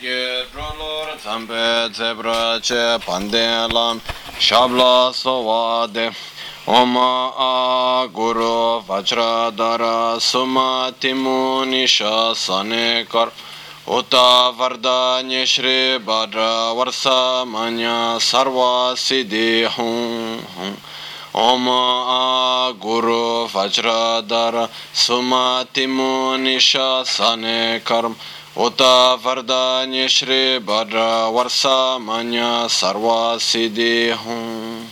ge drolor zebra che pande lam shabla sovade Oma a guru vajradara suma timuni shasane kar Uta vardanya shri varsa manya sarva siddhi hum Om a guru vajradara sumati munisha sane karm uta vardanya shri badra varsa manya sarva siddhi hum.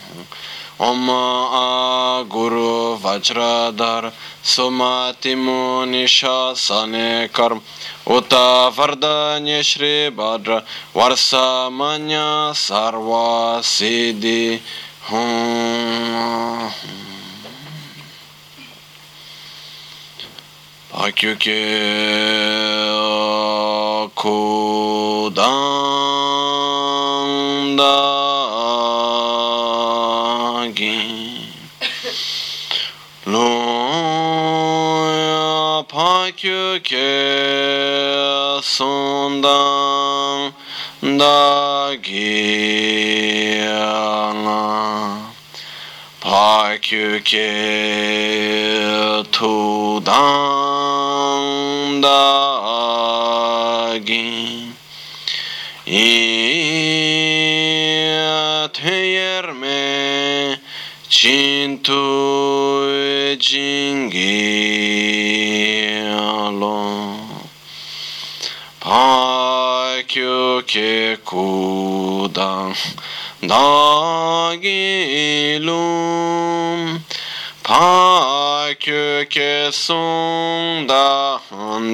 Om a guru vajradara sumati munisha sane karm uta vardanya shri badra varsa manya sarva siddhi hum 白球九段だぎろや白球九そんだんだぎやが休憩登壇大銀いやてやるめちんとえじんぎろパー休憩登壇 dagilum pakyöke sungda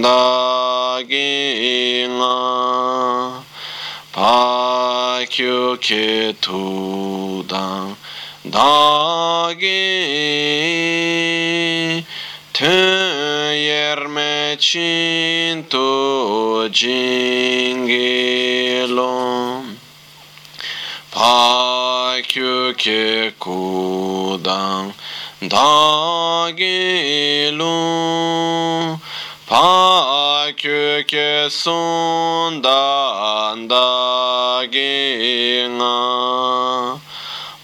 dagina pakyöke tuda dagi tüyer meçin tu jingilum Haikyu kekudan dagilu Paikyu kesundan daginga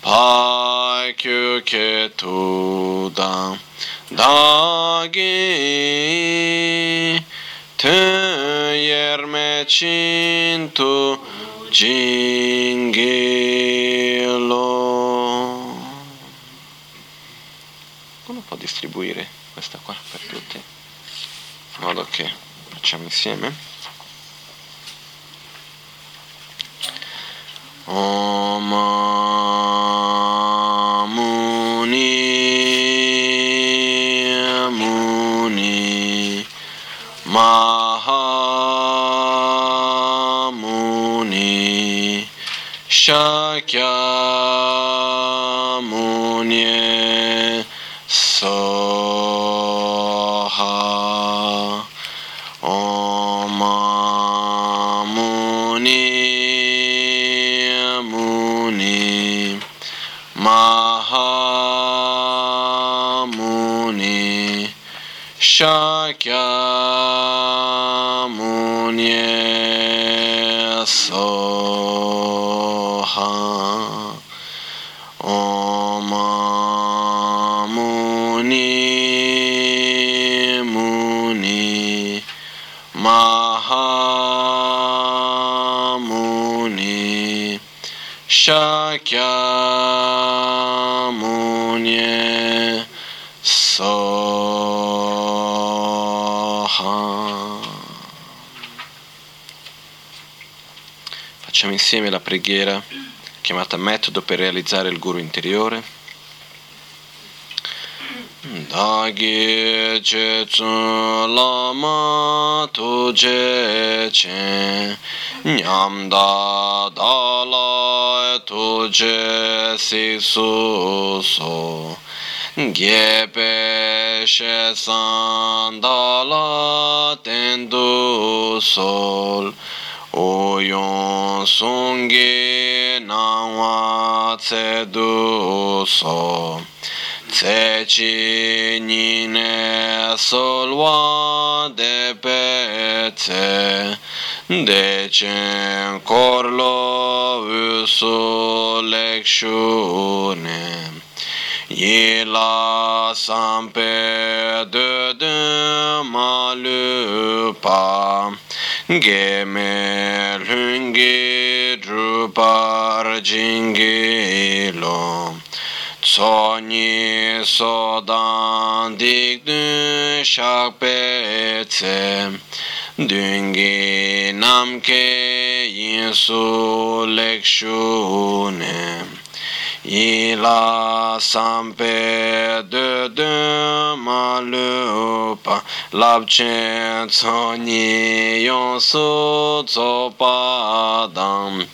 Paikyu ketudan dagi Tü yerme çintu jingilo Uno può distribuire questa qua per tutti? In modo che facciamo insieme. Om Muni Muni Mahamuni Shakya Muni Soha. Om Muni Muni Mahamuni Shakya Shakya Muni Soha Facciamo insieme la preghiera chiamata metodo per realizzare il guru interiore. Dagi che tsu lama tu je che nyam da da la tu je si su so ge pe she san da la ten du sol Oyon songe nawa tse du so tse chi nine Să cine s-o lua de pețe, deci corlo usulecșune. I lasam pe dödöma lupa, gemelungi drupar gingilom. sōnyī sōdān dīk dūn shāk pē tsē dūngi nām kē yīn sū lēk shū nē yī lā sām pē dū dūn mā lū pā lāp chē tsōnyī yōng sū tsō pā dāng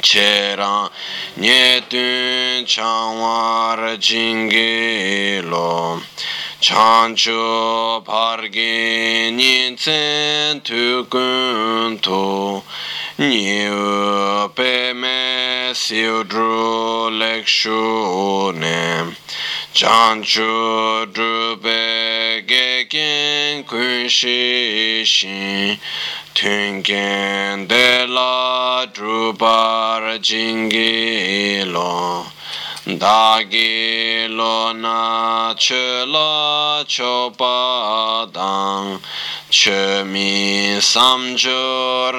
che rang nye tun chang war jing lo. Chang chu par ge nyin tsen tu kun tu nye u pe me siu dru lek shu ne. Chang chu dru pe ge kun shi shin. Tun gen de la dru par jing lo da gi lo na che la cho pa dang che mi sam jor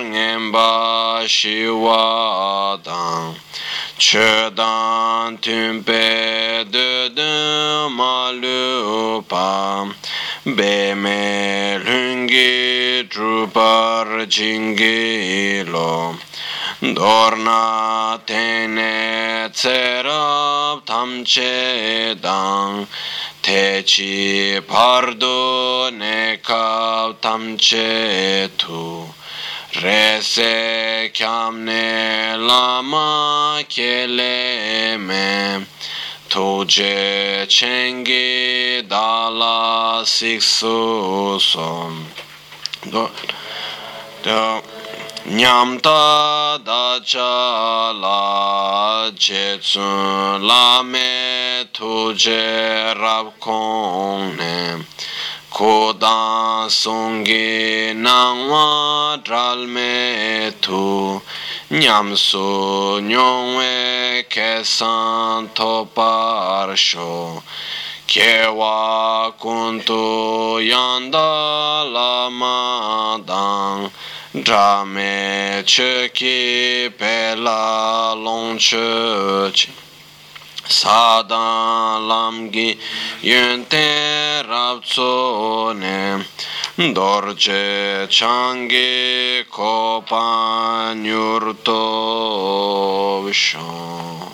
ba shi wa dang che dan tun pe de de ma lu pa be me lungi dru par jing lo dorna tene tserab tamche dang te chi pardo ne kav tamche tu rese kyam ne lama kele me tuje chengi dala siksu som do do nyam ta da cha la che tsun la me tu je rab kong ne kodan songi nangwa dralme tu nyamso nyongwe kesan topar sho kewa kuntu yanda lama dang drame chuki pela long chuchi chi sa dan lam gi yun te rab tso ne dor che chang gi ko pa nyur to vishon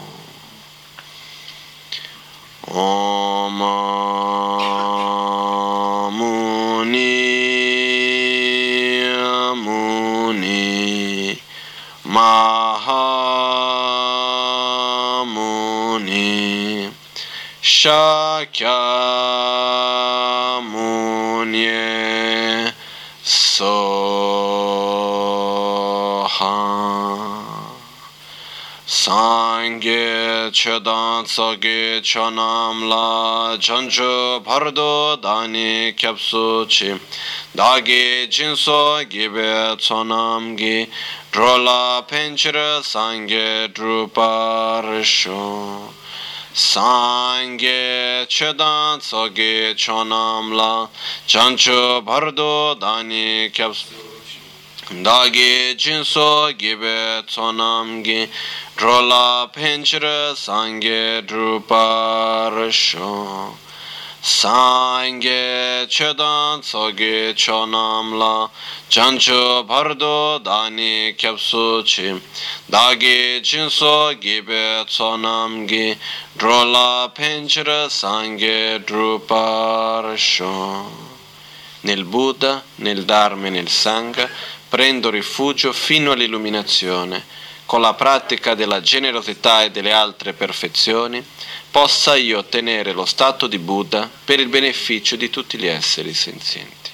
Om Muni Muni muni shakya muni soha sangye chedan tsage chanam la chanchu pardo dani kyapsu chi dagi jinso gibe chonam gi drola penchira sangye druparishu sāṅgē chēdāṅ tsōgē chōnāṁ lā chāñchū bhārdō dāni kyabs dāgē chīnsō gībē tsōnāṁ gī drōlā pēñchir sāṅgē drupārshō sangye chedan tsoge chonam la chancho bardo dani kyapsu chi dagi jinso gibe tsonam gi drola penchira sangye druparasho nel Buddha, nel Dharma e nel Sangha prendo rifugio fino all'illuminazione, con la pratica della generosità e delle altre perfezioni, possa io ottenere lo stato di Buddha per il beneficio di tutti gli esseri senzienti.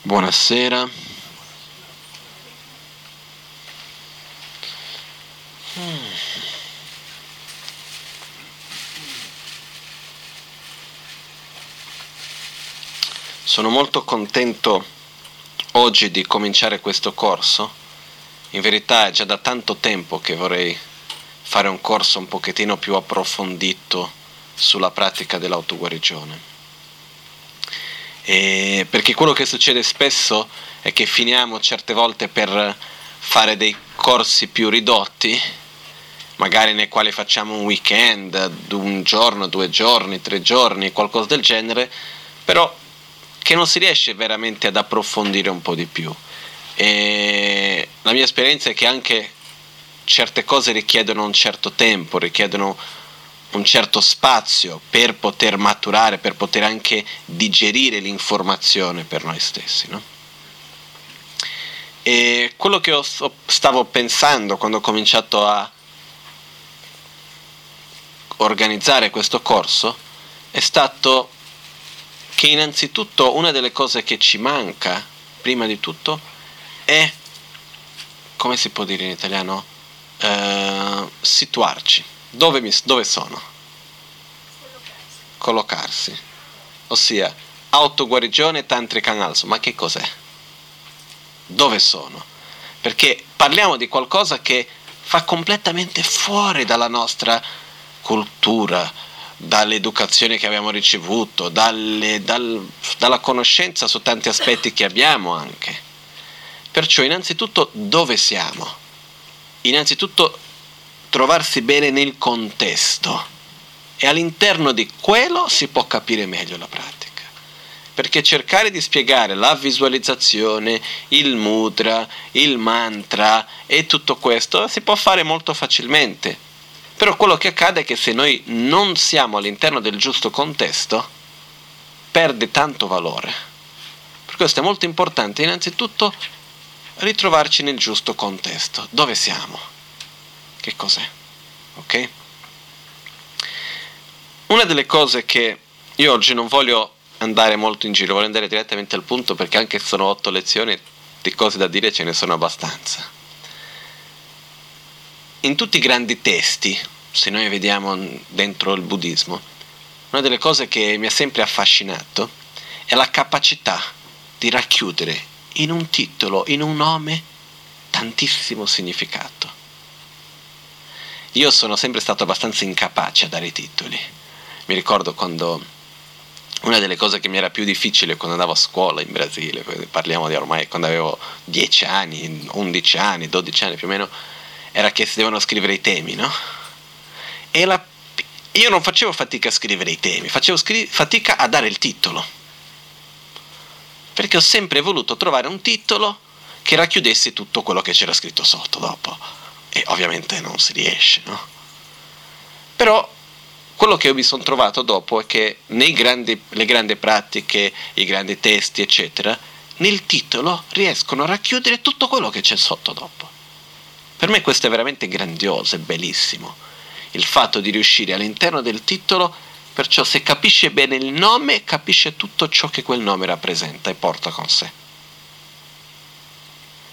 Buonasera. Sono molto contento oggi di cominciare questo corso. In verità è già da tanto tempo che vorrei fare un corso un pochettino più approfondito sulla pratica dell'autoguarigione. E perché quello che succede spesso è che finiamo certe volte per fare dei corsi più ridotti, magari nei quali facciamo un weekend, un giorno, due giorni, tre giorni, qualcosa del genere, però che non si riesce veramente ad approfondire un po' di più. E la mia esperienza è che anche certe cose richiedono un certo tempo, richiedono un certo spazio per poter maturare, per poter anche digerire l'informazione per noi stessi. No? E quello che stavo pensando quando ho cominciato a organizzare questo corso è stato che innanzitutto una delle cose che ci manca, prima di tutto, è, come si può dire in italiano, eh, situarci. Dove, mi, dove sono? Collocarsi. Ossia, autoguarigione tantrica in alzo. Ma che cos'è? Dove sono? Perché parliamo di qualcosa che fa completamente fuori dalla nostra cultura, dall'educazione che abbiamo ricevuto, dalle, dal, dalla conoscenza su tanti aspetti che abbiamo anche. Perciò innanzitutto dove siamo? Innanzitutto trovarsi bene nel contesto e all'interno di quello si può capire meglio la pratica. Perché cercare di spiegare la visualizzazione, il mudra, il mantra e tutto questo si può fare molto facilmente però quello che accade è che se noi non siamo all'interno del giusto contesto, perde tanto valore. Per questo è molto importante innanzitutto ritrovarci nel giusto contesto. Dove siamo? Che cos'è? Ok? Una delle cose che io oggi non voglio andare molto in giro, voglio andare direttamente al punto perché anche se sono otto lezioni di cose da dire ce ne sono abbastanza in tutti i grandi testi, se noi vediamo dentro il buddismo, una delle cose che mi ha sempre affascinato è la capacità di racchiudere in un titolo, in un nome, tantissimo significato. Io sono sempre stato abbastanza incapace a dare i titoli. Mi ricordo quando una delle cose che mi era più difficile quando andavo a scuola in Brasile, parliamo di ormai quando avevo 10 anni, 11 anni, 12 anni più o meno, era che si devono scrivere i temi, no? E la, io non facevo fatica a scrivere i temi, facevo scri- fatica a dare il titolo. Perché ho sempre voluto trovare un titolo che racchiudesse tutto quello che c'era scritto sotto dopo. E ovviamente non si riesce, no? Però quello che io mi sono trovato dopo è che le grandi pratiche, i grandi testi, eccetera, nel titolo riescono a racchiudere tutto quello che c'è sotto dopo. Per me questo è veramente grandioso e bellissimo, il fatto di riuscire all'interno del titolo, perciò se capisce bene il nome, capisce tutto ciò che quel nome rappresenta e porta con sé.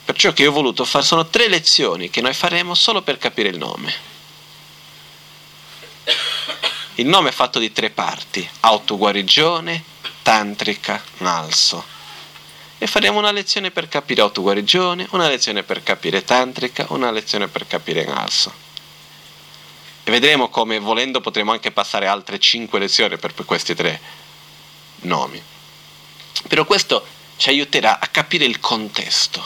Perciò che io ho voluto fare, sono tre lezioni che noi faremo solo per capire il nome. Il nome è fatto di tre parti, autoguarigione, tantrica, nalso e faremo una lezione per capire autoguarigione, una lezione per capire tantrica, una lezione per capire Nalso. E vedremo come volendo potremo anche passare altre cinque lezioni per questi tre nomi. Però questo ci aiuterà a capire il contesto,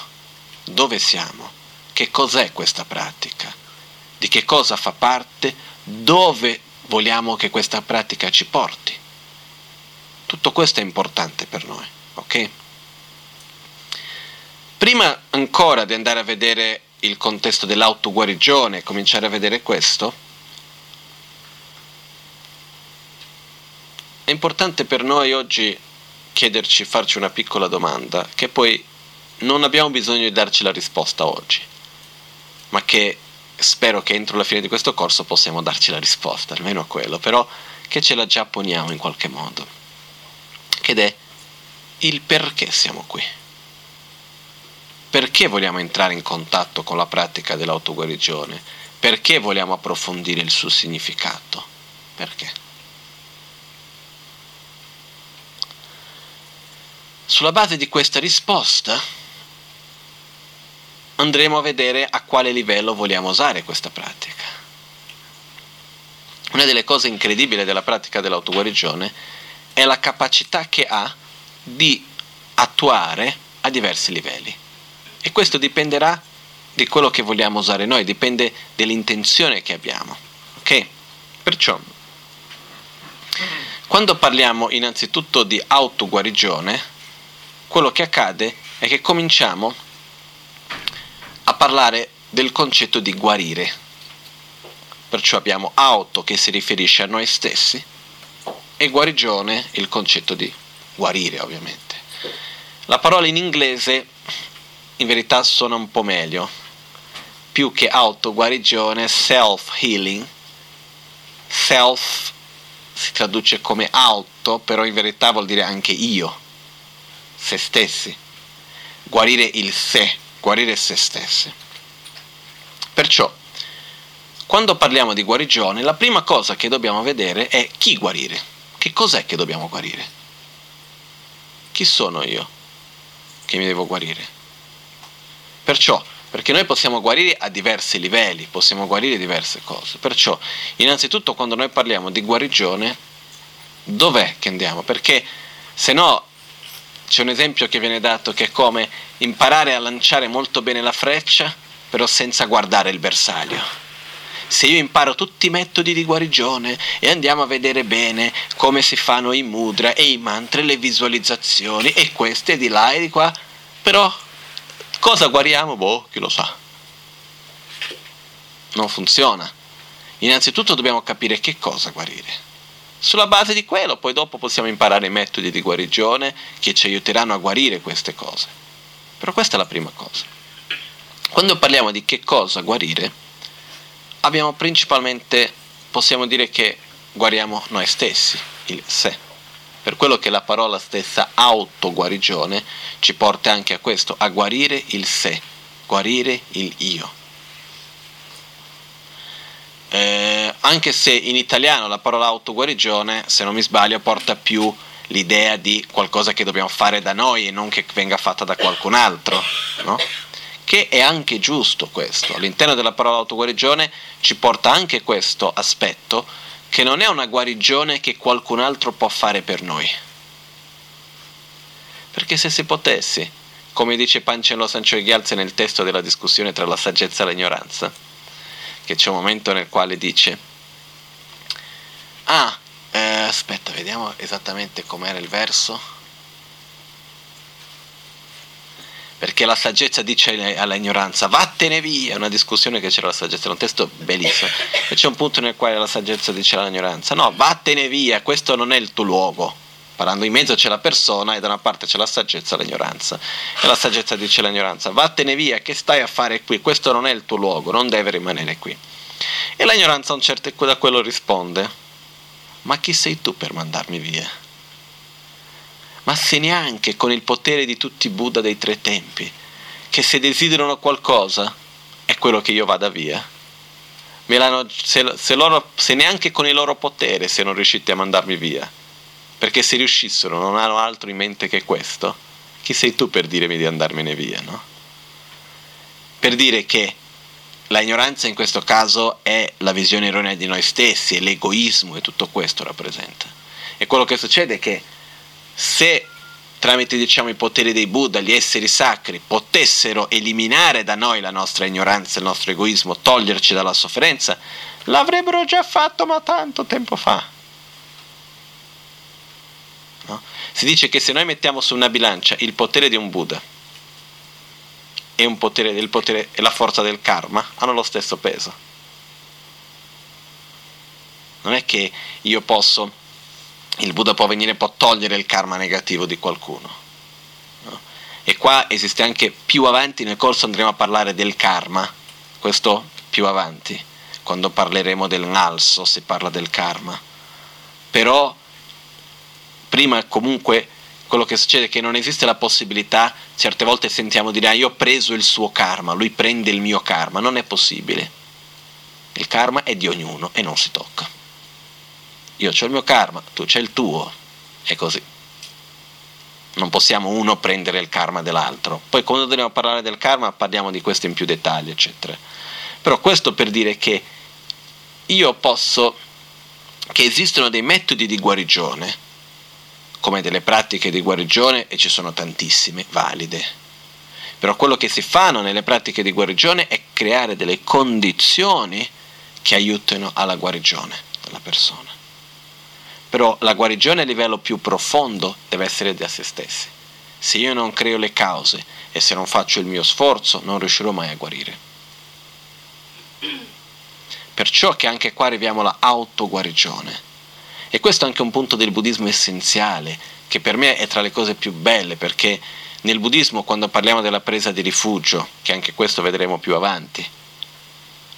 dove siamo, che cos'è questa pratica, di che cosa fa parte, dove vogliamo che questa pratica ci porti. Tutto questo è importante per noi, ok? Prima ancora di andare a vedere il contesto dell'autoguarigione, cominciare a vedere questo, è importante per noi oggi chiederci, farci una piccola domanda, che poi non abbiamo bisogno di darci la risposta oggi, ma che spero che entro la fine di questo corso possiamo darci la risposta, almeno a quello, però che ce la già poniamo in qualche modo, ed è il perché siamo qui perché vogliamo entrare in contatto con la pratica dell'autoguarigione? Perché vogliamo approfondire il suo significato? Perché? Sulla base di questa risposta andremo a vedere a quale livello vogliamo usare questa pratica. Una delle cose incredibili della pratica dell'autoguarigione è la capacità che ha di attuare a diversi livelli. E questo dipenderà di quello che vogliamo usare noi, dipende dall'intenzione che abbiamo. Ok? Perciò, quando parliamo innanzitutto di autoguarigione, quello che accade è che cominciamo a parlare del concetto di guarire. Perciò abbiamo auto che si riferisce a noi stessi e guarigione il concetto di guarire ovviamente. La parola in inglese in verità suona un po' meglio, più che autoguarigione, self-healing. Self si traduce come auto, però in verità vuol dire anche io, se stessi. Guarire il sé, guarire se stessi. Perciò, quando parliamo di guarigione, la prima cosa che dobbiamo vedere è chi guarire. Che cos'è che dobbiamo guarire? Chi sono io che mi devo guarire? Perciò, perché noi possiamo guarire a diversi livelli, possiamo guarire diverse cose. Perciò, innanzitutto, quando noi parliamo di guarigione, dov'è che andiamo? Perché se no c'è un esempio che viene dato che è come imparare a lanciare molto bene la freccia, però senza guardare il bersaglio. Se io imparo tutti i metodi di guarigione e andiamo a vedere bene come si fanno i mudra e i mantra le visualizzazioni e queste di là e di qua, però Cosa guariamo? Boh, chi lo sa. Non funziona. Innanzitutto dobbiamo capire che cosa guarire. Sulla base di quello, poi dopo possiamo imparare metodi di guarigione che ci aiuteranno a guarire queste cose. Però questa è la prima cosa. Quando parliamo di che cosa guarire, abbiamo principalmente, possiamo dire che guariamo noi stessi, il sé per quello che la parola stessa autoguarigione ci porta anche a questo, a guarire il sé, guarire il io. Eh, anche se in italiano la parola autoguarigione, se non mi sbaglio, porta più l'idea di qualcosa che dobbiamo fare da noi e non che venga fatta da qualcun altro, no? che è anche giusto questo. All'interno della parola autoguarigione ci porta anche questo aspetto, che non è una guarigione che qualcun altro può fare per noi. Perché se si potesse, come dice Pancelo Sancio Ghialze nel testo della discussione tra la saggezza e l'ignoranza, che c'è un momento nel quale dice, ah, eh, aspetta, vediamo esattamente com'era il verso. Perché la saggezza dice all'ignoranza vattene via, è una discussione che c'era la saggezza, è un testo bellissimo, e c'è un punto nel quale la saggezza dice all'ignoranza no, vattene via, questo non è il tuo luogo, parlando in mezzo c'è la persona e da una parte c'è la saggezza e l'ignoranza, e la saggezza dice all'ignoranza vattene via, che stai a fare qui, questo non è il tuo luogo, non deve rimanere qui. E l'ignoranza a un certo da quello risponde, ma chi sei tu per mandarmi via? Ma se neanche con il potere di tutti i Buddha dei tre tempi, che se desiderano qualcosa è quello che io vada via. Se, se, loro, se neanche con il loro potere siano riusciti a mandarmi via, perché se riuscissero non hanno altro in mente che questo, chi sei tu per dirmi di andarmene via, no? Per dire che la ignoranza in questo caso è la visione erronea di noi stessi, è l'egoismo e tutto questo rappresenta. E quello che succede è che se tramite diciamo, i poteri dei Buddha, gli esseri sacri, potessero eliminare da noi la nostra ignoranza, il nostro egoismo, toglierci dalla sofferenza, l'avrebbero già fatto ma tanto tempo fa. No? Si dice che se noi mettiamo su una bilancia il potere di un Buddha e, potere, il potere, e la forza del karma, hanno lo stesso peso. Non è che io posso il Buddha può venire, può togliere il karma negativo di qualcuno. No? E qua esiste anche più avanti, nel corso andremo a parlare del karma, questo più avanti, quando parleremo del nalso si parla del karma. Però prima comunque quello che succede è che non esiste la possibilità, certe volte sentiamo dire ah, io ho preso il suo karma, lui prende il mio karma, non è possibile. Il karma è di ognuno e non si tocca io ho il mio karma, tu c'hai il tuo, è così. non possiamo uno prendere il karma dell'altro. Poi quando dobbiamo parlare del karma parliamo di questo in più dettagli, eccetera. Però questo per dire che io posso, che esistono dei metodi di guarigione, come delle pratiche di guarigione, e ci sono tantissime valide. Però quello che si fanno nelle pratiche di guarigione è creare delle condizioni che aiutino alla guarigione della persona però la guarigione a livello più profondo deve essere da se stessi. Se io non creo le cause e se non faccio il mio sforzo, non riuscirò mai a guarire. Perciò che anche qua arriviamo alla autoguarigione. E questo è anche un punto del buddismo essenziale, che per me è tra le cose più belle, perché nel buddismo quando parliamo della presa di rifugio, che anche questo vedremo più avanti,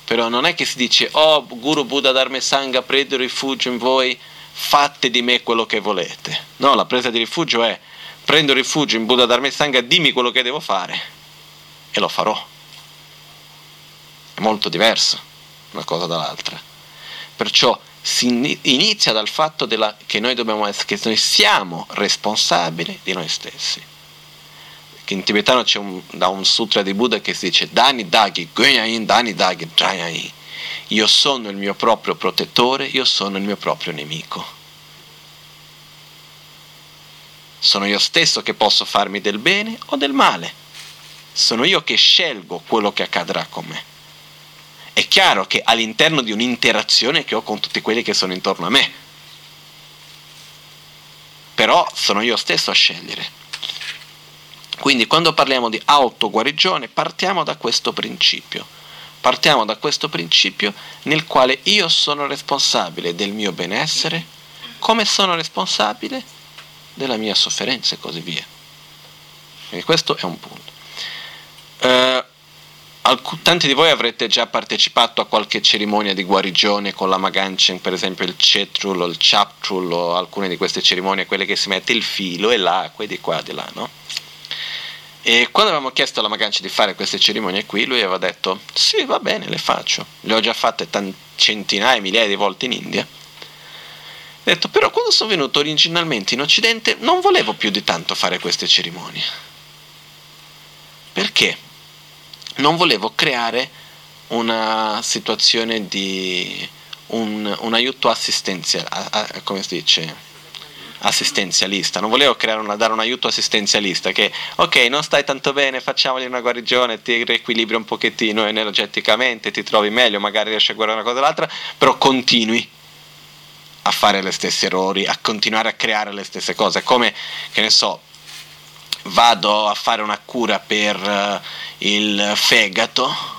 però non è che si dice, oh Guru Buddha Dharma Sangha, prendo rifugio in voi, fate di me quello che volete. No, la presa di rifugio è prendo rifugio in Buddha Dharma Sangha, dimmi quello che devo fare e lo farò. È molto diverso una cosa dall'altra. Perciò si inizia dal fatto della, che noi essere, che noi siamo responsabili di noi stessi. In tibetano c'è un, da un sutra di Buddha che si dice Dani Dagi Gönyain Dani Dagi Jayain io sono il mio proprio protettore, io sono il mio proprio nemico. Sono io stesso che posso farmi del bene o del male. Sono io che scelgo quello che accadrà con me. È chiaro che all'interno di un'interazione che ho con tutti quelli che sono intorno a me. Però sono io stesso a scegliere. Quindi quando parliamo di autoguarigione partiamo da questo principio Partiamo da questo principio nel quale io sono responsabile del mio benessere, come sono responsabile della mia sofferenza e così via. Quindi questo è un punto. Eh, alc- tanti di voi avrete già partecipato a qualche cerimonia di guarigione con la Maganchen, per esempio il Cetrul o il Chaptrul o alcune di queste cerimonie, quelle che si mette il filo e l'acqua e di qua e di là, no? E quando avevamo chiesto alla Maganci di fare queste cerimonie qui, lui aveva detto: Sì, va bene, le faccio. Le ho già fatte tant- centinaia, migliaia di volte in India. Ha detto: Però quando sono venuto originalmente in Occidente non volevo più di tanto fare queste cerimonie. Perché? Non volevo creare una situazione di un, un aiuto assistenziale, come si dice? Assistenzialista, non volevo una, dare un aiuto assistenzialista che ok non stai tanto bene, facciamogli una guarigione, ti riequilibri un pochettino energeticamente, ti trovi meglio, magari riesci a guardare una cosa o l'altra, però continui a fare gli stessi errori, a continuare a creare le stesse cose, come che ne so, vado a fare una cura per uh, il fegato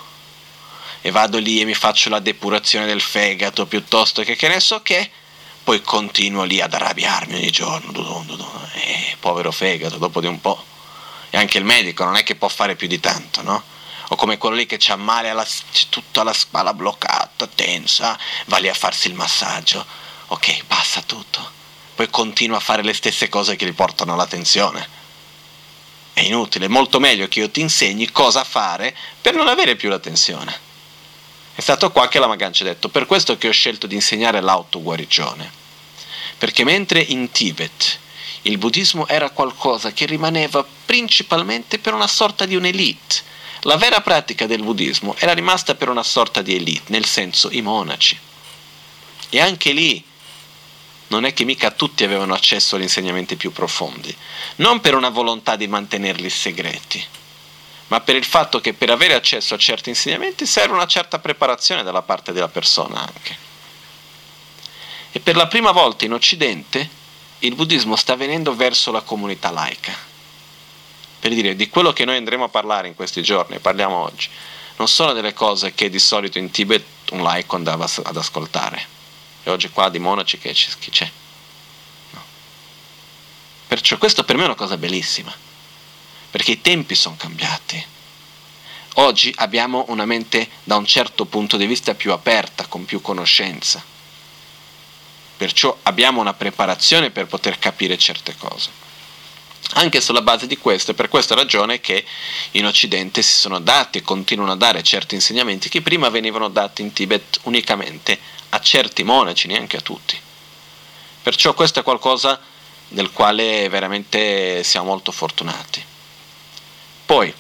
e vado lì e mi faccio la depurazione del fegato piuttosto che che ne so che poi continuo lì ad arrabbiarmi ogni giorno, eh, povero fegato, dopo di un po'. E anche il medico non è che può fare più di tanto, no? O come quello lì che c'ha male, alla, c'è tutta la spalla bloccata, tensa, va lì a farsi il massaggio. Ok, passa tutto. Poi continua a fare le stesse cose che gli portano alla tensione. È inutile, è molto meglio che io ti insegni cosa fare per non avere più la tensione. È stato qua che la Magancia ha detto, per questo che ho scelto di insegnare l'autoguarigione perché mentre in Tibet il buddismo era qualcosa che rimaneva principalmente per una sorta di un'elite, la vera pratica del buddismo era rimasta per una sorta di elite, nel senso i monaci. E anche lì non è che mica tutti avevano accesso agli insegnamenti più profondi, non per una volontà di mantenerli segreti, ma per il fatto che per avere accesso a certi insegnamenti serve una certa preparazione dalla parte della persona anche. E per la prima volta in Occidente il buddismo sta venendo verso la comunità laica. Per dire, di quello che noi andremo a parlare in questi giorni, parliamo oggi, non sono delle cose che di solito in Tibet un laico andava ad ascoltare. E oggi qua di monaci che c'è? No. Perciò questo per me è una cosa bellissima, perché i tempi sono cambiati. Oggi abbiamo una mente da un certo punto di vista più aperta, con più conoscenza perciò abbiamo una preparazione per poter capire certe cose. Anche sulla base di questo, è per questa ragione che in Occidente si sono dati e continuano a dare certi insegnamenti che prima venivano dati in Tibet unicamente a certi monaci, neanche a tutti. Perciò questo è qualcosa del quale veramente siamo molto fortunati. Poi,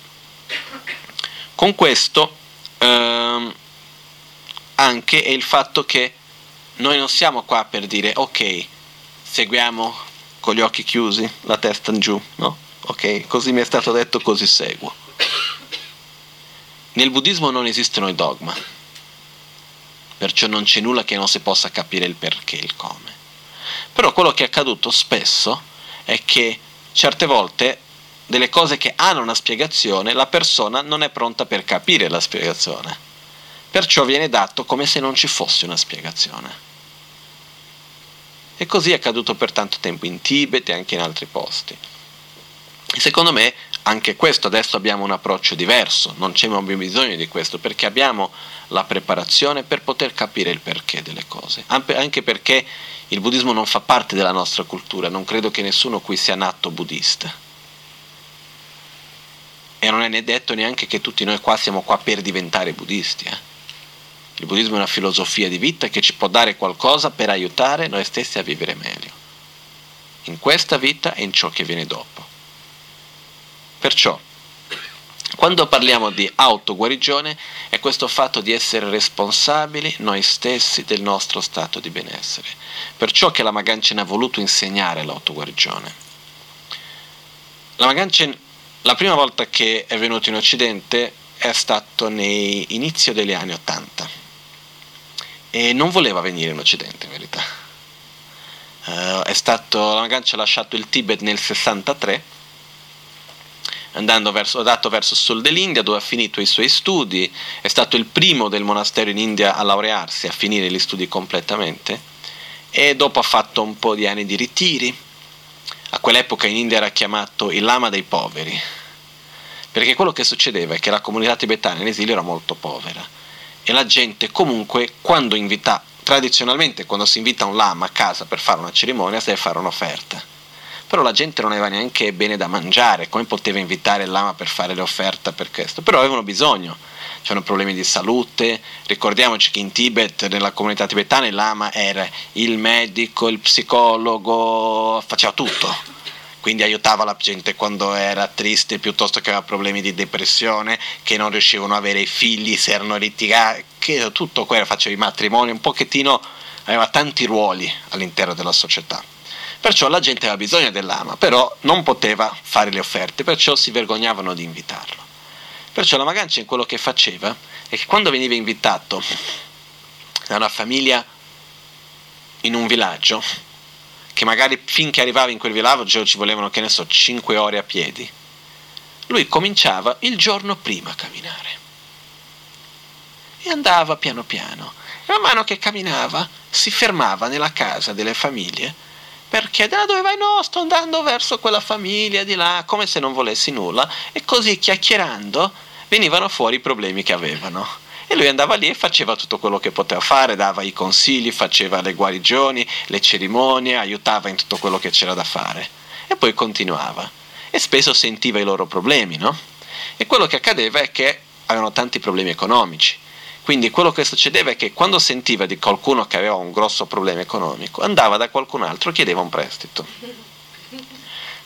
con questo ehm, anche è il fatto che noi non siamo qua per dire ok, seguiamo con gli occhi chiusi, la testa in giù, no? Ok, così mi è stato detto, così seguo. Nel buddismo non esistono i dogma, perciò non c'è nulla che non si possa capire il perché, il come. Però quello che è accaduto spesso è che certe volte delle cose che hanno una spiegazione, la persona non è pronta per capire la spiegazione. Perciò viene dato come se non ci fosse una spiegazione. E così è accaduto per tanto tempo in Tibet e anche in altri posti. Secondo me anche questo adesso abbiamo un approccio diverso, non c'è bisogno di questo perché abbiamo la preparazione per poter capire il perché delle cose, anche perché il buddismo non fa parte della nostra cultura, non credo che nessuno qui sia nato buddista. E non è né detto neanche che tutti noi qua siamo qua per diventare buddisti. Eh? Il buddismo è una filosofia di vita che ci può dare qualcosa per aiutare noi stessi a vivere meglio, in questa vita e in ciò che viene dopo. Perciò, quando parliamo di autoguarigione è questo fatto di essere responsabili noi stessi del nostro stato di benessere. Perciò che la Maganchen ha voluto insegnare l'autoguarigione. La Maganchen, la prima volta che è venuto in Occidente è stato nei inizio degli anni Ottanta e non voleva venire in Occidente in verità. Uh, è stato, la Maganchen ha lasciato il Tibet nel 63 andando verso, andato verso il sud dell'India dove ha finito i suoi studi, è stato il primo del monastero in India a laurearsi, a finire gli studi completamente e dopo ha fatto un po' di anni di ritiri. A quell'epoca in India era chiamato il lama dei poveri, perché quello che succedeva è che la comunità tibetana in esilio era molto povera e la gente comunque quando invita, tradizionalmente quando si invita un lama a casa per fare una cerimonia si deve fare un'offerta. Però la gente non aveva neanche bene da mangiare, come poteva invitare il lama per fare le offerte per questo? Però avevano bisogno, c'erano problemi di salute, ricordiamoci che in Tibet, nella comunità tibetana, il lama era il medico, il psicologo, faceva tutto, quindi aiutava la gente quando era triste piuttosto che aveva problemi di depressione, che non riuscivano a avere figli, se erano litigati, che tutto quello, faceva i matrimoni, un pochettino aveva tanti ruoli all'interno della società. Perciò la gente aveva bisogno dell'ama, però non poteva fare le offerte, perciò si vergognavano di invitarlo. Perciò la Magancia in quello che faceva è che quando veniva invitato da una famiglia in un villaggio, che magari finché arrivava in quel villaggio ci volevano, che ne so, 5 ore a piedi, lui cominciava il giorno prima a camminare. E andava piano piano. E man mano che camminava si fermava nella casa delle famiglie perché da dove vai? No, sto andando verso quella famiglia di là, come se non volessi nulla, e così chiacchierando venivano fuori i problemi che avevano. E lui andava lì e faceva tutto quello che poteva fare, dava i consigli, faceva le guarigioni, le cerimonie, aiutava in tutto quello che c'era da fare. E poi continuava. E spesso sentiva i loro problemi, no? E quello che accadeva è che avevano tanti problemi economici quindi quello che succedeva è che quando sentiva di qualcuno che aveva un grosso problema economico, andava da qualcun altro, chiedeva un prestito.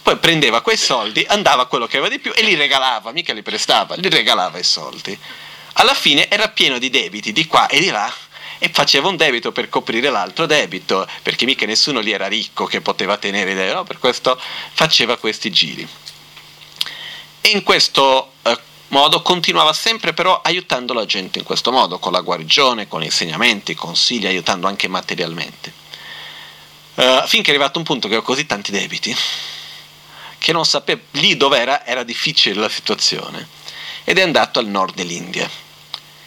Poi prendeva quei soldi, andava a quello che aveva di più e li regalava, mica li prestava, li regalava i soldi. Alla fine era pieno di debiti di qua e di là e faceva un debito per coprire l'altro debito, perché mica nessuno lì era ricco che poteva tenere debito, no? per questo faceva questi giri. E in questo eh, modo continuava sempre però aiutando la gente in questo modo, con la guarigione, con insegnamenti, consigli, aiutando anche materialmente. Uh, finché è arrivato un punto che ho così tanti debiti che non sapeva lì dove era, era difficile la situazione ed è andato al nord dell'India.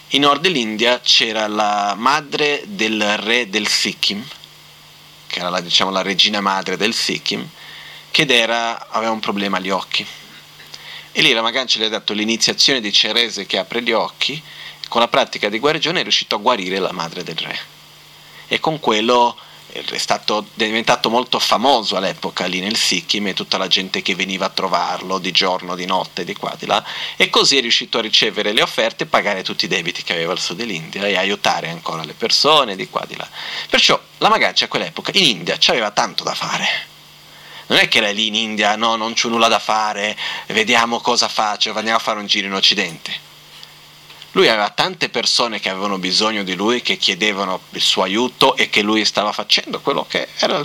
In nord dell'India c'era la madre del re del Sikkim, che era la, diciamo, la regina madre del Sikkim, che aveva un problema agli occhi e lì la Magancia gli ha dato l'iniziazione di Cerese che apre gli occhi, con la pratica di guarigione è riuscito a guarire la madre del re. E con quello è stato diventato molto famoso all'epoca lì nel Sikkim e tutta la gente che veniva a trovarlo di giorno, di notte, di qua, di là, e così è riuscito a ricevere le offerte e pagare tutti i debiti che aveva al sud dell'India e aiutare ancora le persone di qua, di là. Perciò la Magancia a quell'epoca in India aveva tanto da fare Non è che era lì in India, no, non c'ho nulla da fare, vediamo cosa faccio, andiamo a fare un giro in Occidente. Lui aveva tante persone che avevano bisogno di lui, che chiedevano il suo aiuto e che lui stava facendo quello che era,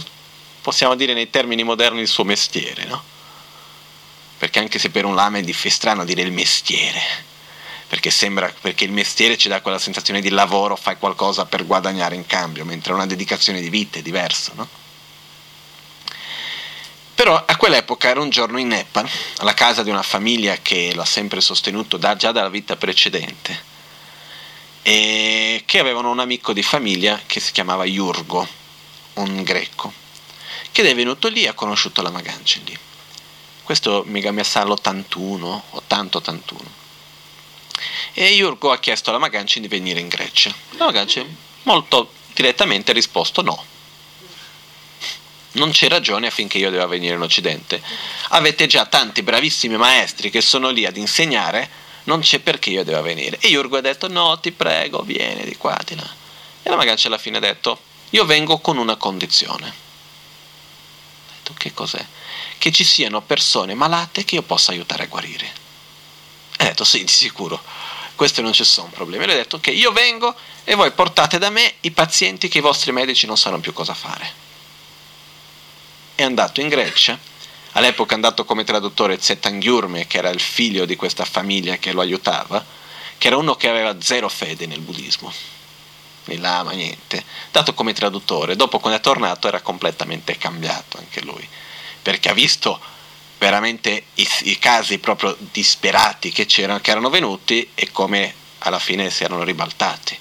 possiamo dire nei termini moderni, il suo mestiere, no? Perché anche se per un lama è strano dire il mestiere, perché sembra perché il mestiere ci dà quella sensazione di lavoro, fai qualcosa per guadagnare in cambio, mentre una dedicazione di vita è diverso, no? Però a quell'epoca era un giorno in Nepal, alla casa di una famiglia che l'ha sempre sostenuto da, già dalla vita precedente, e che avevano un amico di famiglia che si chiamava Iurgo, un greco, che è venuto lì e ha conosciuto la Magancia lì. Questo mi sa l'81, 80-81. E Iurgo ha chiesto alla Magancia di venire in Grecia. La Magancia molto direttamente ha risposto no non c'è ragione affinché io debba venire in Occidente. Avete già tanti bravissimi maestri che sono lì ad insegnare, non c'è perché io debba venire. E Jurgo ha detto, no, ti prego, vieni di qua, di là. E la Magancia alla fine ha detto, io vengo con una condizione. Ha detto, che cos'è? Che ci siano persone malate che io possa aiutare a guarire. Ha detto, sì, di sicuro, questo non c'è nessun problema. E lui ha detto, ok, io vengo e voi portate da me i pazienti che i vostri medici non sanno più cosa fare è andato in Grecia, all'epoca è andato come traduttore Zetangyurme, che era il figlio di questa famiglia che lo aiutava, che era uno che aveva zero fede nel buddismo, né lama, niente, dato come traduttore, dopo quando è tornato era completamente cambiato anche lui, perché ha visto veramente i, i casi proprio disperati che c'erano, che erano venuti e come alla fine si erano ribaltati.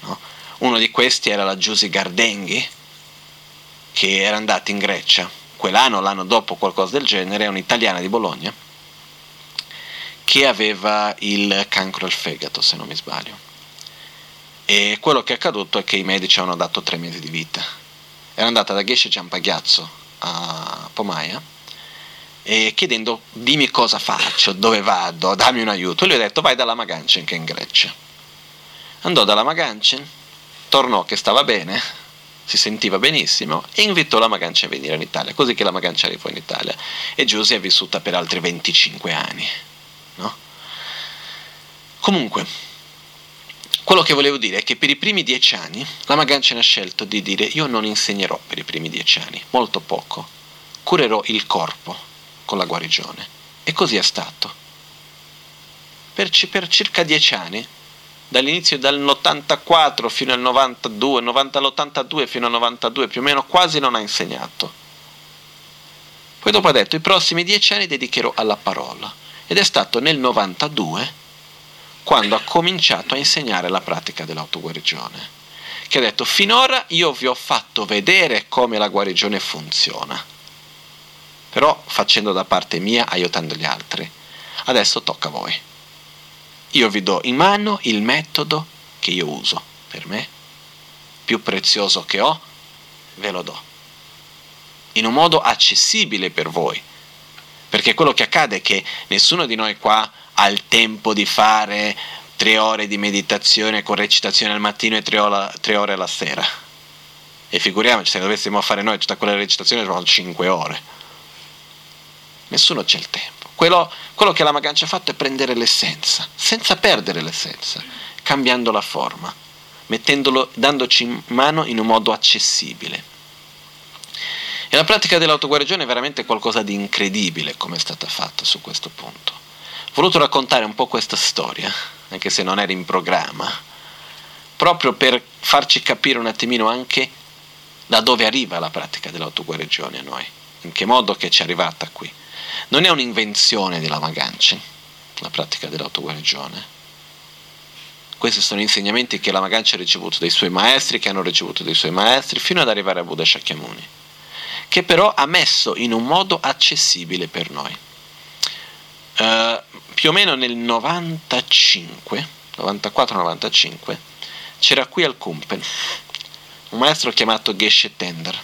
No? Uno di questi era la Giusy Gardenghi, che era andata in Grecia quell'anno, l'anno dopo, qualcosa del genere, un'italiana di Bologna che aveva il cancro al fegato, se non mi sbaglio. E quello che è accaduto è che i medici hanno dato tre mesi di vita. Era andata da Geshe Giampagliazzo a Pomaia e chiedendo dimmi cosa faccio, dove vado, dammi un aiuto. E lui ha detto vai dalla Magancin che è in Grecia. Andò dalla Magancin, tornò che stava bene, si sentiva benissimo e invitò la Magancia a venire in Italia, così che la Magancia arrivò in Italia e Giusy è vissuta per altri 25 anni. No? Comunque, quello che volevo dire è che per i primi dieci anni la Magancia ha scelto di dire io non insegnerò per i primi dieci anni, molto poco, curerò il corpo con la guarigione. E così è stato. Per, per circa dieci anni dall'inizio dall'84 fino al 92, 90 all'82 fino al 92 più o meno quasi non ha insegnato. Poi dopo ha detto i prossimi dieci anni dedicherò alla parola. Ed è stato nel 92 quando ha cominciato a insegnare la pratica dell'autoguarigione che ha detto finora io vi ho fatto vedere come la guarigione funziona però facendo da parte mia aiutando gli altri. Adesso tocca a voi io vi do in mano il metodo che io uso per me, più prezioso che ho, ve lo do. In un modo accessibile per voi. Perché quello che accade è che nessuno di noi qua ha il tempo di fare tre ore di meditazione con recitazione al mattino e tre ore, tre ore alla sera. E figuriamoci, se dovessimo fare noi tutta quella recitazione, sono cinque ore. Nessuno c'è il tempo. Quello, quello che la Magancia ha fatto è prendere l'essenza, senza perdere l'essenza, cambiando la forma, dandoci in mano in un modo accessibile. E la pratica dell'autoguarigione è veramente qualcosa di incredibile come è stata fatta su questo punto. Ho voluto raccontare un po' questa storia, anche se non era in programma, proprio per farci capire un attimino anche da dove arriva la pratica dell'autoguarigione a noi, in che modo che ci è arrivata qui. Non è un'invenzione della Maganci, la pratica dell'autoguarigione. Questi sono insegnamenti che la Maganci ha ricevuto dai suoi maestri, che hanno ricevuto dai suoi maestri, fino ad arrivare a Buddha Shakyamuni, che però ha messo in un modo accessibile per noi. Uh, più o meno nel 95, 94-95, c'era qui al Kumpen un maestro chiamato Geshe Tender.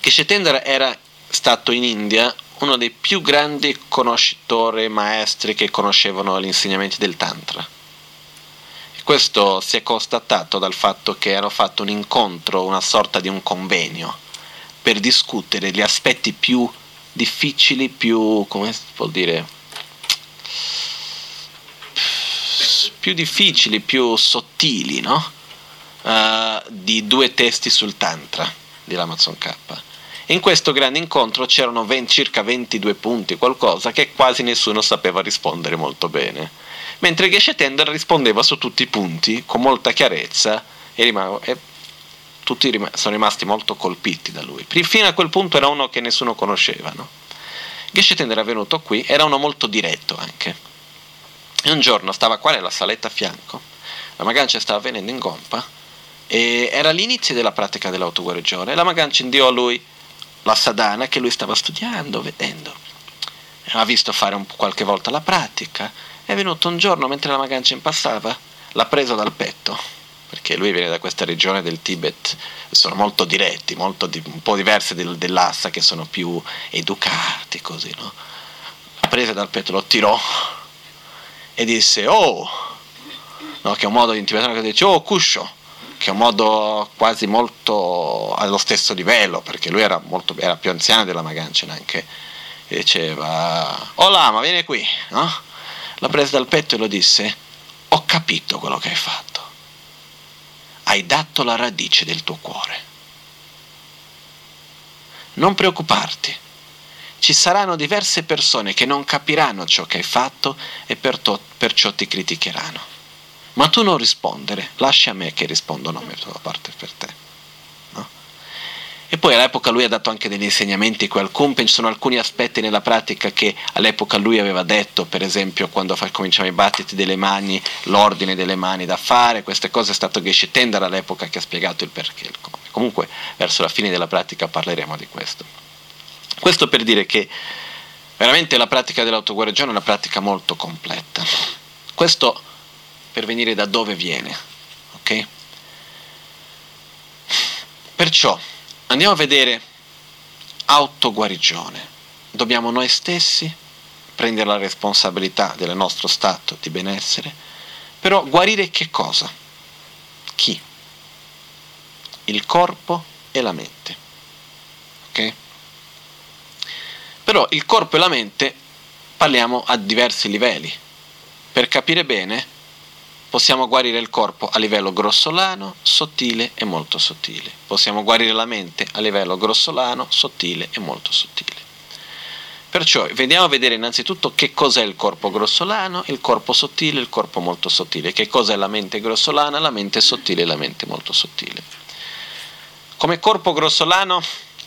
Geshe Tender era stato in India uno dei più grandi conoscitori maestri che conoscevano gli insegnamenti del Tantra. E questo si è constatato dal fatto che hanno fatto un incontro, una sorta di un convegno per discutere gli aspetti più difficili, più, come si può dire, più difficili, più sottili, no? Uh, di due testi sul Tantra di Ramazon K. In questo grande incontro c'erano 20, circa 22 punti, qualcosa che quasi nessuno sapeva rispondere molto bene. Mentre Geshe Tender rispondeva su tutti i punti con molta chiarezza e, rimago, e tutti rim- sono rimasti molto colpiti da lui. Fino a quel punto era uno che nessuno conosceva. No? Geshe Tender era venuto qui, era uno molto diretto anche. E un giorno stava qua nella saletta a fianco, la Magancia stava venendo in gompa e era l'inizio della pratica dell'autoguarigione la Magancia inviò a lui la sadhana che lui stava studiando, vedendo. Ha visto fare un, qualche volta la pratica. È venuto un giorno mentre la Magancia impassava, l'ha preso dal petto, perché lui viene da questa regione del Tibet, sono molto diretti, molto di, un po' diversi del, dell'Assa, che sono più educati, così, no? L'ha preso dal petto, lo tirò e disse, oh, no, che è un modo in tibetano che dice, oh, cuscio che è modo quasi molto allo stesso livello, perché lui era, molto, era più anziano della Magancia anche, e diceva, oh Lama, vieni qui, no? L'ha presa dal petto e lo disse, ho capito quello che hai fatto, hai dato la radice del tuo cuore. Non preoccuparti, ci saranno diverse persone che non capiranno ciò che hai fatto e perciò ti criticheranno. Ma tu non rispondere, lascia a me che rispondo a da parte per te. No? E poi all'epoca lui ha dato anche degli insegnamenti qui al Kumpen, ci sono alcuni aspetti nella pratica che all'epoca lui aveva detto, per esempio quando cominciamo i battiti delle mani, l'ordine delle mani da fare, queste cose è stato Geshe Tendar all'epoca che ha spiegato il perché il come. Comunque verso la fine della pratica parleremo di questo. Questo per dire che veramente la pratica dell'autoguarigione è una pratica molto completa. Questo per venire da dove viene. Ok? Perciò andiamo a vedere autoguarigione. Dobbiamo noi stessi prendere la responsabilità del nostro stato di benessere, però guarire che cosa? Chi? Il corpo e la mente. Ok? Però il corpo e la mente parliamo a diversi livelli. Per capire bene, Possiamo guarire il corpo a livello grossolano, sottile e molto sottile. Possiamo guarire la mente a livello grossolano, sottile e molto sottile. Perciò vediamo a vedere innanzitutto che cos'è il corpo grossolano, il corpo sottile e il corpo molto sottile. Che cos'è la mente grossolana, la mente sottile e la mente molto sottile. Come corpo grossolano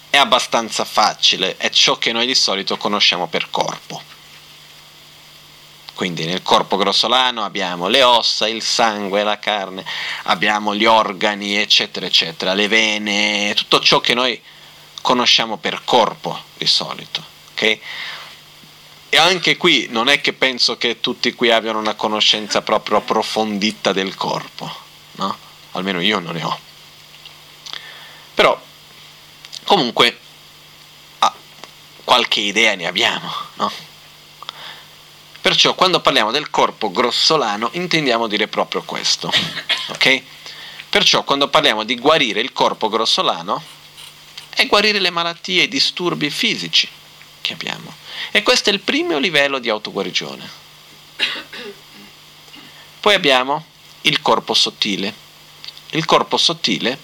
è abbastanza facile, è ciò che noi di solito conosciamo per corpo quindi nel corpo grossolano abbiamo le ossa, il sangue, la carne, abbiamo gli organi, eccetera, eccetera, le vene, tutto ciò che noi conosciamo per corpo di solito. Okay? E anche qui non è che penso che tutti qui abbiano una conoscenza proprio approfondita del corpo, no? Almeno io non ne ho. Però comunque ah, qualche idea ne abbiamo, no? Perciò quando parliamo del corpo grossolano intendiamo dire proprio questo. Ok? Perciò quando parliamo di guarire il corpo grossolano è guarire le malattie e i disturbi fisici che abbiamo. E questo è il primo livello di autoguarigione. Poi abbiamo il corpo sottile. Il corpo sottile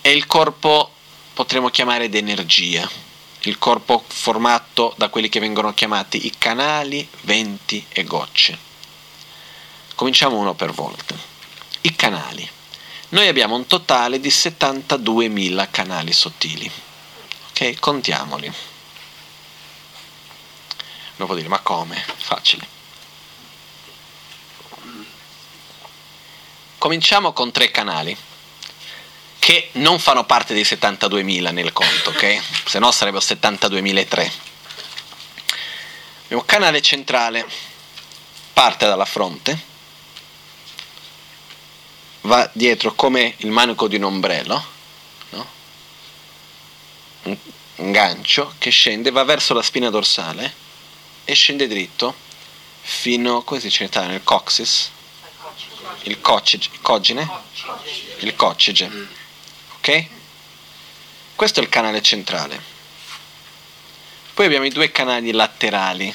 è il corpo, potremmo chiamare, d'energia il corpo formato da quelli che vengono chiamati i canali, venti e gocce. Cominciamo uno per volta. I canali. Noi abbiamo un totale di 72.000 canali sottili. Ok, contiamoli. Uno può dire, ma come? Facile. Cominciamo con tre canali che non fanno parte dei 72.000 nel conto, ok? Se no sarebbero 72.003. Il canale centrale parte dalla fronte, va dietro come il manico di un ombrello, no? un gancio che scende, va verso la spina dorsale e scende dritto fino, come si dice in il coccyx, il coccige, il coccige, il coccige questo è il canale centrale. Poi abbiamo i due canali laterali,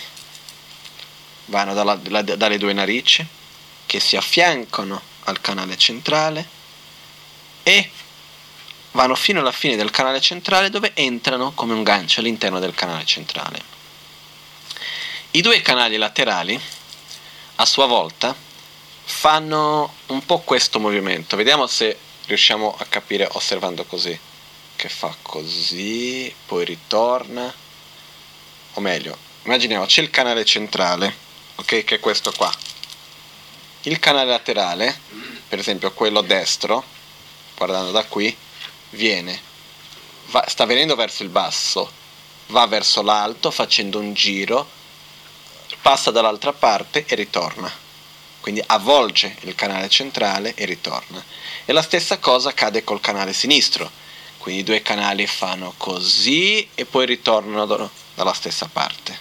vanno dalla, dalla, dalle due narici, che si affiancano al canale centrale e vanno fino alla fine del canale centrale dove entrano come un gancio all'interno del canale centrale. I due canali laterali, a sua volta, fanno un po' questo movimento. Vediamo se riusciamo a capire osservando così. Che fa così, poi ritorna. O meglio, immaginiamo c'è il canale centrale, ok, che è questo qua. Il canale laterale, per esempio quello destro, guardando da qui, viene, va, sta venendo verso il basso, va verso l'alto facendo un giro, passa dall'altra parte e ritorna. Quindi avvolge il canale centrale e ritorna. E la stessa cosa accade col canale sinistro. Quindi i due canali fanno così e poi ritornano dalla stessa parte.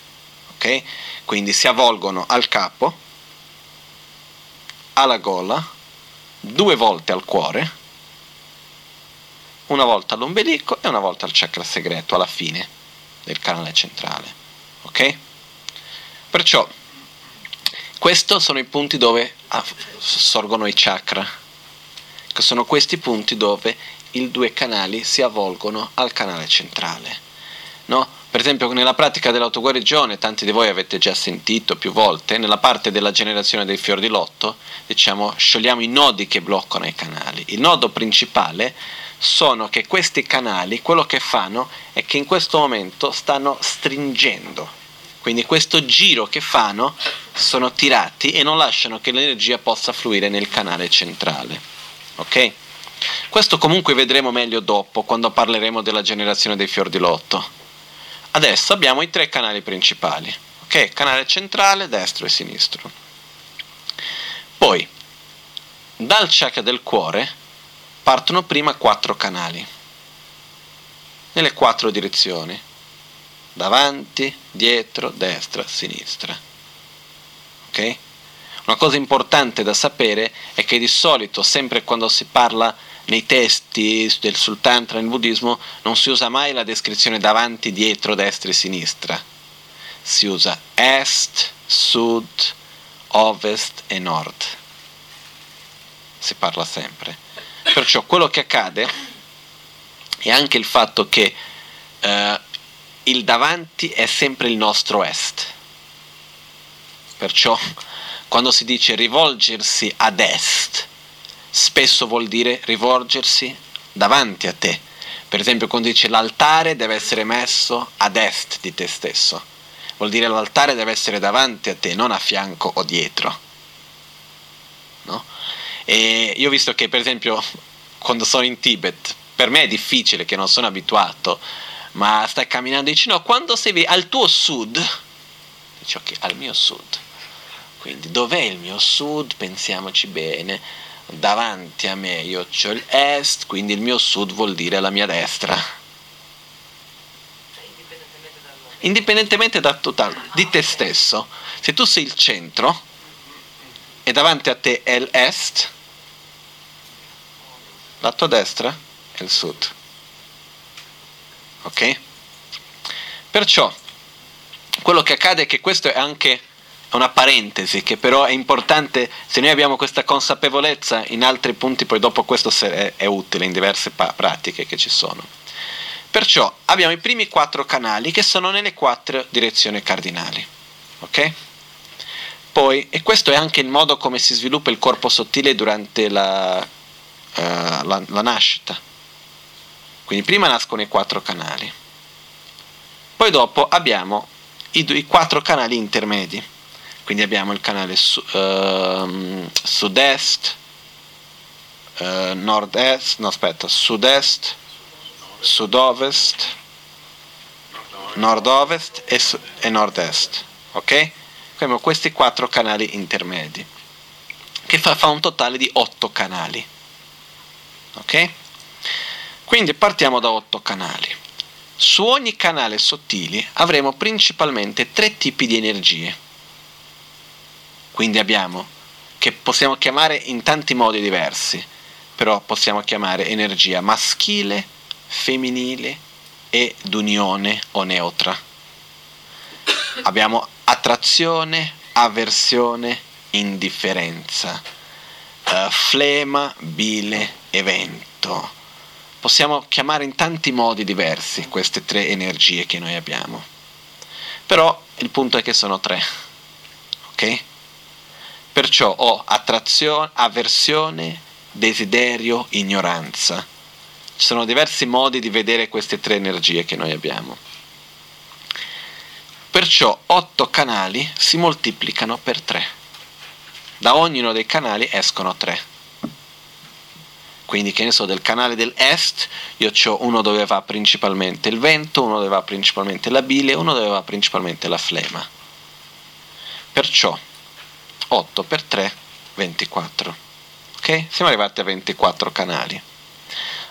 Ok? Quindi si avvolgono al capo, alla gola, due volte al cuore, una volta all'ombelico e una volta al chakra segreto alla fine del canale centrale. Ok? Perciò questi sono i punti dove sorgono i chakra, che sono questi punti dove i due canali si avvolgono al canale centrale. No? Per esempio nella pratica dell'autoguarigione, tanti di voi avete già sentito più volte, nella parte della generazione dei fior di lotto, diciamo, sciogliamo i nodi che bloccano i canali. Il nodo principale sono che questi canali, quello che fanno è che in questo momento stanno stringendo quindi questo giro che fanno sono tirati e non lasciano che l'energia possa fluire nel canale centrale. Ok? Questo comunque vedremo meglio dopo, quando parleremo della generazione dei fior di lotto. Adesso abbiamo i tre canali principali. Ok? Canale centrale, destro e sinistro. Poi, dal chakra del cuore partono prima quattro canali, nelle quattro direzioni davanti, dietro, destra, sinistra. Ok? Una cosa importante da sapere è che di solito, sempre quando si parla nei testi del Sultantra nel buddismo, non si usa mai la descrizione davanti, dietro, destra e sinistra. Si usa est, sud, ovest e nord. Si parla sempre. Perciò quello che accade è anche il fatto che eh, il davanti è sempre il nostro est. Perciò quando si dice rivolgersi ad est, spesso vuol dire rivolgersi davanti a te. Per esempio quando dice l'altare deve essere messo ad est di te stesso. Vuol dire l'altare deve essere davanti a te, non a fianco o dietro. No? E io ho visto che per esempio quando sono in Tibet, per me è difficile che non sono abituato ma stai camminando vicino, quando sei al tuo sud, dici ok, al mio sud, quindi dov'è il mio sud? Pensiamoci bene, davanti a me io ho il est, quindi il mio sud vuol dire la mia destra. Indipendentemente da tutto, di te stesso, se tu sei il centro e davanti a te è l'est, la tua destra è il sud. Ok? Perciò quello che accade è che questo è anche una parentesi che però è importante se noi abbiamo questa consapevolezza in altri punti poi dopo questo è, è utile in diverse pa- pratiche che ci sono. Perciò abbiamo i primi quattro canali che sono nelle quattro direzioni cardinali ok? poi e questo è anche il modo come si sviluppa il corpo sottile durante la, uh, la, la nascita. Quindi prima nascono i quattro canali, poi dopo abbiamo i, i quattro canali intermedi, quindi abbiamo il canale su, uh, sud-est, uh, nord-est, no aspetta, sud-est, sud-ovest, nord-ovest e, su- e nord-est, ok? Abbiamo questi quattro canali intermedi, che fa, fa un totale di otto canali, ok? Quindi partiamo da otto canali. Su ogni canale sottile avremo principalmente tre tipi di energie. Quindi abbiamo, che possiamo chiamare in tanti modi diversi, però possiamo chiamare energia maschile, femminile e d'unione o neutra. Abbiamo attrazione, avversione, indifferenza, uh, flema, bile, evento. Possiamo chiamare in tanti modi diversi queste tre energie che noi abbiamo. Però il punto è che sono tre. Ok? Perciò ho attrazione, avversione, desiderio, ignoranza. Ci sono diversi modi di vedere queste tre energie che noi abbiamo. Perciò otto canali si moltiplicano per tre. Da ognuno dei canali escono tre. Quindi che ne so, del canale dell'est io ho uno dove va principalmente il vento, uno dove va principalmente la bile, uno dove va principalmente la flema. Perciò 8 per 3, 24. Ok? Siamo arrivati a 24 canali.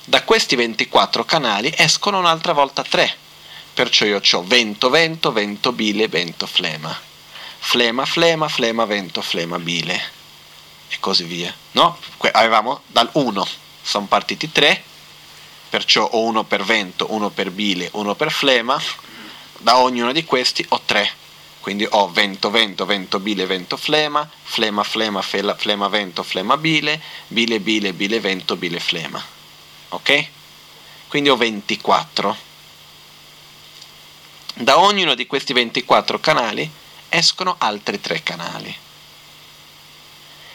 Da questi 24 canali escono un'altra volta 3. Perciò io ho vento, vento, vento, bile, vento, flema. Flema, flema, flema, vento, flema, bile. E così via. No? Avevamo dal 1 sono partiti 3, perciò ho uno per vento, uno per bile, uno per flema, da ognuno di questi ho 3. Quindi ho vento, vento, vento, bile, vento, flema, flema, flema, flema, flema, vento, flema, bile, bile, bile, bile, vento, bile, flema. Ok? Quindi ho 24. Da ognuno di questi 24 canali escono altri 3 canali.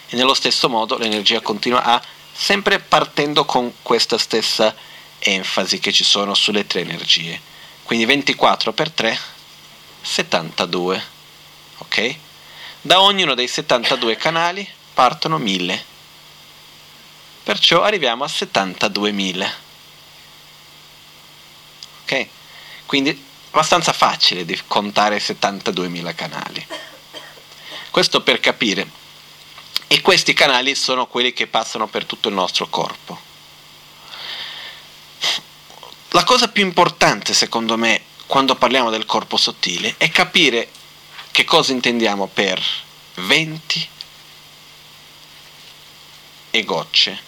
E nello stesso modo l'energia continua a sempre partendo con questa stessa enfasi che ci sono sulle tre energie. Quindi 24 per 3, 72. Ok? Da ognuno dei 72 canali partono 1000. Perciò arriviamo a 72.000. Ok? Quindi abbastanza facile di contare 72.000 canali. Questo per capire e questi canali sono quelli che passano per tutto il nostro corpo. La cosa più importante, secondo me, quando parliamo del corpo sottile è capire che cosa intendiamo per venti e gocce,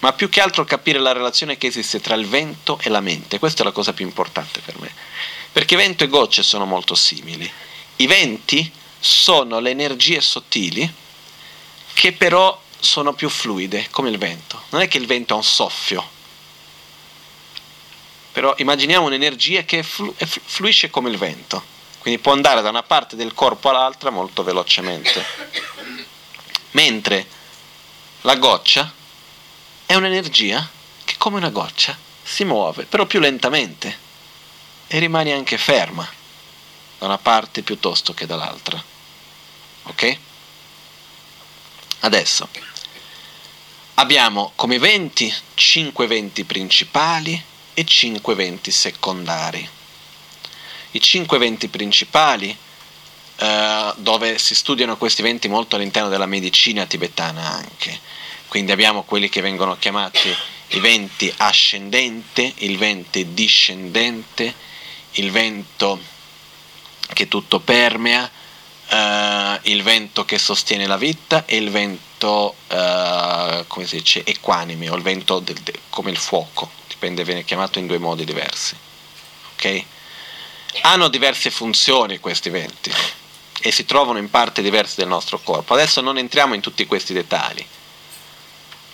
ma più che altro capire la relazione che esiste tra il vento e la mente. Questa è la cosa più importante per me, perché vento e gocce sono molto simili. I venti sono le energie sottili che però sono più fluide, come il vento. Non è che il vento ha un soffio, però immaginiamo un'energia che flu- fluisce come il vento, quindi può andare da una parte del corpo all'altra molto velocemente. Mentre la goccia è un'energia che come una goccia si muove, però più lentamente e rimane anche ferma da una parte piuttosto che dall'altra. Ok? Adesso abbiamo come venti 5 venti principali e 5 venti secondari. I 5 venti principali, eh, dove si studiano questi venti molto all'interno della medicina tibetana anche, quindi abbiamo quelli che vengono chiamati i venti ascendente, il vento discendente, il vento che tutto permea, uh, il vento che sostiene la vita e il vento, uh, come si dice, equanime o il vento del, del, come il fuoco, dipende, viene chiamato in due modi diversi. Okay? Hanno diverse funzioni questi venti e si trovano in parti diverse del nostro corpo. Adesso non entriamo in tutti questi dettagli.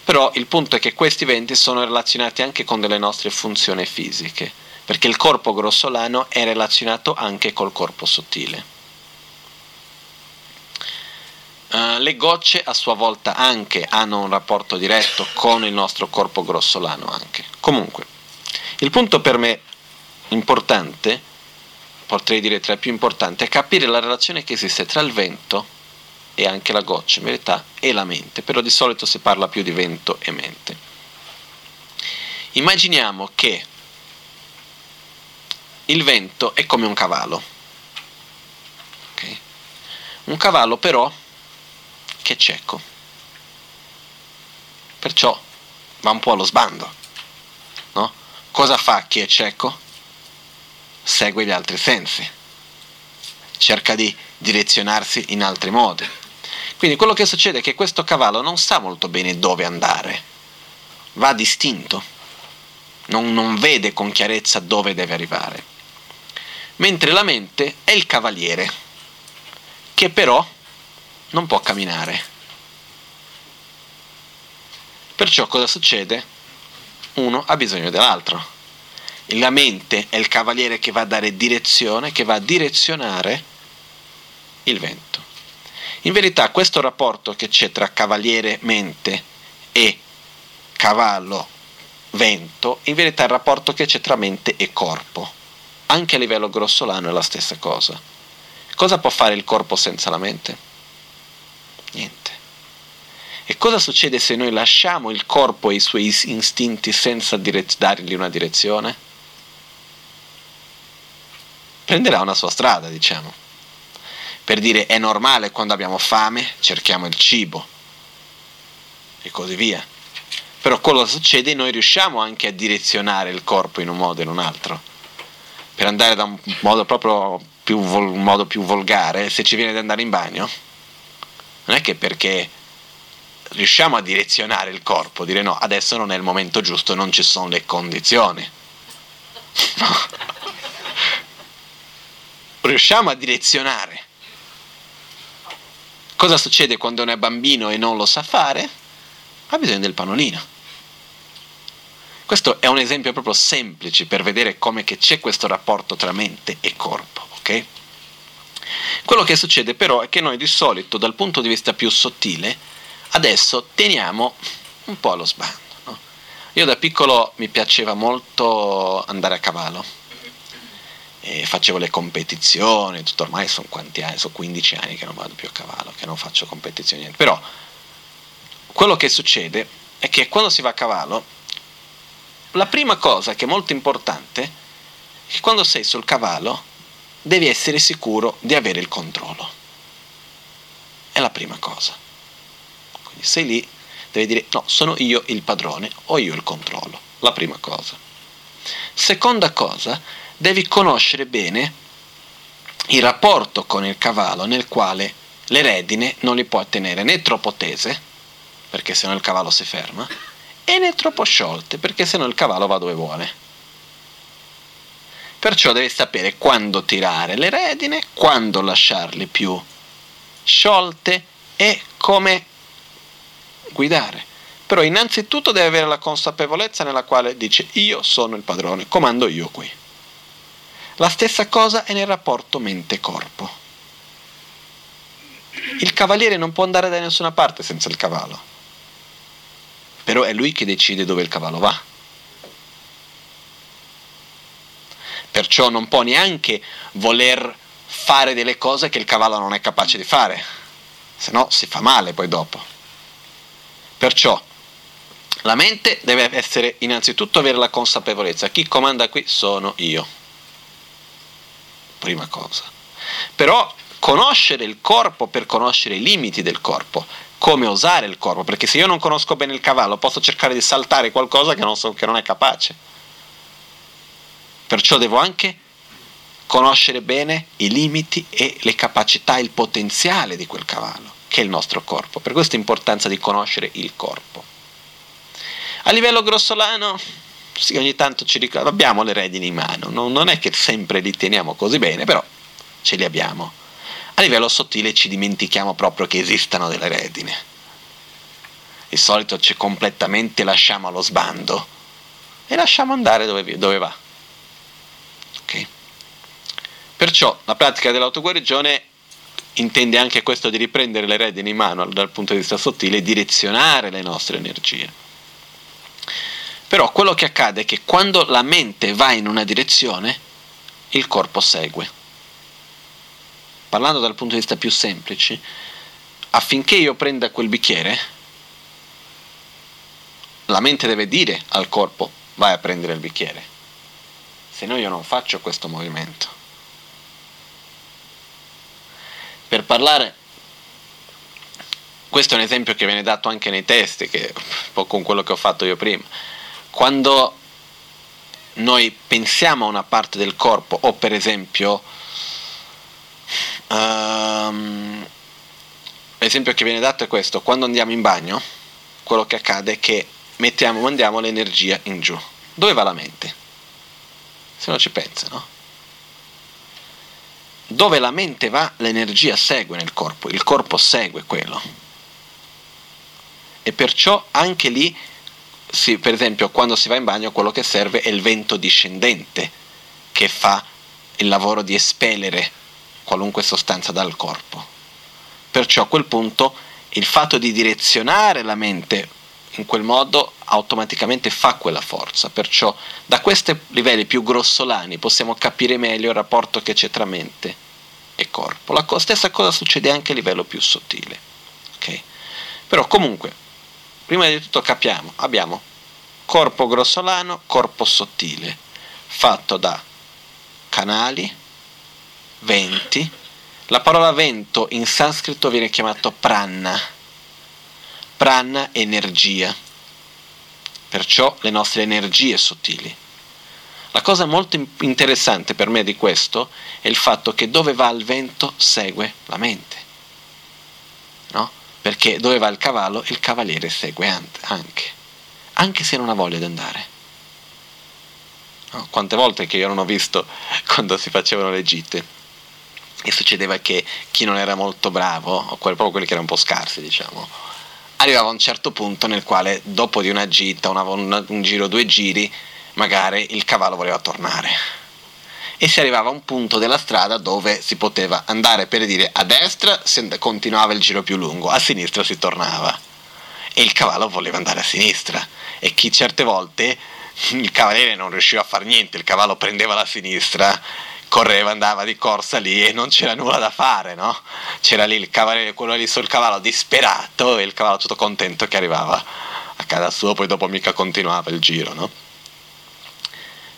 Però il punto è che questi venti sono relazionati anche con delle nostre funzioni fisiche, perché il corpo grossolano è relazionato anche col corpo sottile. Uh, le gocce a sua volta anche hanno un rapporto diretto con il nostro corpo grossolano anche. Comunque, il punto per me importante, potrei dire tra i più importanti, è capire la relazione che esiste tra il vento e anche la goccia, in verità, e la mente, però di solito si parla più di vento e mente. Immaginiamo che il vento è come un cavallo. Okay? Un cavallo però che è cieco. Perciò va un po' allo sbando. No? Cosa fa chi è cieco? Segue gli altri sensi. Cerca di direzionarsi in altri modi. Quindi quello che succede è che questo cavallo non sa molto bene dove andare. Va distinto. non, non vede con chiarezza dove deve arrivare. Mentre la mente è il cavaliere, che però non può camminare. Perciò cosa succede? Uno ha bisogno dell'altro. La mente è il cavaliere che va a dare direzione, che va a direzionare il vento. In verità questo rapporto che c'è tra cavaliere-mente e cavallo-vento, in verità è il rapporto che c'è tra mente e corpo. Anche a livello grossolano è la stessa cosa. Cosa può fare il corpo senza la mente? Niente. E cosa succede se noi lasciamo il corpo e i suoi istinti senza direz- dargli una direzione? Prenderà una sua strada, diciamo. Per dire è normale quando abbiamo fame, cerchiamo il cibo e così via. Però quello che succede, noi riusciamo anche a direzionare il corpo in un modo o in un altro. Per andare da un modo proprio più, un modo più volgare, se ci viene da andare in bagno, non è che perché riusciamo a direzionare il corpo, dire no, adesso non è il momento giusto, non ci sono le condizioni. No. riusciamo a direzionare. Cosa succede quando uno è bambino e non lo sa fare? Ha bisogno del panolino. Questo è un esempio proprio semplice per vedere come c'è questo rapporto tra mente e corpo ok? Quello che succede però è che noi di solito dal punto di vista più sottile adesso teniamo un po' allo sbando. No? Io da piccolo mi piaceva molto andare a cavallo e facevo le competizioni, tutto ormai sono quanti anni, sono 15 anni che non vado più a cavallo, che non faccio competizioni, niente. Però quello che succede è che quando si va a cavallo, la prima cosa che è molto importante è che quando sei sul cavallo devi essere sicuro di avere il controllo. È la prima cosa. Quindi sei lì, devi dire no, sono io il padrone, ho io il controllo. La prima cosa. Seconda cosa, devi conoscere bene il rapporto con il cavallo nel quale le redine non li puoi tenere né troppo tese, perché sennò il cavallo si ferma, e né troppo sciolte, perché sennò il cavallo va dove vuole. Perciò devi sapere quando tirare le redine, quando lasciarle più sciolte e come guidare. Però innanzitutto devi avere la consapevolezza nella quale dice io sono il padrone, comando io qui. La stessa cosa è nel rapporto mente-corpo. Il cavaliere non può andare da nessuna parte senza il cavallo, però è lui che decide dove il cavallo va. Perciò non può neanche voler fare delle cose che il cavallo non è capace di fare, se no si fa male poi dopo. Perciò la mente deve essere innanzitutto avere la consapevolezza, chi comanda qui sono io, prima cosa. Però conoscere il corpo per conoscere i limiti del corpo, come usare il corpo, perché se io non conosco bene il cavallo posso cercare di saltare qualcosa che non, so, che non è capace Perciò devo anche conoscere bene i limiti e le capacità, il potenziale di quel cavallo, che è il nostro corpo. Per questo l'importanza di conoscere il corpo. A livello grossolano, sì, ogni tanto ci ricordiamo, abbiamo le redini in mano, non, non è che sempre li teniamo così bene, però ce li abbiamo. A livello sottile ci dimentichiamo proprio che esistano delle redine. Di solito ci completamente lasciamo allo sbando e lasciamo andare dove, dove va. Perciò la pratica dell'autoguarigione intende anche questo di riprendere le redini in mano dal punto di vista sottile e direzionare le nostre energie. Però quello che accade è che quando la mente va in una direzione, il corpo segue. Parlando dal punto di vista più semplice, affinché io prenda quel bicchiere, la mente deve dire al corpo vai a prendere il bicchiere, se no io non faccio questo movimento. Per parlare, questo è un esempio che viene dato anche nei testi, che un po' con quello che ho fatto io prima. Quando noi pensiamo a una parte del corpo, o per esempio, um, l'esempio che viene dato è questo, quando andiamo in bagno, quello che accade è che mettiamo, mandiamo l'energia in giù, dove va la mente? Se uno ci pensa, no? Dove la mente va, l'energia segue nel corpo, il corpo segue quello. E perciò anche lì, sì, per esempio, quando si va in bagno, quello che serve è il vento discendente che fa il lavoro di espellere qualunque sostanza dal corpo. Perciò a quel punto il fatto di direzionare la mente in quel modo automaticamente fa quella forza. Perciò da questi livelli più grossolani possiamo capire meglio il rapporto che c'è tra mente e corpo. La stessa cosa succede anche a livello più sottile. Okay? Però comunque, prima di tutto capiamo, abbiamo corpo grossolano, corpo sottile, fatto da canali, venti. La parola vento in sanscrito viene chiamato pranna. Pranna energia. Perciò le nostre energie sottili. La cosa molto interessante per me di questo è il fatto che dove va il vento segue la mente. No? Perché dove va il cavallo, il cavaliere segue anche, anche se non ha voglia di andare. No? Quante volte che io non ho visto quando si facevano le gite e succedeva che chi non era molto bravo, o proprio quelli che erano un po' scarsi, diciamo, arrivava a un certo punto nel quale dopo di una gita, una, una, un giro, due giri, magari il cavallo voleva tornare. E si arrivava a un punto della strada dove si poteva andare per dire a destra continuava il giro più lungo, a sinistra si tornava. E il cavallo voleva andare a sinistra. E chi certe volte il cavaliere non riusciva a fare niente, il cavallo prendeva la sinistra correva, andava di corsa lì e non c'era nulla da fare, no? C'era lì il cavaliere, quello lì sul cavallo disperato e il cavallo tutto contento che arrivava a casa sua, poi dopo mica continuava il giro, no?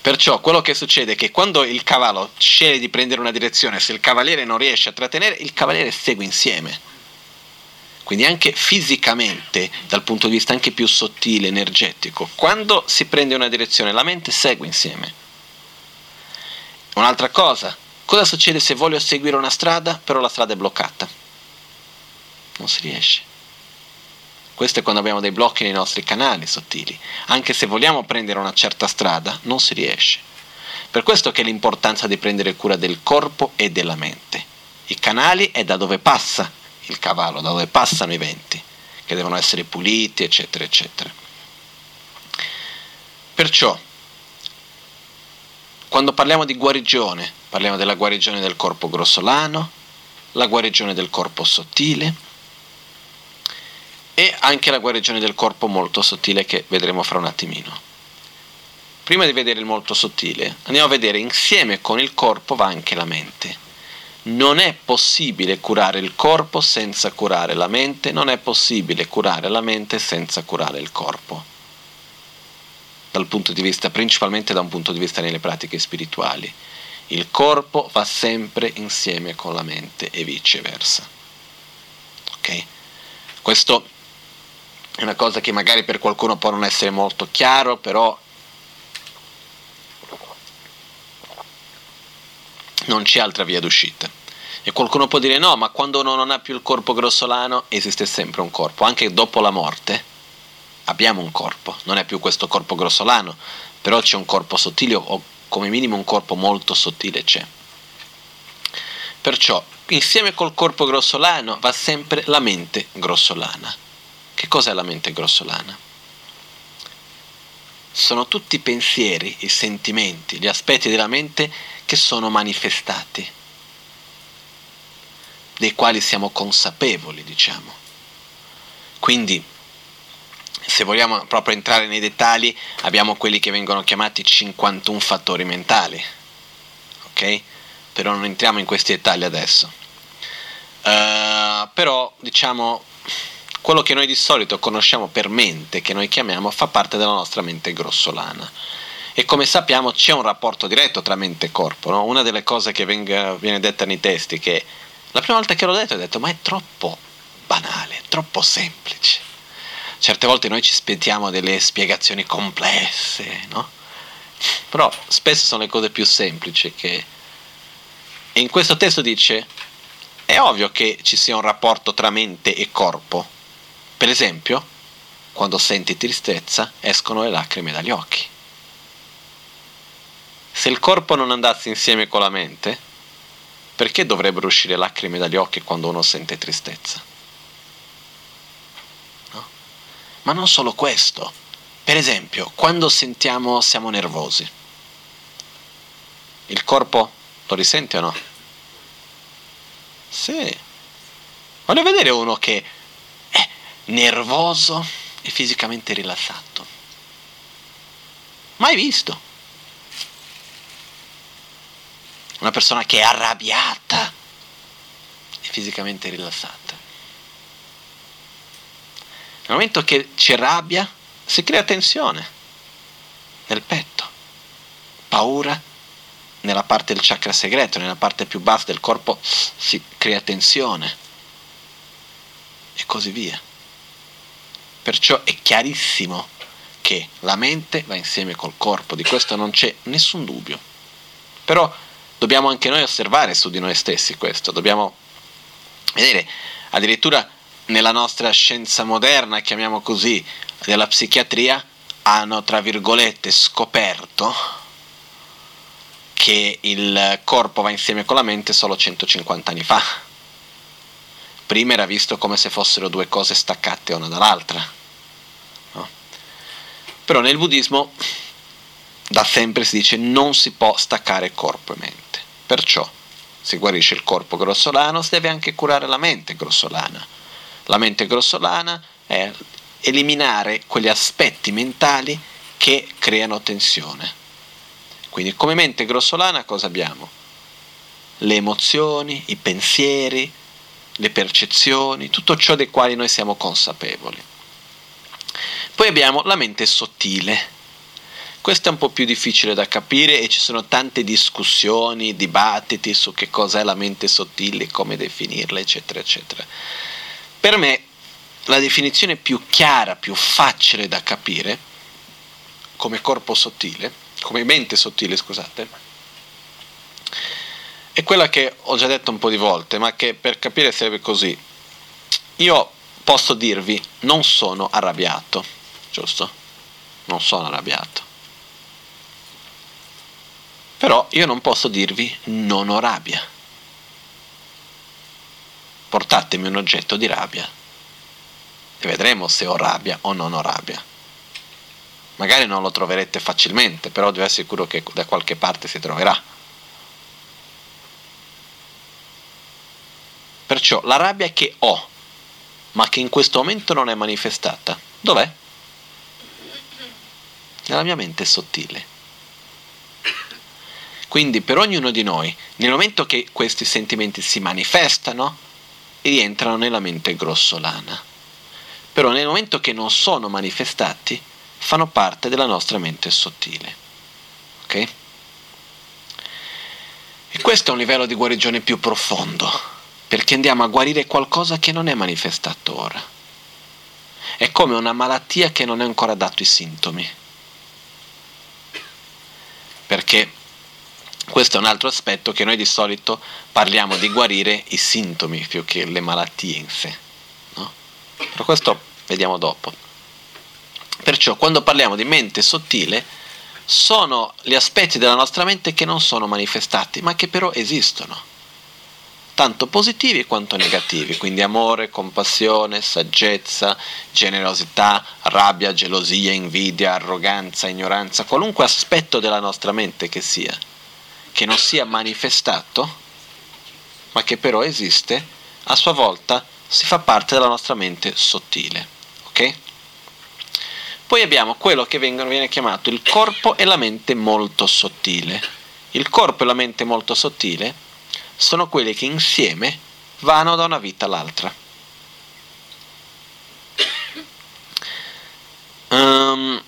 Perciò quello che succede è che quando il cavallo sceglie di prendere una direzione, se il cavaliere non riesce a trattenere, il cavaliere segue insieme. Quindi anche fisicamente, dal punto di vista anche più sottile, energetico, quando si prende una direzione, la mente segue insieme. Un'altra cosa, cosa succede se voglio seguire una strada, però la strada è bloccata? Non si riesce. Questo è quando abbiamo dei blocchi nei nostri canali sottili. Anche se vogliamo prendere una certa strada, non si riesce. Per questo che l'importanza di prendere cura del corpo e della mente. I canali è da dove passa il cavallo, da dove passano i venti, che devono essere puliti, eccetera, eccetera. Perciò, quando parliamo di guarigione, parliamo della guarigione del corpo grossolano, la guarigione del corpo sottile e anche la guarigione del corpo molto sottile che vedremo fra un attimino. Prima di vedere il molto sottile, andiamo a vedere insieme con il corpo va anche la mente. Non è possibile curare il corpo senza curare la mente, non è possibile curare la mente senza curare il corpo dal punto di vista, principalmente da un punto di vista nelle pratiche spirituali. Il corpo va sempre insieme con la mente e viceversa. Ok? Questo è una cosa che magari per qualcuno può non essere molto chiaro, però non c'è altra via d'uscita. E qualcuno può dire no, ma quando uno non ha più il corpo grossolano esiste sempre un corpo, anche dopo la morte abbiamo un corpo, non è più questo corpo grossolano, però c'è un corpo sottile o come minimo un corpo molto sottile c'è. Perciò, insieme col corpo grossolano va sempre la mente grossolana. Che cos'è la mente grossolana? Sono tutti i pensieri, i sentimenti, gli aspetti della mente che sono manifestati, dei quali siamo consapevoli, diciamo. Quindi se vogliamo proprio entrare nei dettagli, abbiamo quelli che vengono chiamati 51 fattori mentali. Ok? Però non entriamo in questi dettagli adesso. Uh, però, diciamo, quello che noi di solito conosciamo per mente, che noi chiamiamo, fa parte della nostra mente grossolana. E come sappiamo c'è un rapporto diretto tra mente e corpo. No? Una delle cose che venga, viene detta nei testi, che la prima volta che l'ho detto ho detto, ma è troppo banale, troppo semplice certe volte noi ci aspettiamo delle spiegazioni complesse, no? Però spesso sono le cose più semplici che... E in questo testo dice, è ovvio che ci sia un rapporto tra mente e corpo. Per esempio, quando senti tristezza escono le lacrime dagli occhi. Se il corpo non andasse insieme con la mente, perché dovrebbero uscire lacrime dagli occhi quando uno sente tristezza? No? Ma non solo questo. Per esempio, quando sentiamo siamo nervosi, il corpo lo risente o no? Sì. Voglio vedere uno che è nervoso e fisicamente rilassato. Mai visto. Una persona che è arrabbiata e fisicamente rilassata. Nel momento che c'è rabbia, si crea tensione nel petto, paura nella parte del chakra segreto, nella parte più bassa del corpo si crea tensione e così via. Perciò è chiarissimo che la mente va insieme col corpo, di questo non c'è nessun dubbio. Però dobbiamo anche noi osservare su di noi stessi questo, dobbiamo vedere addirittura nella nostra scienza moderna, chiamiamo così, della psichiatria, hanno tra virgolette scoperto che il corpo va insieme con la mente solo 150 anni fa. Prima era visto come se fossero due cose staccate una dall'altra. No? Però nel buddismo da sempre si dice non si può staccare corpo e mente. Perciò si guarisce il corpo grossolano, si deve anche curare la mente grossolana. La mente grossolana è eliminare quegli aspetti mentali che creano tensione quindi come mente grossolana cosa abbiamo? Le emozioni, i pensieri, le percezioni, tutto ciò dei quali noi siamo consapevoli. Poi abbiamo la mente sottile. Questo è un po' più difficile da capire e ci sono tante discussioni, dibattiti su che cos'è la mente sottile, come definirla, eccetera, eccetera. Per me la definizione più chiara, più facile da capire come corpo sottile come mente sottile, scusate, è quella che ho già detto un po' di volte, ma che per capire serve così. Io posso dirvi non sono arrabbiato, giusto? Non sono arrabbiato. Però io non posso dirvi non ho rabbia. Portatemi un oggetto di rabbia e vedremo se ho rabbia o non ho rabbia. Magari non lo troverete facilmente, però deve essere sicuro che da qualche parte si troverà. Perciò la rabbia che ho, ma che in questo momento non è manifestata, dov'è? Nella mia mente sottile. Quindi per ognuno di noi, nel momento che questi sentimenti si manifestano, rientrano nella mente grossolana. Però nel momento che non sono manifestati, fanno parte della nostra mente sottile. Ok? E questo è un livello di guarigione più profondo, perché andiamo a guarire qualcosa che non è manifestato ora. È come una malattia che non è ancora dato i sintomi. Perché questo è un altro aspetto che noi di solito parliamo di guarire i sintomi più che le malattie in sé. No? Però questo vediamo dopo. Perciò quando parliamo di mente sottile, sono gli aspetti della nostra mente che non sono manifestati, ma che però esistono, tanto positivi quanto negativi, quindi amore, compassione, saggezza, generosità, rabbia, gelosia, invidia, arroganza, ignoranza, qualunque aspetto della nostra mente che sia, che non sia manifestato, ma che però esiste, a sua volta si fa parte della nostra mente sottile. Ok? Poi abbiamo quello che vengono, viene chiamato il corpo e la mente molto sottile. Il corpo e la mente molto sottile sono quelli che insieme vanno da una vita all'altra. Um,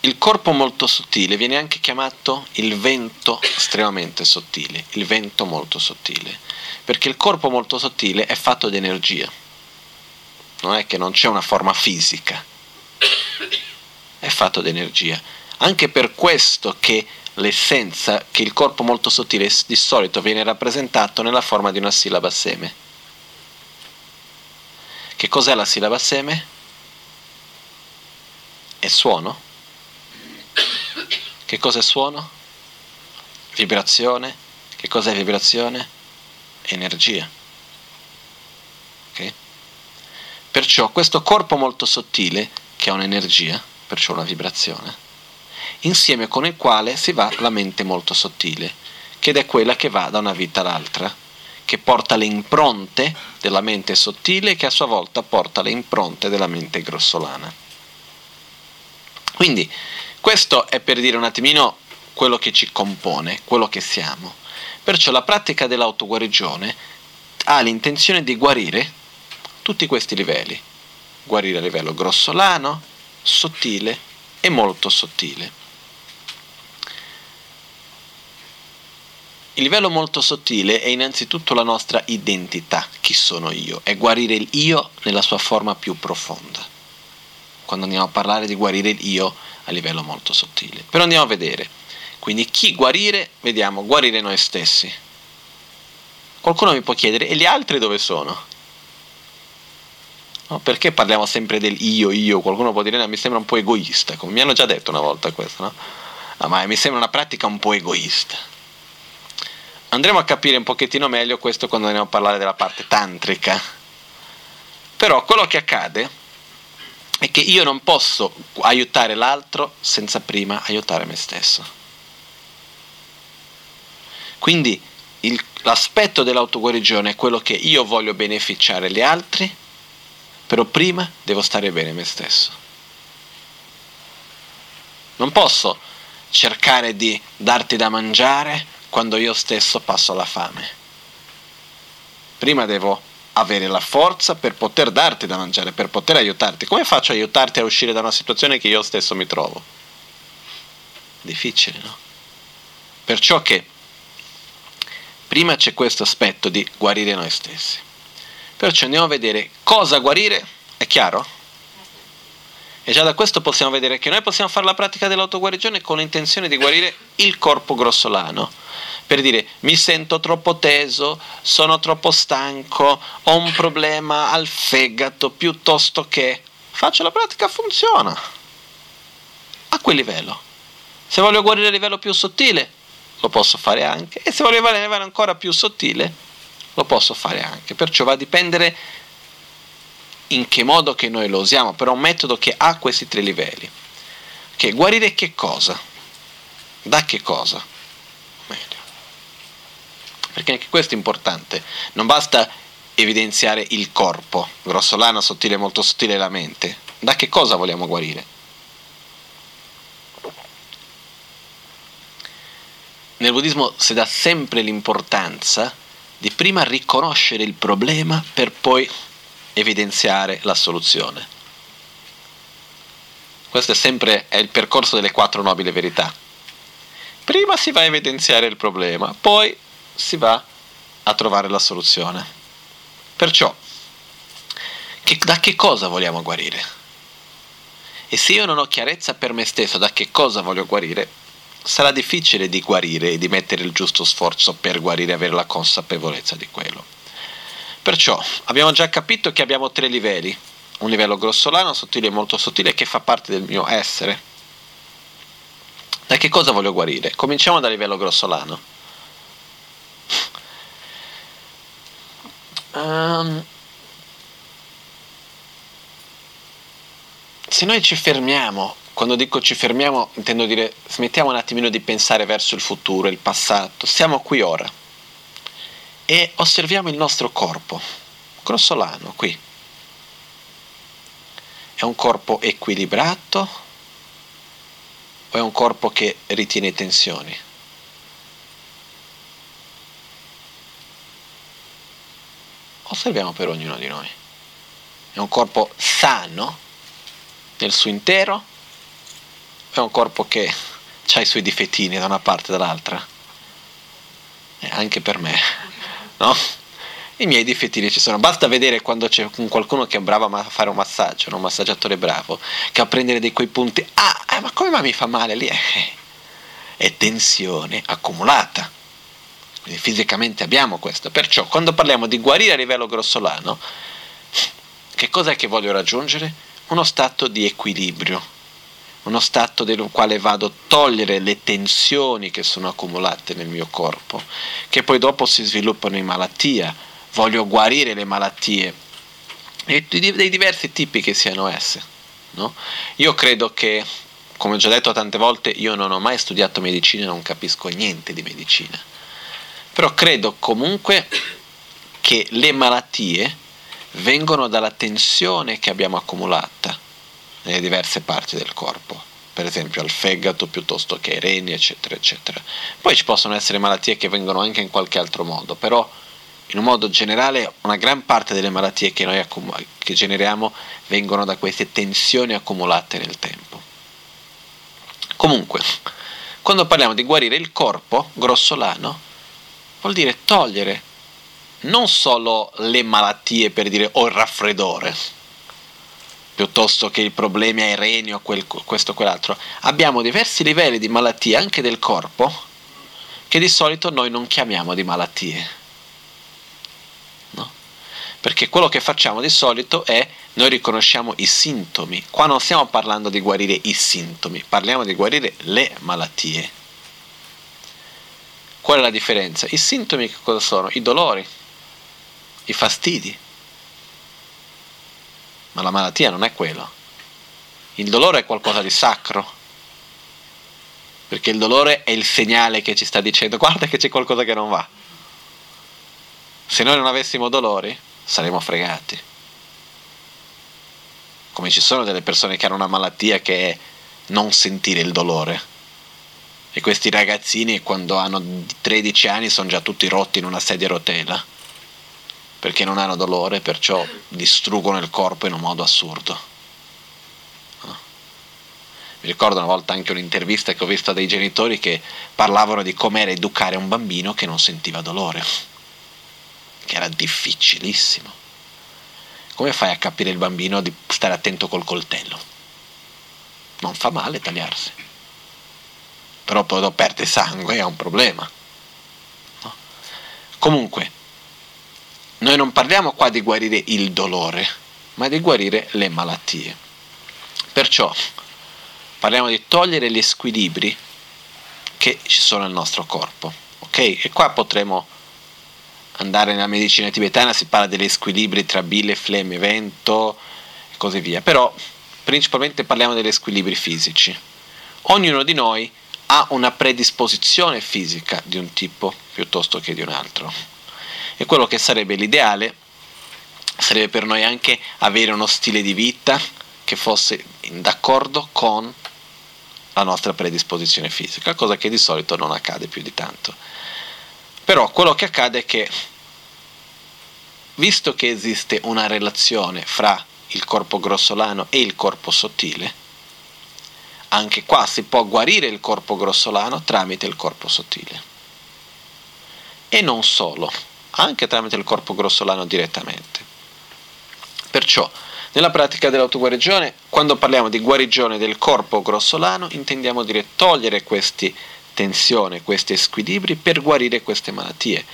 il corpo molto sottile viene anche chiamato il vento estremamente sottile, il vento molto sottile, perché il corpo molto sottile è fatto di energia non è che non c'è una forma fisica, è fatto di energia. Anche per questo che l'essenza, che il corpo molto sottile di solito viene rappresentato nella forma di una sillaba seme. Che cos'è la sillaba seme? È suono? Che cosa è suono? Vibrazione. Che cosa è vibrazione? Energia. Ok? Perciò questo corpo molto sottile, che ha un'energia, perciò una vibrazione, insieme con il quale si va la mente molto sottile, che è quella che va da una vita all'altra, che porta le impronte della mente sottile che a sua volta porta le impronte della mente grossolana. Quindi questo è per dire un attimino quello che ci compone, quello che siamo. Perciò la pratica dell'autoguarigione ha l'intenzione di guarire tutti questi livelli. Guarire a livello grossolano, sottile e molto sottile. Il livello molto sottile è innanzitutto la nostra identità, chi sono io, è guarire il io nella sua forma più profonda. Quando andiamo a parlare di guarire il io a livello molto sottile. Però andiamo a vedere. Quindi chi guarire, vediamo, guarire noi stessi. Qualcuno mi può chiedere, e gli altri dove sono? No, perché parliamo sempre del io, io? Qualcuno può dire, no, mi sembra un po' egoista, come mi hanno già detto una volta questo, no? no ma mi sembra una pratica un po' egoista. Andremo a capire un pochettino meglio questo quando andiamo a parlare della parte tantrica. Però quello che accade è che io non posso aiutare l'altro senza prima aiutare me stesso. Quindi il, l'aspetto dell'autoguarigione è quello che io voglio beneficiare gli altri però prima devo stare bene me stesso. Non posso cercare di darti da mangiare quando io stesso passo la fame. Prima devo avere la forza per poter darti da mangiare, per poter aiutarti. Come faccio a aiutarti a uscire da una situazione che io stesso mi trovo? Difficile, no? Perciò che prima c'è questo aspetto di guarire noi stessi. Perciò andiamo a vedere cosa guarire, è chiaro? E già da questo possiamo vedere che noi possiamo fare la pratica dell'autoguarigione con l'intenzione di guarire il corpo grossolano. Per dire mi sento troppo teso, sono troppo stanco, ho un problema al fegato piuttosto che faccio la pratica, funziona. A quel livello. Se voglio guarire a livello più sottile, lo posso fare anche. E se voglio guarire a livello ancora più sottile, lo posso fare anche. Perciò va a dipendere in che modo che noi lo usiamo, però un metodo che ha questi tre livelli. Che guarire che cosa? Da che cosa? Perché anche questo è importante. Non basta evidenziare il corpo, grossolano, sottile, molto sottile la mente. Da che cosa vogliamo guarire? Nel buddismo si dà sempre l'importanza di prima riconoscere il problema per poi evidenziare la soluzione. Questo è sempre è il percorso delle quattro nobili verità. Prima si va a evidenziare il problema, poi si va a trovare la soluzione. Perciò, che, da che cosa vogliamo guarire? E se io non ho chiarezza per me stesso da che cosa voglio guarire, sarà difficile di guarire e di mettere il giusto sforzo per guarire e avere la consapevolezza di quello. Perciò abbiamo già capito che abbiamo tre livelli, un livello grossolano, sottile e molto sottile che fa parte del mio essere. Da che cosa voglio guarire? Cominciamo dal livello grossolano. Um, se noi ci fermiamo quando dico ci fermiamo, intendo dire smettiamo un attimino di pensare verso il futuro, il passato, siamo qui ora e osserviamo il nostro corpo, grossolano qui. È un corpo equilibrato o è un corpo che ritiene tensioni? Osserviamo per ognuno di noi. È un corpo sano nel suo intero è un corpo che ha i suoi difettini da una parte e dall'altra. E anche per me, no? I miei difettini ci sono. Basta vedere quando c'è qualcuno che è bravo a fare un massaggio, un massaggiatore bravo, che a prendere dei quei punti. Ah, eh, ma come mai mi fa male lì? Eh, è tensione accumulata. Quindi fisicamente abbiamo questo. Perciò quando parliamo di guarire a livello grossolano, che cosa è che voglio raggiungere? Uno stato di equilibrio uno stato nel quale vado a togliere le tensioni che sono accumulate nel mio corpo, che poi dopo si sviluppano in malattia. Voglio guarire le malattie e dei diversi tipi che siano esse. No? Io credo che, come ho già detto tante volte, io non ho mai studiato medicina e non capisco niente di medicina, però credo comunque che le malattie vengono dalla tensione che abbiamo accumulata nelle diverse parti del corpo, per esempio al fegato piuttosto che ai reni, eccetera, eccetera. Poi ci possono essere malattie che vengono anche in qualche altro modo, però in un modo generale una gran parte delle malattie che noi accum- che generiamo vengono da queste tensioni accumulate nel tempo. Comunque, quando parliamo di guarire il corpo grossolano, vuol dire togliere non solo le malattie per dire ho il raffreddore, piuttosto che i problemi ai reni o quel, questo o quell'altro. Abbiamo diversi livelli di malattie anche del corpo che di solito noi non chiamiamo di malattie. No? Perché quello che facciamo di solito è noi riconosciamo i sintomi. Qua non stiamo parlando di guarire i sintomi, parliamo di guarire le malattie. Qual è la differenza? I sintomi che cosa sono? I dolori, i fastidi. Ma la malattia non è quello. Il dolore è qualcosa di sacro. Perché il dolore è il segnale che ci sta dicendo guarda che c'è qualcosa che non va. Se noi non avessimo dolori, saremmo fregati. Come ci sono delle persone che hanno una malattia che è non sentire il dolore. E questi ragazzini quando hanno 13 anni sono già tutti rotti in una sedia a rotella perché non hanno dolore, perciò distruggono il corpo in un modo assurdo. Mi ricordo una volta anche un'intervista che ho visto a dei genitori che parlavano di com'era educare un bambino che non sentiva dolore, che era difficilissimo. Come fai a capire il bambino di stare attento col coltello? Non fa male tagliarsi, però poi perde sangue, è un problema. No? Comunque, noi non parliamo qua di guarire il dolore, ma di guarire le malattie. Perciò parliamo di togliere gli squilibri che ci sono nel nostro corpo. Ok? E qua potremo andare nella medicina tibetana, si parla degli squilibri tra bile, flemme, vento e così via. Però principalmente parliamo degli squilibri fisici. Ognuno di noi ha una predisposizione fisica di un tipo piuttosto che di un altro e quello che sarebbe l'ideale sarebbe per noi anche avere uno stile di vita che fosse d'accordo con la nostra predisposizione fisica, cosa che di solito non accade più di tanto. Però quello che accade è che, visto che esiste una relazione fra il corpo grossolano e il corpo sottile, anche qua si può guarire il corpo grossolano tramite il corpo sottile. E non solo anche tramite il corpo grossolano direttamente. Perciò, nella pratica dell'autoguarigione, quando parliamo di guarigione del corpo grossolano, intendiamo dire togliere queste tensioni, questi squilibri per guarire queste malattie.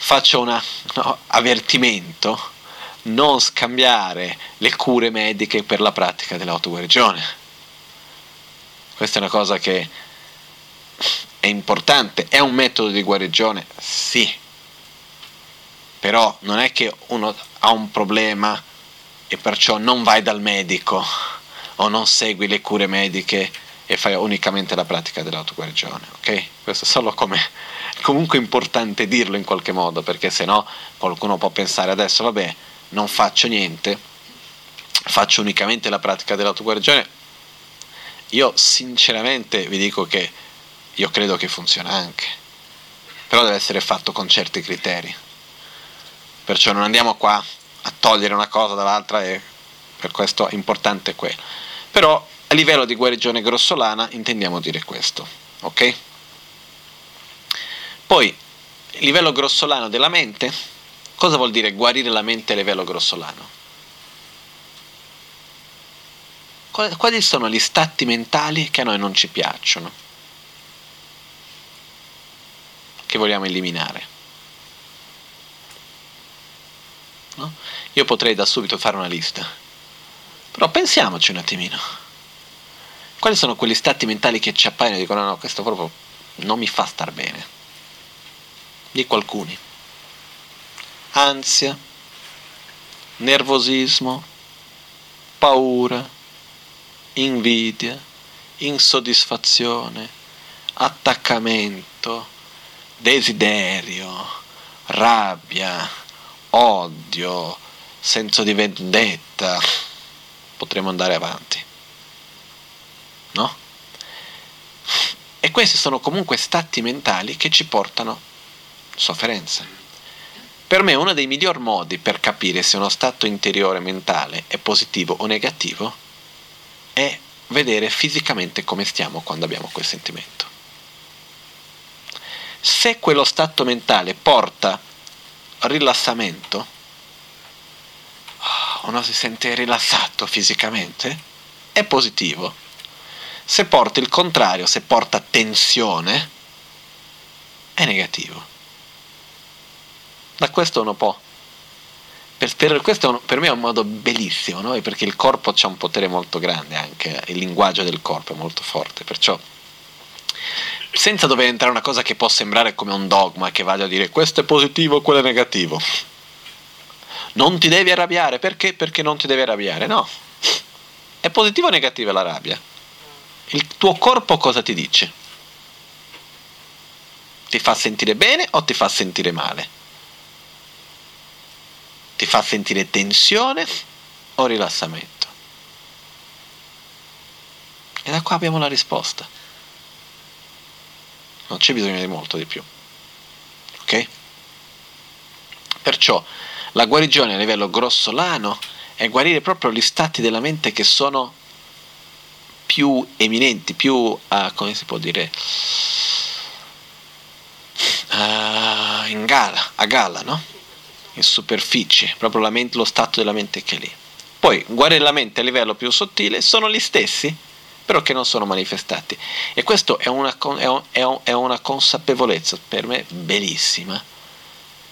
Faccio un no, avvertimento, non scambiare le cure mediche per la pratica dell'autoguarigione. Questa è una cosa che è importante, è un metodo di guarigione, sì, però non è che uno ha un problema e perciò non vai dal medico o non segui le cure mediche e fai unicamente la pratica dell'autoguarigione, ok? Questo è solo come comunque importante dirlo in qualche modo, perché se no qualcuno può pensare adesso, vabbè, non faccio niente, faccio unicamente la pratica dell'autoguarigione. Io sinceramente vi dico che io credo che funziona anche, però deve essere fatto con certi criteri perciò non andiamo qua a togliere una cosa dall'altra e per questo è importante quello. Però a livello di guarigione grossolana intendiamo dire questo, ok? Poi, livello grossolano della mente, cosa vuol dire guarire la mente a livello grossolano? Quali sono gli stati mentali che a noi non ci piacciono? Che vogliamo eliminare? No? Io potrei da subito fare una lista, però pensiamoci un attimino. Quali sono quegli stati mentali che ci appaiono e dicono no, no, questo proprio non mi fa star bene? Dico alcuni. Ansia, nervosismo, paura, invidia, insoddisfazione, attaccamento, desiderio, rabbia, odio, senso di vendetta. Potremmo andare avanti. No? E questi sono comunque stati mentali che ci portano sofferenza. Per me uno dei miglior modi per capire se uno stato interiore mentale è positivo o negativo è vedere fisicamente come stiamo quando abbiamo quel sentimento. Se quello stato mentale porta rilassamento, uno si sente rilassato fisicamente, è positivo. Se porta il contrario, se porta tensione, è negativo. Da questo uno può per, per, questo per me è un modo bellissimo, no? perché il corpo ha un potere molto grande anche, il linguaggio del corpo è molto forte, perciò senza dover entrare una cosa che può sembrare come un dogma che vada a dire questo è positivo, quello è negativo. Non ti devi arrabbiare, perché? Perché non ti devi arrabbiare, no. È positivo o negativa la rabbia? Il tuo corpo cosa ti dice? Ti fa sentire bene o ti fa sentire male? Ti fa sentire tensione o rilassamento? E da qua abbiamo la risposta. Non c'è bisogno di molto di più. Ok? Perciò la guarigione a livello grossolano è guarire proprio gli stati della mente che sono più eminenti, più, uh, come si può dire, uh, in gala, a gala, no? In superficie, proprio mente, lo stato della mente che è lì. Poi guarire la mente a livello più sottile sono gli stessi, però che non sono manifestati. E questa è è, è una consapevolezza per me bellissima,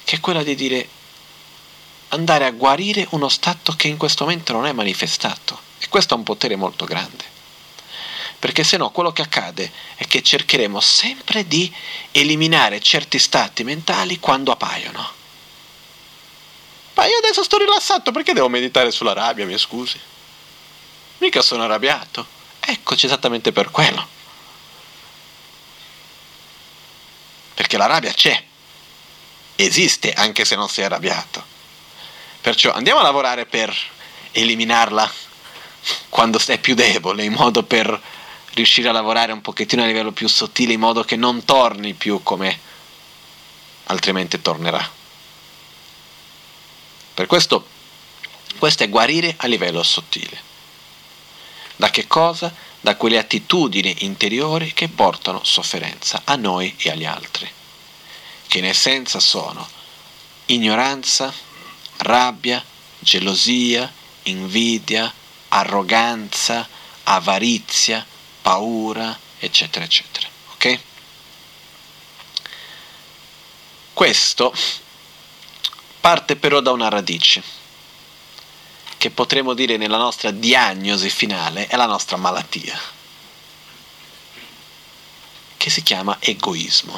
che è quella di dire andare a guarire uno stato che in questo momento non è manifestato. E questo ha un potere molto grande. Perché se no quello che accade è che cercheremo sempre di eliminare certi stati mentali quando appaiono. Ma io adesso sto rilassato, perché devo meditare sulla rabbia, mi scusi? Mica sono arrabbiato. Eccoci esattamente per quello. Perché la rabbia c'è. Esiste anche se non sei arrabbiato. Perciò andiamo a lavorare per eliminarla quando sei più debole, in modo per riuscire a lavorare un pochettino a livello più sottile, in modo che non torni più come altrimenti tornerà. Per questo, questo è guarire a livello sottile. Da che cosa? Da quelle attitudini interiori che portano sofferenza a noi e agli altri, che in essenza sono ignoranza, rabbia, gelosia, invidia, arroganza, avarizia, paura, eccetera, eccetera. Ok? Questo parte però da una radice, che potremmo dire nella nostra diagnosi finale è la nostra malattia, che si chiama egoismo.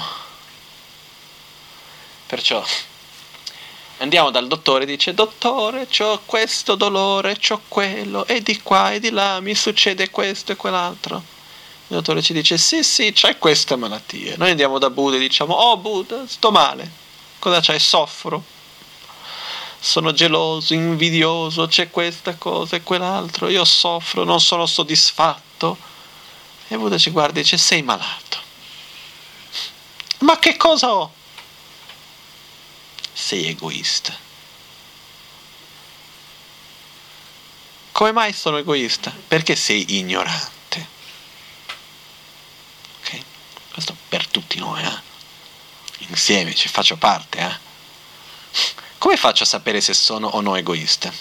Perciò andiamo dal dottore e dice dottore ho questo dolore, ho quello e di qua e di là mi succede questo e quell'altro. Il dottore ci dice sì sì c'hai questa malattia. Noi andiamo da Buddha e diciamo oh Buddha sto male. Cosa c'hai? Soffro sono geloso, invidioso, c'è questa cosa e quell'altro, io soffro, non sono soddisfatto. E Buddha ci guarda e dice sei malato. Ma che cosa ho? Sei egoista. Come mai sono egoista? Perché sei ignorante. Ok? Questo per tutti noi, eh? Insieme ci faccio parte, eh? Come faccio a sapere se sono o no egoista?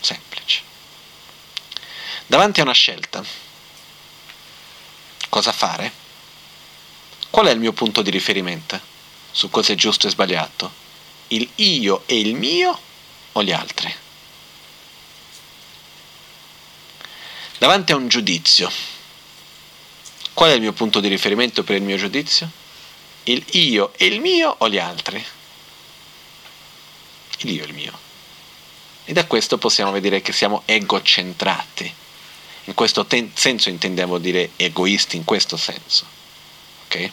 Semplice. Davanti a una scelta, cosa fare? Qual è il mio punto di riferimento su cosa è giusto e sbagliato? Il io e il mio o gli altri? davanti a un giudizio, qual è il mio punto di riferimento per il mio giudizio? Il io e il mio o gli altri? Il io e il mio. E da questo possiamo vedere che siamo egocentrati. In questo ten- senso intendiamo dire egoisti, in questo senso. Ok?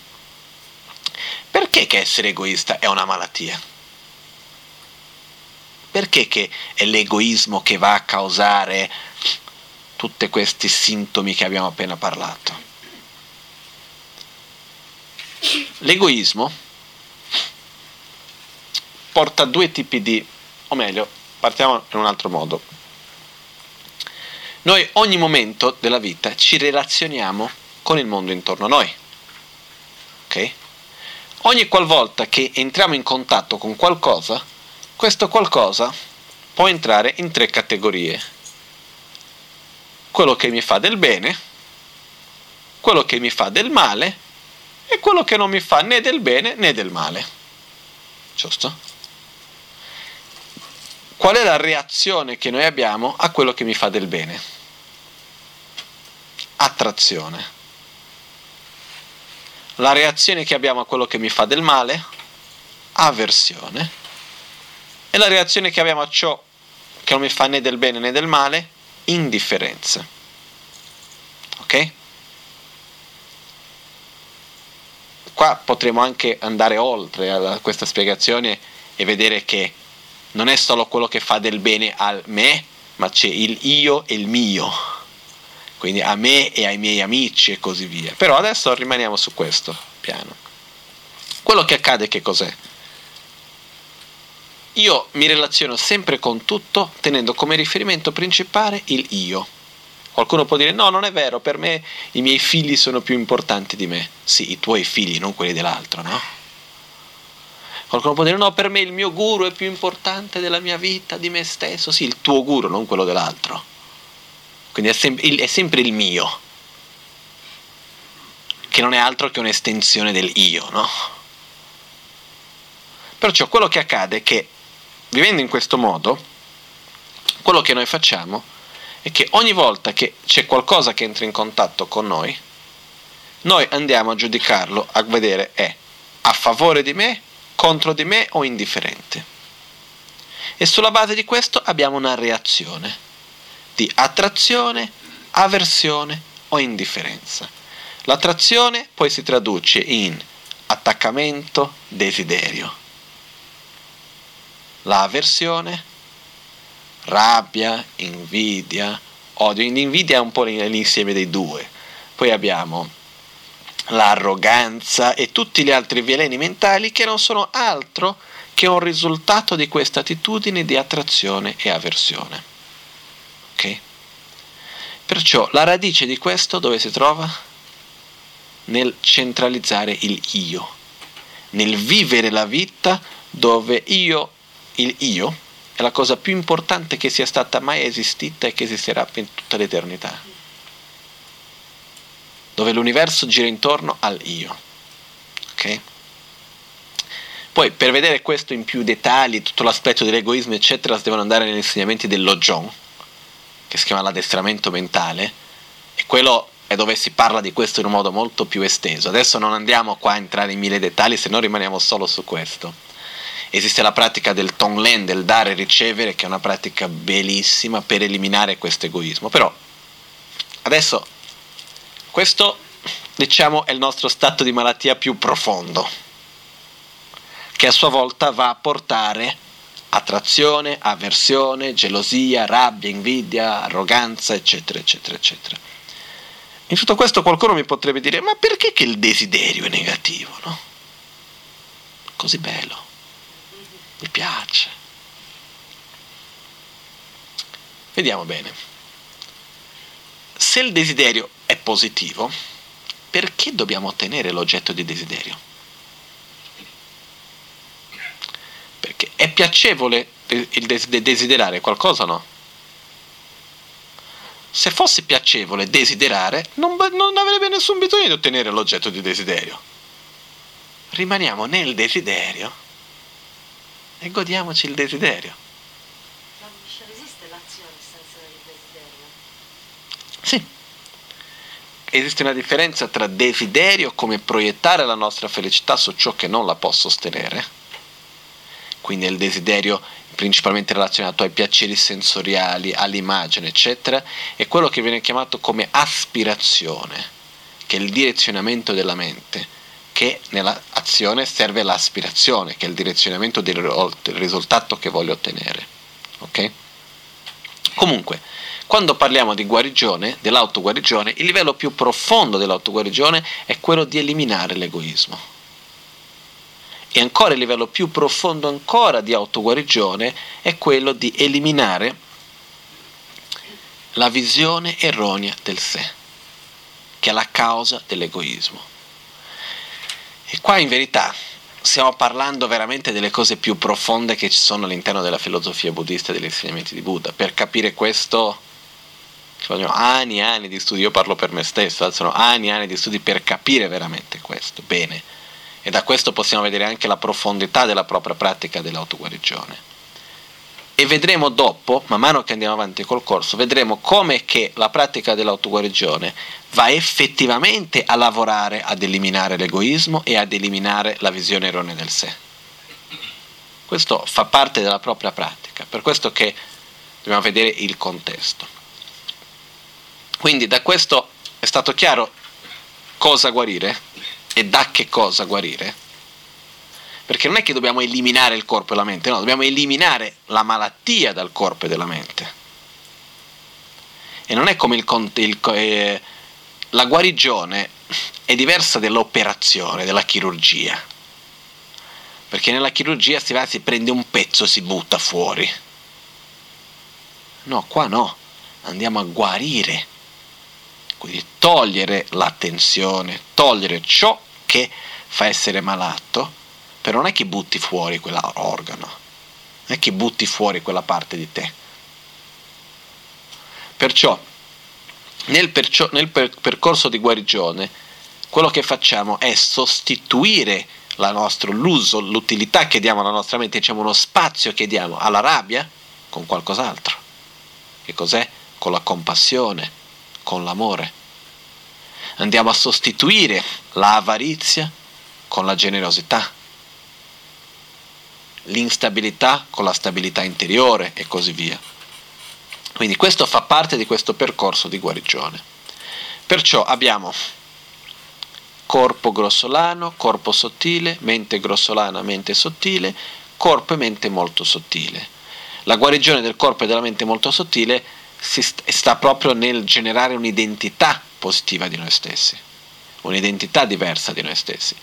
Perché che essere egoista è una malattia? Perché che è l'egoismo che va a causare tutti questi sintomi che abbiamo appena parlato? L'egoismo porta a due tipi di, o meglio, partiamo in un altro modo. Noi ogni momento della vita ci relazioniamo con il mondo intorno a noi. Ok? Ogni qualvolta che entriamo in contatto con qualcosa, questo qualcosa può entrare in tre categorie. Quello che mi fa del bene, quello che mi fa del male e quello che non mi fa né del bene né del male. Giusto? Qual è la reazione che noi abbiamo a quello che mi fa del bene? Attrazione. La reazione che abbiamo a quello che mi fa del male? Avversione e la reazione che abbiamo a ciò che non mi fa né del bene né del male? Indifferenza. Ok? Qua potremo anche andare oltre a questa spiegazione e vedere che non è solo quello che fa del bene a me, ma c'è il io e il mio. Quindi a me e ai miei amici e così via. Però adesso rimaniamo su questo piano. Quello che accade che cos'è? io mi relaziono sempre con tutto tenendo come riferimento principale il io. Qualcuno può dire no, non è vero, per me i miei figli sono più importanti di me. Sì, i tuoi figli, non quelli dell'altro, no? Qualcuno può dire no, per me il mio guru è più importante della mia vita, di me stesso. Sì, il tuo guru, non quello dell'altro. Quindi è, sem- è sempre il mio, che non è altro che un'estensione del io, no? Perciò quello che accade è che vivendo in questo modo, quello che noi facciamo è che ogni volta che c'è qualcosa che entra in contatto con noi, noi andiamo a giudicarlo, a vedere è a favore di me, contro di me o indifferente. E sulla base di questo abbiamo una reazione di attrazione, avversione o indifferenza. L'attrazione poi si traduce in attaccamento, desiderio l'avversione, rabbia, invidia, odio. L'invidia è un po' l'insieme dei due. Poi abbiamo l'arroganza e tutti gli altri veleni mentali che non sono altro che un risultato di questa attitudine di attrazione e avversione. Ok? Perciò la radice di questo dove si trova? Nel centralizzare il io, nel vivere la vita dove io il io è la cosa più importante che sia stata mai esistita e che esisterà per tutta l'eternità. Dove l'universo gira intorno al io. Ok? Poi per vedere questo in più dettagli, tutto l'aspetto dell'egoismo, eccetera, si devono andare negli insegnamenti dello John, che si chiama l'addestramento mentale, e quello è dove si parla di questo in un modo molto più esteso. Adesso non andiamo qua a entrare in mille dettagli, se no rimaniamo solo su questo esiste la pratica del Tonglen, del dare e ricevere, che è una pratica bellissima per eliminare questo egoismo. Però adesso questo diciamo è il nostro stato di malattia più profondo, che a sua volta va a portare attrazione, avversione, gelosia, rabbia, invidia, arroganza, eccetera, eccetera, eccetera. In tutto questo qualcuno mi potrebbe dire, ma perché che il desiderio è negativo, no? Così bello mi piace. Vediamo bene. Se il desiderio è positivo, perché dobbiamo ottenere l'oggetto di desiderio? Perché è piacevole il desiderare qualcosa o no? Se fosse piacevole desiderare, non, non avrebbe nessun bisogno di ottenere l'oggetto di desiderio. Rimaniamo nel desiderio e godiamoci il desiderio. Ma non esiste l'azione senza il desiderio? Sì. esiste una differenza tra desiderio come proiettare la nostra felicità su ciò che non la può sostenere, quindi il desiderio principalmente relazionato ai piaceri sensoriali, all'immagine, eccetera, e quello che viene chiamato come aspirazione, che è il direzionamento della mente, che nell'azione serve l'aspirazione, che è il direzionamento del risultato che voglio ottenere. Ok? Comunque, quando parliamo di guarigione, dell'autoguarigione, il livello più profondo dell'autoguarigione è quello di eliminare l'egoismo. E ancora il livello più profondo ancora di autoguarigione è quello di eliminare la visione erronea del sé, che è la causa dell'egoismo. E qua in verità stiamo parlando veramente delle cose più profonde che ci sono all'interno della filosofia buddista e degli insegnamenti di Buddha. Per capire questo ci vogliono anni e anni di studi, io parlo per me stesso, sono anni e anni di studi per capire veramente questo, bene. E da questo possiamo vedere anche la profondità della propria pratica dell'autoguarigione. E vedremo dopo, man mano che andiamo avanti col corso, vedremo come che la pratica dell'autoguarigione va effettivamente a lavorare ad eliminare l'egoismo e ad eliminare la visione erronea del sé. Questo fa parte della propria pratica, per questo che dobbiamo vedere il contesto. Quindi da questo è stato chiaro cosa guarire e da che cosa guarire. Perché non è che dobbiamo eliminare il corpo e la mente, no, dobbiamo eliminare la malattia dal corpo e dalla mente. E non è come il, il eh, la guarigione è diversa dall'operazione, della chirurgia. Perché nella chirurgia si va, si prende un pezzo, si butta fuori. No, qua no, andiamo a guarire. Quindi togliere la tensione, togliere ciò che fa essere malato, però non è che butti fuori quell'organo, non è che butti fuori quella parte di te. Perciò nel, perciò, nel per, percorso di guarigione, quello che facciamo è sostituire nostra, l'uso, l'utilità che diamo alla nostra mente, diciamo uno spazio che diamo alla rabbia con qualcos'altro. Che cos'è? Con la compassione, con l'amore. Andiamo a sostituire l'avarizia con la generosità, l'instabilità con la stabilità interiore e così via. Quindi questo fa parte di questo percorso di guarigione. Perciò abbiamo corpo grossolano, corpo sottile, mente grossolana, mente sottile, corpo e mente molto sottile. La guarigione del corpo e della mente molto sottile sta proprio nel generare un'identità positiva di noi stessi, un'identità diversa di noi stessi.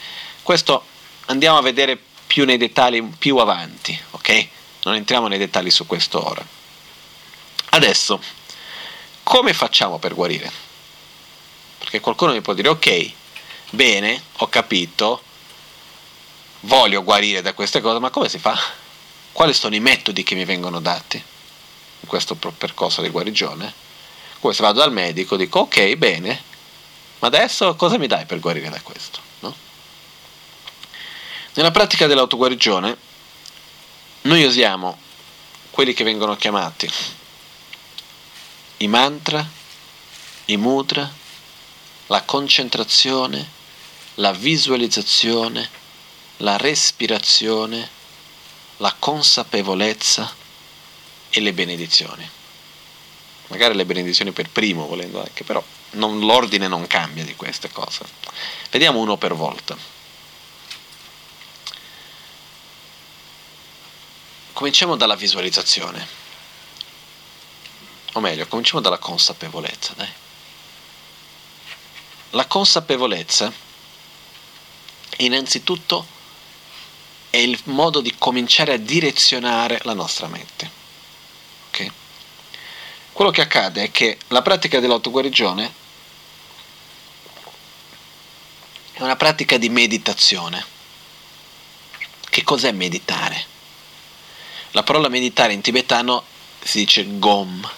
Questo andiamo a vedere più nei dettagli più avanti, ok? Non entriamo nei dettagli su questo ora. Adesso, come facciamo per guarire? Perché qualcuno mi può dire, ok, bene, ho capito, voglio guarire da queste cose, ma come si fa? Quali sono i metodi che mi vengono dati in questo percorso di guarigione? Come se vado dal medico, dico, ok, bene, ma adesso cosa mi dai per guarire da questo? Nella pratica dell'autoguarigione noi usiamo quelli che vengono chiamati i mantra, i mudra, la concentrazione, la visualizzazione, la respirazione, la consapevolezza e le benedizioni. Magari le benedizioni per primo, volendo anche, però non, l'ordine non cambia di queste cose. Vediamo uno per volta. Cominciamo dalla visualizzazione o meglio, cominciamo dalla consapevolezza, dai. La consapevolezza innanzitutto è il modo di cominciare a direzionare la nostra mente. Okay? Quello che accade è che la pratica dell'autoguarigione è una pratica di meditazione. Che cos'è meditare? La parola meditare in tibetano si dice gom,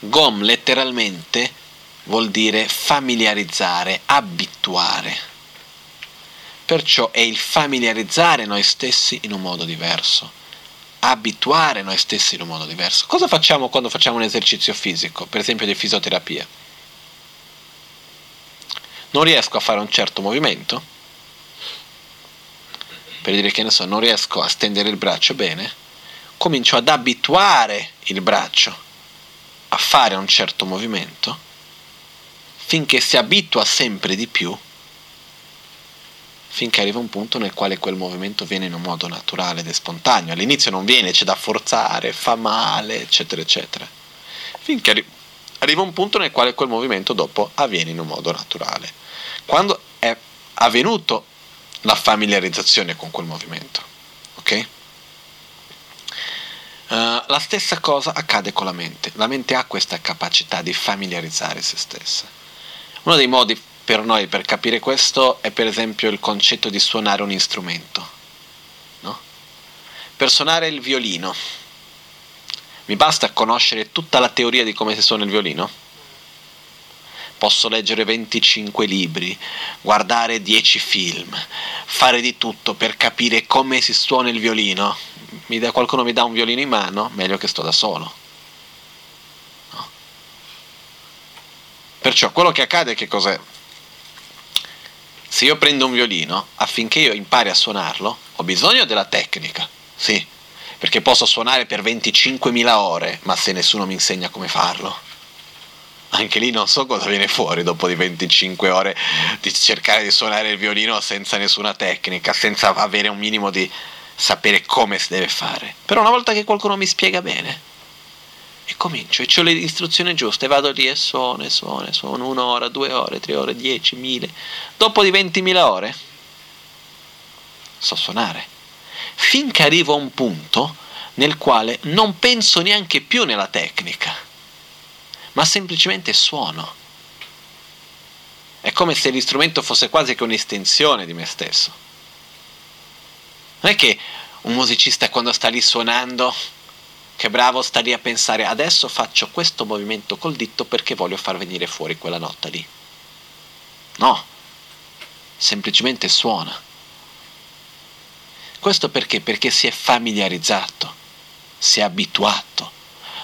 Gom letteralmente vuol dire familiarizzare, abituare. Perciò è il familiarizzare noi stessi in un modo diverso, abituare noi stessi in un modo diverso. Cosa facciamo quando facciamo un esercizio fisico, per esempio di fisioterapia? non riesco a fare un certo movimento, per dire che ne so, non riesco a stendere il braccio bene, comincio ad abituare il braccio a fare un certo movimento, finché si abitua sempre di più, finché arriva un punto nel quale quel movimento viene in un modo naturale ed è spontaneo. All'inizio non viene, c'è da forzare, fa male, eccetera, eccetera. Finché arri- arriva un punto nel quale quel movimento dopo avviene in un modo naturale. Quando è avvenuto la familiarizzazione con quel movimento, ok? Uh, la stessa cosa accade con la mente. La mente ha questa capacità di familiarizzare se stessa. Uno dei modi per noi per capire questo è per esempio il concetto di suonare un strumento. No? Per suonare il violino mi basta conoscere tutta la teoria di come si suona il violino? Posso leggere 25 libri, guardare 10 film, fare di tutto per capire come si suona il violino. Mi da, qualcuno mi dà un violino in mano, meglio che sto da solo. No. Perciò quello che accade che cos'è? Se io prendo un violino, affinché io impari a suonarlo, ho bisogno della tecnica, sì, perché posso suonare per 25.000 ore, ma se nessuno mi insegna come farlo. Anche lì non so cosa viene fuori dopo di 25 ore di cercare di suonare il violino senza nessuna tecnica, senza avere un minimo di sapere come si deve fare. Però una volta che qualcuno mi spiega bene, e comincio, e ho le istruzioni giuste, vado lì e suono, e suono, e suono, un'ora, due ore, tre ore, dieci, mille. Dopo di 20.000 ore, so suonare. Finché arrivo a un punto nel quale non penso neanche più nella tecnica, ma semplicemente suono. È come se l'istrumento fosse quasi che un'estensione di me stesso. Non è che un musicista quando sta lì suonando che bravo sta lì a pensare adesso faccio questo movimento col dito perché voglio far venire fuori quella nota lì. No, semplicemente suona. Questo perché? Perché si è familiarizzato, si è abituato.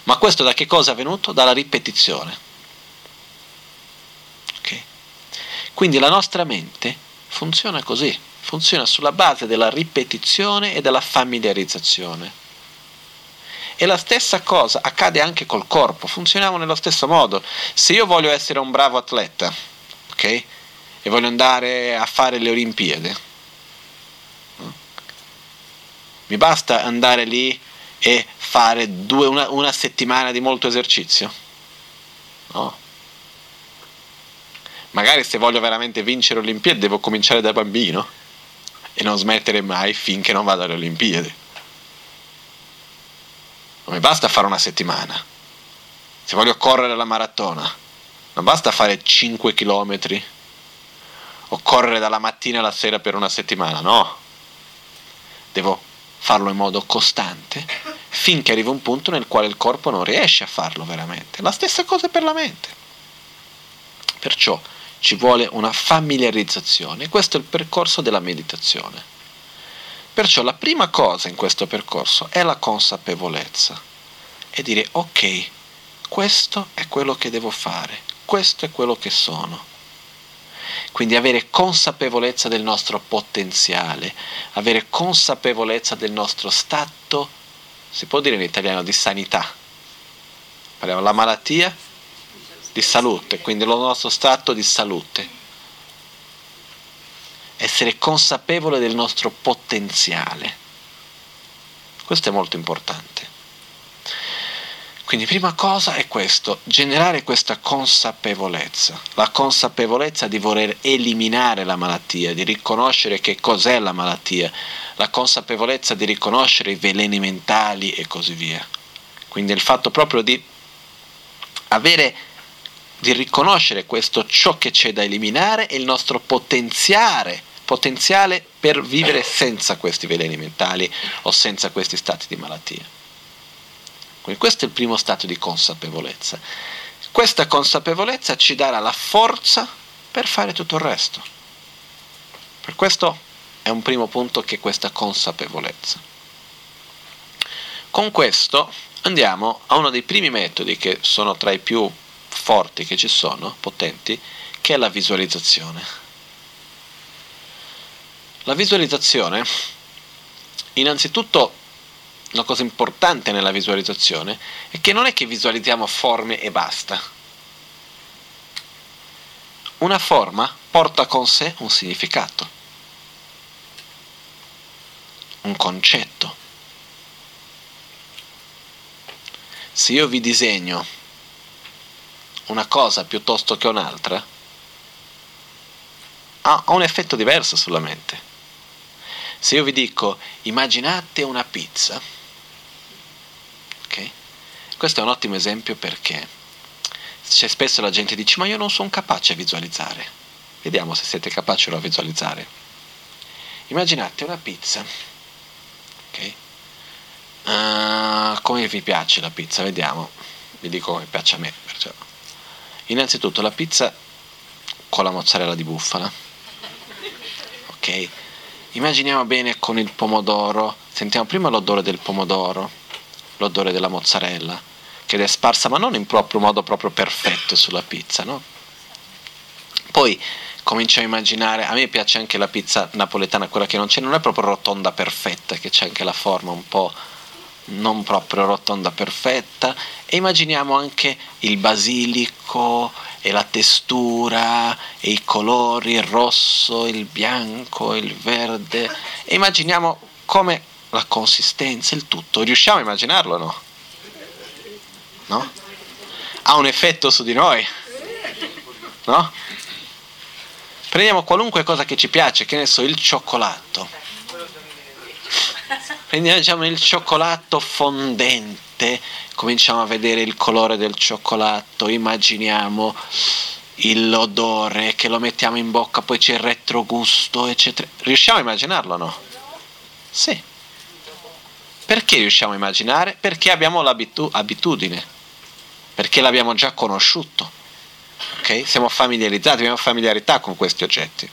Ma questo da che cosa è venuto? Dalla ripetizione. Okay? Quindi la nostra mente funziona così, funziona sulla base della ripetizione e della familiarizzazione. E la stessa cosa accade anche col corpo, funzioniamo nello stesso modo. Se io voglio essere un bravo atleta, ok? E voglio andare a fare le Olimpiadi, mi basta andare lì e fare due, una, una settimana di molto esercizio? No. Magari se voglio veramente vincere Olimpiadi devo cominciare da bambino e non smettere mai finché non vado alle Olimpiadi. Non mi basta fare una settimana. Se voglio correre la maratona, non basta fare 5 km o correre dalla mattina alla sera per una settimana, no. Devo farlo in modo costante finché arriva un punto nel quale il corpo non riesce a farlo veramente. La stessa cosa per la mente. Perciò ci vuole una familiarizzazione. Questo è il percorso della meditazione. Perciò la prima cosa in questo percorso è la consapevolezza e dire ok, questo è quello che devo fare, questo è quello che sono. Quindi avere consapevolezza del nostro potenziale, avere consapevolezza del nostro stato, si può dire in italiano, di sanità. Parliamo della malattia, di salute, quindi il nostro stato di salute essere consapevole del nostro potenziale. Questo è molto importante. Quindi prima cosa è questo, generare questa consapevolezza, la consapevolezza di voler eliminare la malattia, di riconoscere che cos'è la malattia, la consapevolezza di riconoscere i veleni mentali e così via. Quindi il fatto proprio di avere di riconoscere questo ciò che c'è da eliminare e il nostro potenziale, potenziale per vivere senza questi veleni mentali o senza questi stati di malattia. Quindi questo è il primo stato di consapevolezza. Questa consapevolezza ci darà la forza per fare tutto il resto. Per questo è un primo punto che questa consapevolezza. Con questo andiamo a uno dei primi metodi che sono tra i più forti che ci sono, potenti, che è la visualizzazione. La visualizzazione, innanzitutto, una cosa importante nella visualizzazione è che non è che visualizziamo forme e basta. Una forma porta con sé un significato, un concetto. Se io vi disegno una cosa piuttosto che un'altra, ha un effetto diverso sulla mente. Se io vi dico immaginate una pizza, ok? Questo è un ottimo esempio perché c'è spesso la gente dice ma io non sono capace a visualizzare. Vediamo se siete capaci a visualizzare. Immaginate una pizza, ok? Uh, come vi piace la pizza? Vediamo, vi dico come piace a me. Perciò. Innanzitutto la pizza con la mozzarella di bufala. Ok? Immaginiamo bene con il pomodoro, sentiamo prima l'odore del pomodoro, l'odore della mozzarella, che è sparsa ma non in proprio modo proprio perfetto sulla pizza, no? Poi cominciamo a immaginare, a me piace anche la pizza napoletana, quella che non c'è, non è proprio rotonda perfetta, che c'è anche la forma un po' non proprio rotonda perfetta e immaginiamo anche il basilico e la testura e i colori, il rosso, il bianco, il verde e immaginiamo come la consistenza, il tutto. Riusciamo a immaginarlo no? No? Ha un effetto su di noi? No? Prendiamo qualunque cosa che ci piace, che ne so, il cioccolato prendiamo diciamo, il cioccolato fondente, cominciamo a vedere il colore del cioccolato, immaginiamo l'odore che lo mettiamo in bocca, poi c'è il retrogusto, eccetera. Riusciamo a immaginarlo no? Sì. Perché riusciamo a immaginare? Perché abbiamo l'abitudine, perché l'abbiamo già conosciuto. Okay? Siamo familiarizzati, abbiamo familiarità con questi oggetti.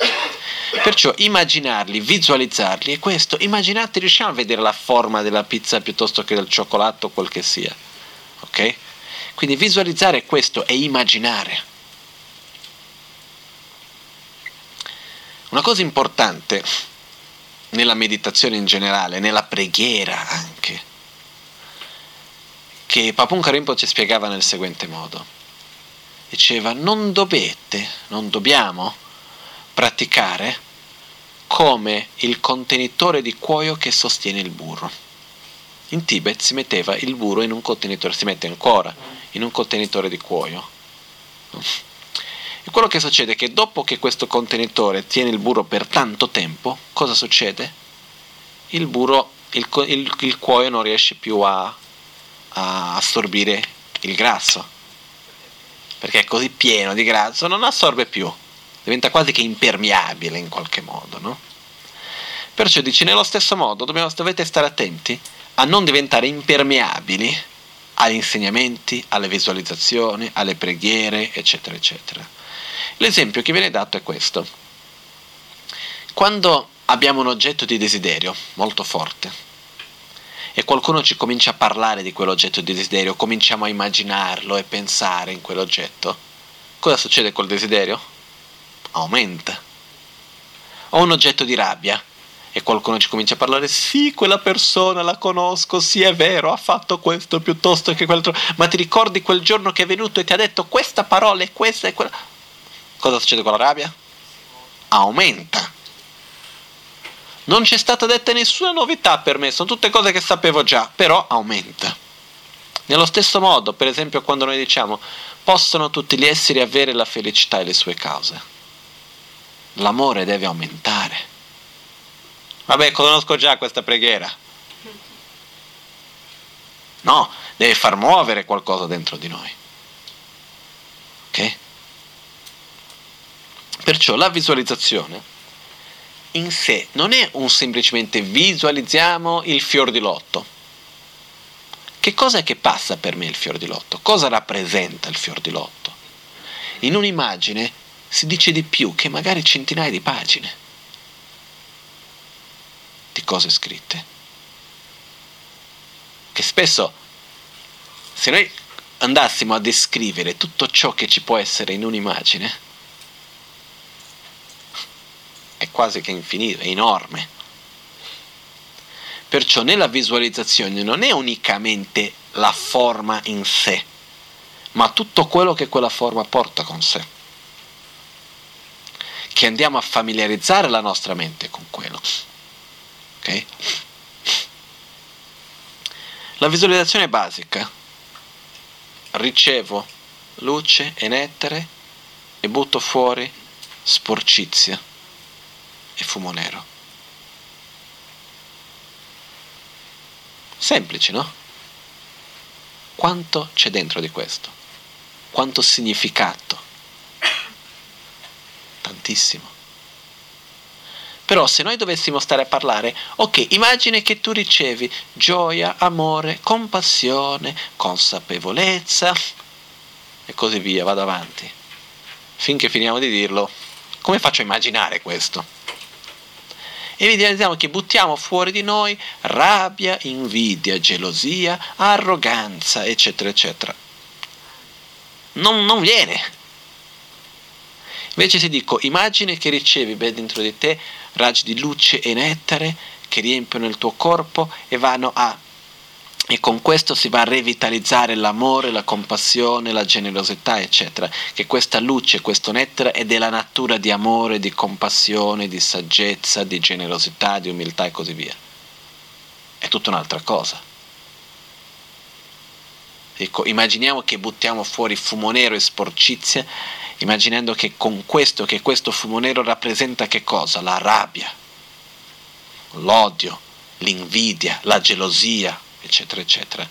Perciò immaginarli, visualizzarli è questo. Immaginate, riusciamo a vedere la forma della pizza piuttosto che del cioccolato, quel che sia. Ok? Quindi visualizzare questo è immaginare. Una cosa importante nella meditazione in generale, nella preghiera anche, che Papun Karimpo ci spiegava nel seguente modo. Diceva, non dovete, non dobbiamo praticare come il contenitore di cuoio che sostiene il burro. In Tibet si metteva il burro in un contenitore, si mette ancora in un contenitore di cuoio. E quello che succede è che dopo che questo contenitore tiene il burro per tanto tempo, cosa succede? Il burro, il, il, il cuoio non riesce più a, a assorbire il grasso, perché è così pieno di grasso, non assorbe più diventa quasi che impermeabile in qualche modo, no? Perciò dici, nello stesso modo dobbiamo, dovete stare attenti a non diventare impermeabili agli insegnamenti, alle visualizzazioni, alle preghiere, eccetera, eccetera. L'esempio che viene dato è questo. Quando abbiamo un oggetto di desiderio molto forte e qualcuno ci comincia a parlare di quell'oggetto di desiderio, cominciamo a immaginarlo e pensare in quell'oggetto, cosa succede col desiderio? Aumenta. Ho un oggetto di rabbia e qualcuno ci comincia a parlare, sì, quella persona la conosco, sì, è vero, ha fatto questo piuttosto che quell'altro, ma ti ricordi quel giorno che è venuto e ti ha detto questa parola e questa e quella... Cosa succede con la rabbia? Aumenta. Non c'è stata detta nessuna novità per me, sono tutte cose che sapevo già, però aumenta. Nello stesso modo, per esempio, quando noi diciamo possono tutti gli esseri avere la felicità e le sue cause l'amore deve aumentare. Vabbè, conosco già questa preghiera. No, deve far muovere qualcosa dentro di noi. Ok? Perciò la visualizzazione in sé non è un semplicemente visualizziamo il fior di lotto. Che cosa è che passa per me il fior di lotto? Cosa rappresenta il fior di lotto? In un'immagine si dice di più che magari centinaia di pagine di cose scritte. Che spesso, se noi andassimo a descrivere tutto ciò che ci può essere in un'immagine, è quasi che infinito, è enorme. Perciò nella visualizzazione non è unicamente la forma in sé, ma tutto quello che quella forma porta con sé. Che andiamo a familiarizzare la nostra mente con quello. Ok? La visualizzazione basica. Ricevo luce e nettare e butto fuori sporcizia e fumo nero. Semplice, no? Quanto c'è dentro di questo? Quanto significato? Tantissimo. Però se noi dovessimo stare a parlare, ok, immagine che tu ricevi gioia, amore, compassione, consapevolezza e così via, vado avanti. Finché finiamo di dirlo, come faccio a immaginare questo? evidenziamo che buttiamo fuori di noi rabbia, invidia, gelosia, arroganza, eccetera, eccetera. Non, non viene. Invece se dico, immagine che ricevi ben dentro di te raggi di luce e nettare che riempiono il tuo corpo e vanno a e con questo si va a revitalizzare l'amore, la compassione, la generosità, eccetera. Che questa luce, questo nettare è della natura di amore, di compassione, di saggezza, di generosità, di umiltà e così via. È tutta un'altra cosa. Ecco, immaginiamo che buttiamo fuori fumo nero e sporcizia, immaginando che con questo, che questo fumo nero rappresenta che cosa? La rabbia, l'odio, l'invidia, la gelosia, eccetera, eccetera.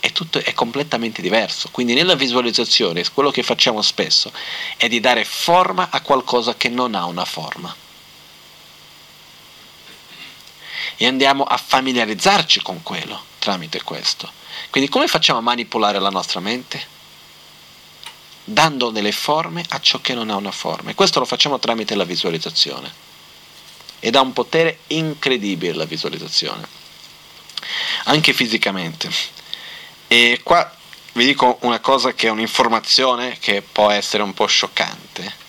È, tutto, è completamente diverso. Quindi nella visualizzazione quello che facciamo spesso è di dare forma a qualcosa che non ha una forma. E andiamo a familiarizzarci con quello tramite questo. Quindi come facciamo a manipolare la nostra mente? Dando delle forme a ciò che non ha una forma. E questo lo facciamo tramite la visualizzazione. Ed ha un potere incredibile la visualizzazione anche fisicamente. E qua vi dico una cosa che è un'informazione che può essere un po' scioccante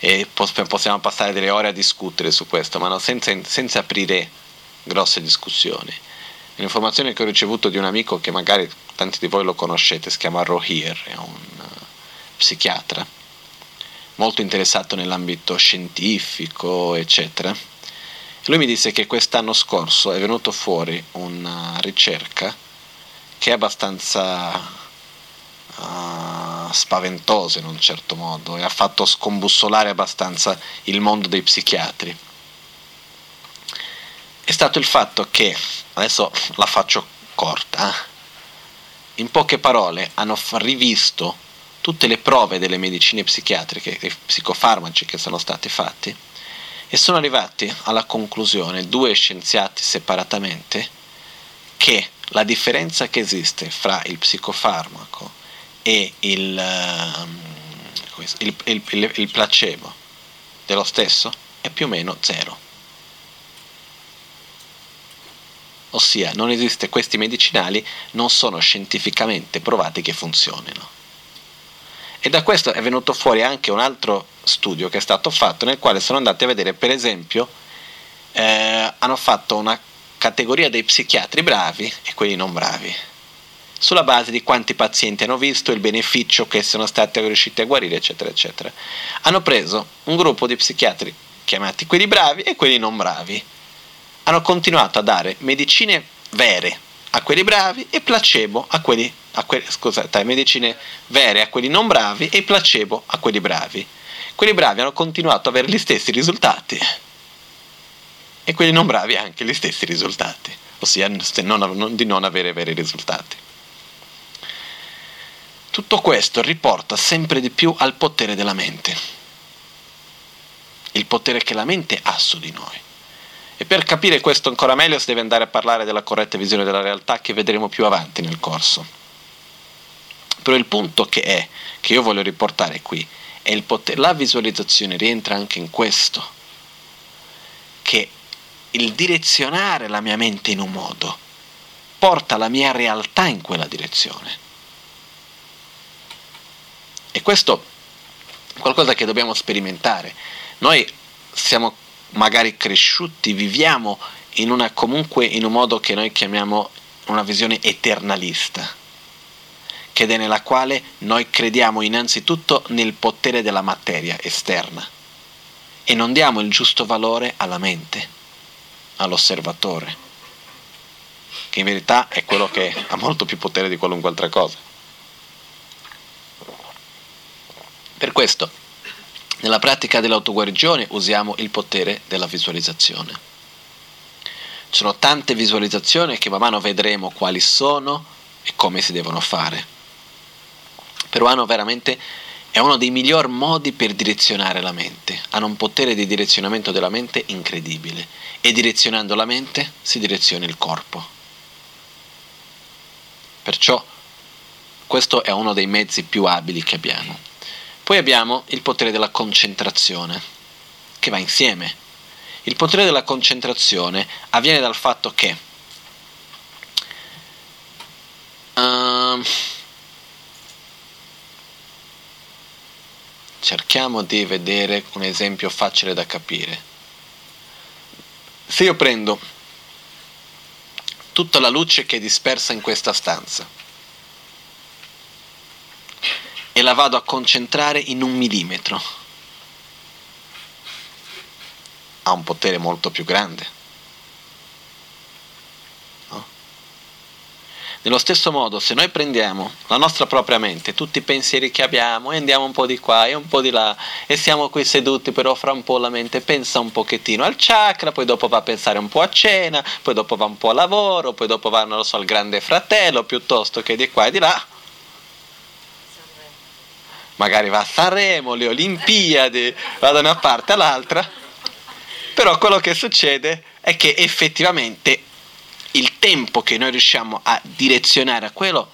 e possiamo passare delle ore a discutere su questo, ma no, senza, senza aprire grosse discussioni. L'informazione che ho ricevuto di un amico che magari tanti di voi lo conoscete, si chiama Rohir, è un psichiatra, molto interessato nell'ambito scientifico, eccetera lui mi disse che quest'anno scorso è venuto fuori una ricerca che è abbastanza uh, spaventosa in un certo modo e ha fatto scombussolare abbastanza il mondo dei psichiatri. È stato il fatto che, adesso la faccio corta, eh, in poche parole hanno rivisto tutte le prove delle medicine psichiatriche, dei psicofarmaci che sono stati fatti e sono arrivati alla conclusione, due scienziati separatamente, che la differenza che esiste fra il psicofarmaco e il, ehm, il, il, il placebo dello stesso è più o meno zero. Ossia, non esiste, questi medicinali non sono scientificamente provati che funzionino. E da questo è venuto fuori anche un altro studio che è stato fatto nel quale sono andati a vedere, per esempio, eh, hanno fatto una categoria dei psichiatri bravi e quelli non bravi, sulla base di quanti pazienti hanno visto, il beneficio che sono stati riusciti a guarire, eccetera, eccetera. Hanno preso un gruppo di psichiatri chiamati quelli bravi e quelli non bravi. Hanno continuato a dare medicine vere a quelli bravi e placebo a quelli, a quelli scusate, medicine vere a quelli non bravi e placebo a quelli bravi. Quelli bravi hanno continuato ad avere gli stessi risultati e quelli non bravi anche gli stessi risultati, ossia non, di non avere veri risultati. Tutto questo riporta sempre di più al potere della mente, il potere che la mente ha su di noi. E per capire questo ancora meglio si deve andare a parlare della corretta visione della realtà che vedremo più avanti nel corso. Però il punto che è, che io voglio riportare qui, è il potere, la visualizzazione rientra anche in questo, che il direzionare la mia mente in un modo porta la mia realtà in quella direzione. questo è qualcosa che dobbiamo sperimentare. Noi siamo magari cresciuti, viviamo in una, comunque in un modo che noi chiamiamo una visione eternalista, che è nella quale noi crediamo innanzitutto nel potere della materia esterna e non diamo il giusto valore alla mente, all'osservatore, che in verità è quello che ha molto più potere di qualunque altra cosa. Per questo, nella pratica dell'autoguarigione usiamo il potere della visualizzazione. Ci sono tante visualizzazioni che man mano vedremo quali sono e come si devono fare. Però hanno veramente è uno dei miglior modi per direzionare la mente. Hanno un potere di direzionamento della mente incredibile e direzionando la mente si direziona il corpo. Perciò questo è uno dei mezzi più abili che abbiamo. Poi abbiamo il potere della concentrazione, che va insieme. Il potere della concentrazione avviene dal fatto che uh, cerchiamo di vedere un esempio facile da capire. Se io prendo tutta la luce che è dispersa in questa stanza e la vado a concentrare in un millimetro. Ha un potere molto più grande. No? Nello stesso modo, se noi prendiamo la nostra propria mente, tutti i pensieri che abbiamo, e andiamo un po' di qua e un po' di là, e siamo qui seduti, però fra un po' la mente pensa un pochettino al chakra, poi dopo va a pensare un po' a cena, poi dopo va un po' al lavoro, poi dopo va, non lo so, al grande fratello, piuttosto che di qua e di là magari va a Sanremo, le Olimpiadi, va da una parte all'altra, però quello che succede è che effettivamente il tempo che noi riusciamo a direzionare a quello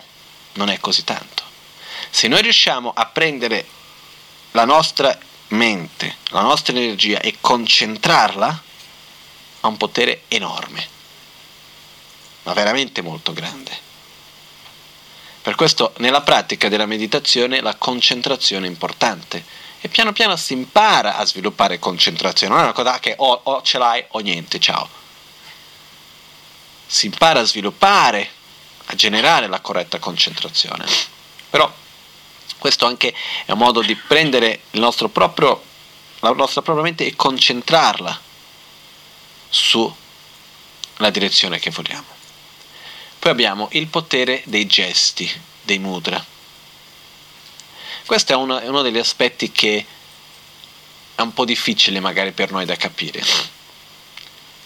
non è così tanto. Se noi riusciamo a prendere la nostra mente, la nostra energia e concentrarla, ha un potere enorme, ma veramente molto grande. Per questo nella pratica della meditazione la concentrazione è importante e piano piano si impara a sviluppare concentrazione, non è una cosa che o, o ce l'hai o niente, ciao. Si impara a sviluppare, a generare la corretta concentrazione. Però questo anche è un modo di prendere proprio, la nostra propria mente e concentrarla sulla direzione che vogliamo. Poi abbiamo il potere dei gesti, dei mudra. Questo è uno, è uno degli aspetti che è un po' difficile magari per noi da capire.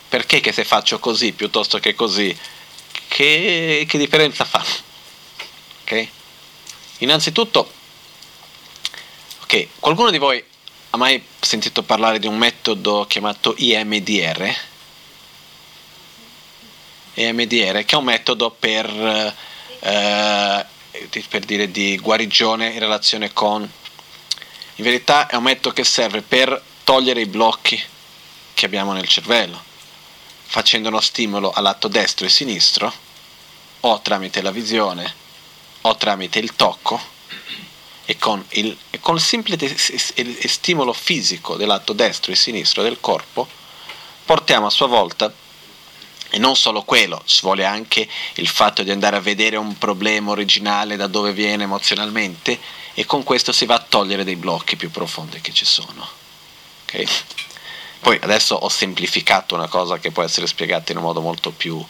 Perché che se faccio così piuttosto che così, che, che differenza fa? Ok? Innanzitutto, ok, qualcuno di voi ha mai sentito parlare di un metodo chiamato IMDR? EMDR, che è un metodo per, eh, per dire di guarigione in relazione con... In verità è un metodo che serve per togliere i blocchi che abbiamo nel cervello, facendo uno stimolo al lato destro e sinistro, o tramite la visione, o tramite il tocco, e con il, e con il semplice stimolo fisico del lato destro e sinistro del corpo, portiamo a sua volta e non solo quello, ci vuole anche il fatto di andare a vedere un problema originale da dove viene emozionalmente e con questo si va a togliere dei blocchi più profondi che ci sono. Okay? Poi adesso ho semplificato una cosa che può essere spiegata in un modo molto più,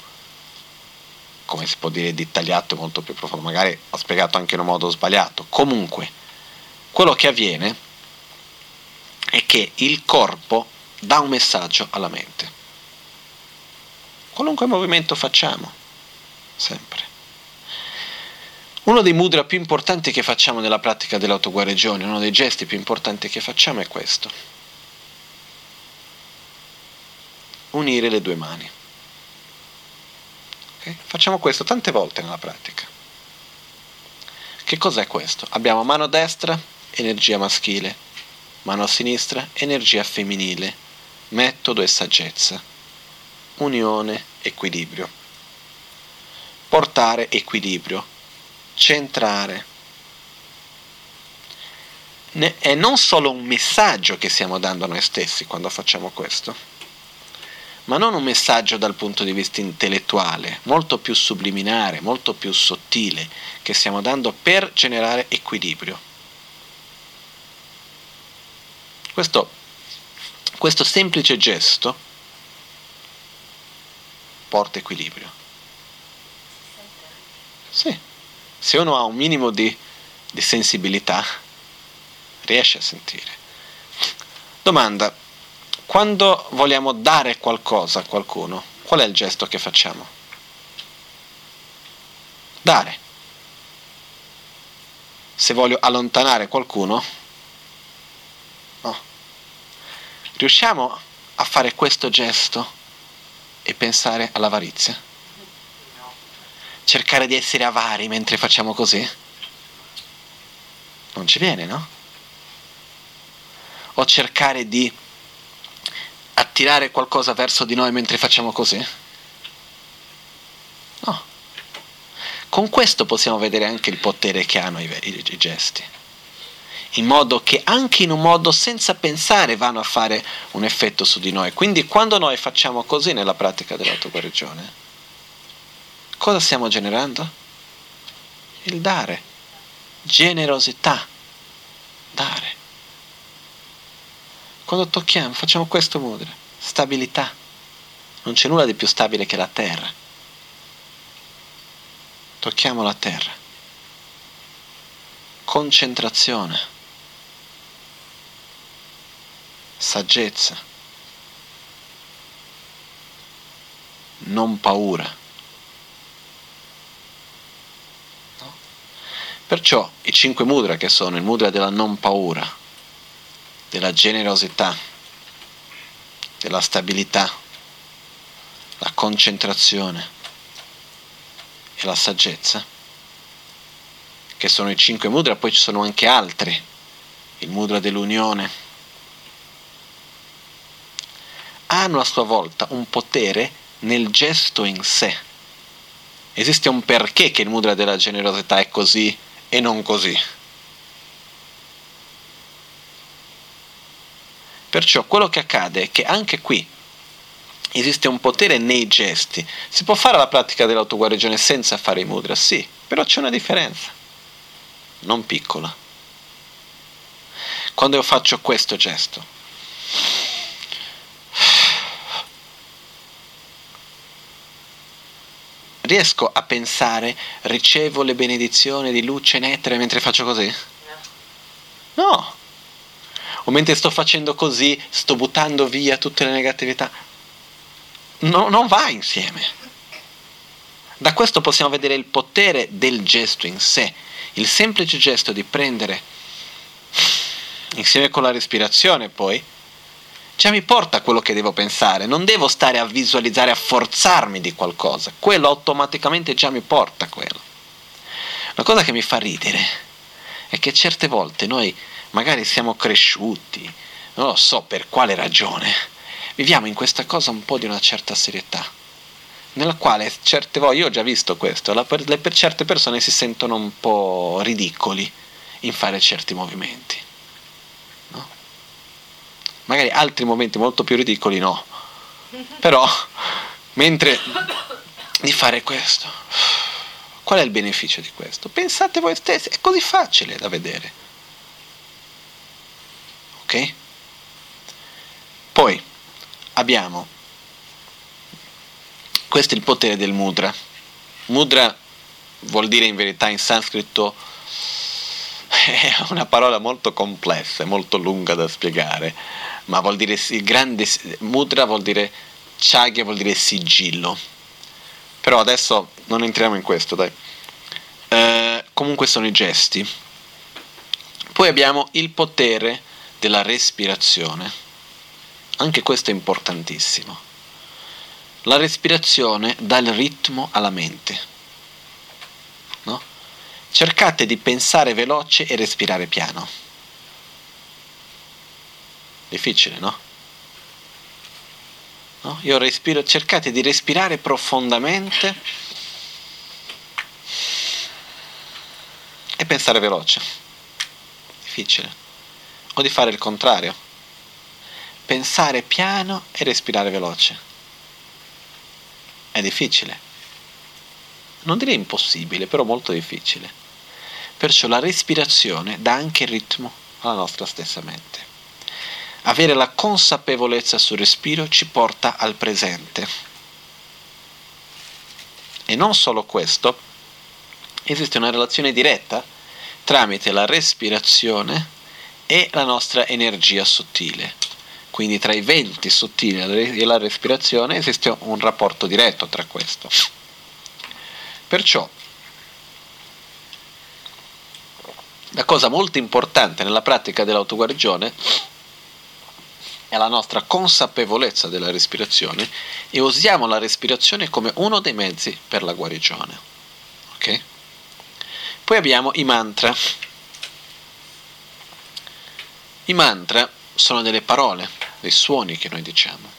come si può dire, dettagliato e molto più profondo. Magari ho spiegato anche in un modo sbagliato. Comunque, quello che avviene è che il corpo dà un messaggio alla mente qualunque movimento facciamo, sempre. Uno dei mudra più importanti che facciamo nella pratica dell'autoguarigione, uno dei gesti più importanti che facciamo è questo. Unire le due mani. Okay? Facciamo questo tante volte nella pratica. Che cos'è questo? Abbiamo mano destra, energia maschile, mano sinistra, energia femminile, metodo e saggezza unione, equilibrio. Portare equilibrio, centrare. è non solo un messaggio che stiamo dando a noi stessi quando facciamo questo, ma non un messaggio dal punto di vista intellettuale, molto più subliminare, molto più sottile, che stiamo dando per generare equilibrio. Questo, questo semplice gesto porta equilibrio. Sì, se uno ha un minimo di, di sensibilità, riesce a sentire. Domanda, quando vogliamo dare qualcosa a qualcuno, qual è il gesto che facciamo? Dare. Se voglio allontanare qualcuno, no. Riusciamo a fare questo gesto e pensare all'avarizia? Cercare di essere avari mentre facciamo così? Non ci viene, no? o cercare di attirare qualcosa verso di noi mentre facciamo così? No. Con questo possiamo vedere anche il potere che hanno i, i, i gesti. In modo che anche in un modo senza pensare vanno a fare un effetto su di noi. Quindi quando noi facciamo così nella pratica dell'autoguarigione, cosa stiamo generando? Il dare, generosità, dare. Quando tocchiamo, facciamo questo mudra, stabilità. Non c'è nulla di più stabile che la terra. Tocchiamo la terra. Concentrazione. Saggezza. Non paura. No? Perciò i cinque mudra che sono il mudra della non paura, della generosità, della stabilità, la concentrazione e la saggezza, che sono i cinque mudra, poi ci sono anche altri, il mudra dell'unione, hanno a sua volta un potere nel gesto in sé. Esiste un perché che il mudra della generosità è così e non così. Perciò quello che accade è che anche qui esiste un potere nei gesti. Si può fare la pratica dell'autoguarigione senza fare i mudra? Sì, però c'è una differenza, non piccola. Quando io faccio questo gesto, riesco a pensare, ricevo le benedizioni di luce netre mentre faccio così? No o mentre sto facendo così sto buttando via tutte le negatività. No, non va insieme. Da questo possiamo vedere il potere del gesto in sé, il semplice gesto di prendere insieme con la respirazione poi, già mi porta a quello che devo pensare, non devo stare a visualizzare, a forzarmi di qualcosa, quello automaticamente già mi porta a quello. La cosa che mi fa ridere è che certe volte noi magari siamo cresciuti, non lo so per quale ragione, viviamo in questa cosa un po' di una certa serietà, nella quale certe volte, io ho già visto questo, per, per certe persone si sentono un po' ridicoli in fare certi movimenti. Magari altri momenti molto più ridicoli no, però mentre di fare questo, qual è il beneficio di questo? Pensate voi stessi, è così facile da vedere. Ok? Poi abbiamo, questo è il potere del mudra. Mudra vuol dire in verità in sanscrito è una parola molto complessa, molto lunga da spiegare, ma vuol dire il grande mudra vuol dire chagya vuol dire sigillo. Però adesso non entriamo in questo, dai. Eh, comunque sono i gesti. Poi abbiamo il potere della respirazione. Anche questo è importantissimo. La respirazione dà il ritmo alla mente. Cercate di pensare veloce e respirare piano. Difficile, no? no? Io respiro, cercate di respirare profondamente e pensare veloce. Difficile. o di fare il contrario. Pensare piano e respirare veloce. È difficile. Non direi impossibile, però molto difficile. Perciò la respirazione dà anche ritmo alla nostra stessa mente. Avere la consapevolezza sul respiro ci porta al presente. E non solo questo, esiste una relazione diretta tramite la respirazione e la nostra energia sottile. Quindi tra i venti sottili e la respirazione esiste un rapporto diretto tra questo. Perciò la cosa molto importante nella pratica dell'autoguarigione è la nostra consapevolezza della respirazione e usiamo la respirazione come uno dei mezzi per la guarigione. Ok? Poi abbiamo i mantra. I mantra sono delle parole, dei suoni che noi diciamo.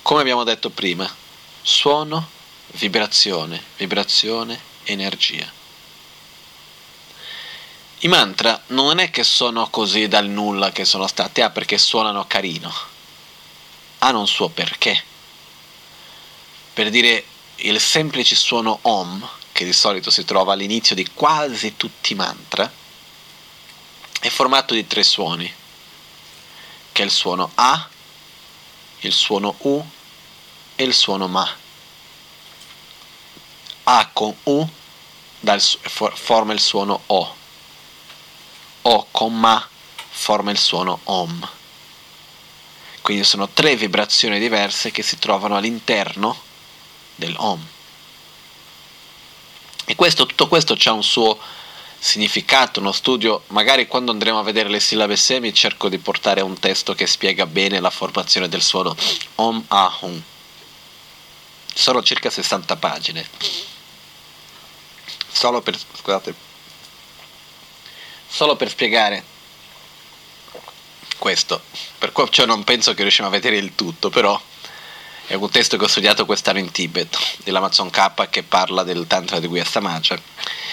Come abbiamo detto prima, suono, vibrazione, vibrazione, energia. I mantra non è che sono così dal nulla che sono stati, ah perché suonano carino, hanno un suo perché. Per dire il semplice suono Om, che di solito si trova all'inizio di quasi tutti i mantra, è formato di tre suoni, che è il suono A, il suono U e il suono Ma. A con U forma il suono O o con ma forma il suono om. Quindi sono tre vibrazioni diverse che si trovano all'interno dell'om. E questo, tutto questo ha un suo significato, uno studio, magari quando andremo a vedere le sillabe semi cerco di portare un testo che spiega bene la formazione del suono om ahum. Sono circa 60 pagine. Solo per, scusate, solo per spiegare questo, per cui cioè non penso che riusciamo a vedere il tutto, però è un testo che ho studiato quest'anno in Tibet, dell'Amazon K che parla del Tantra di Guya Samaja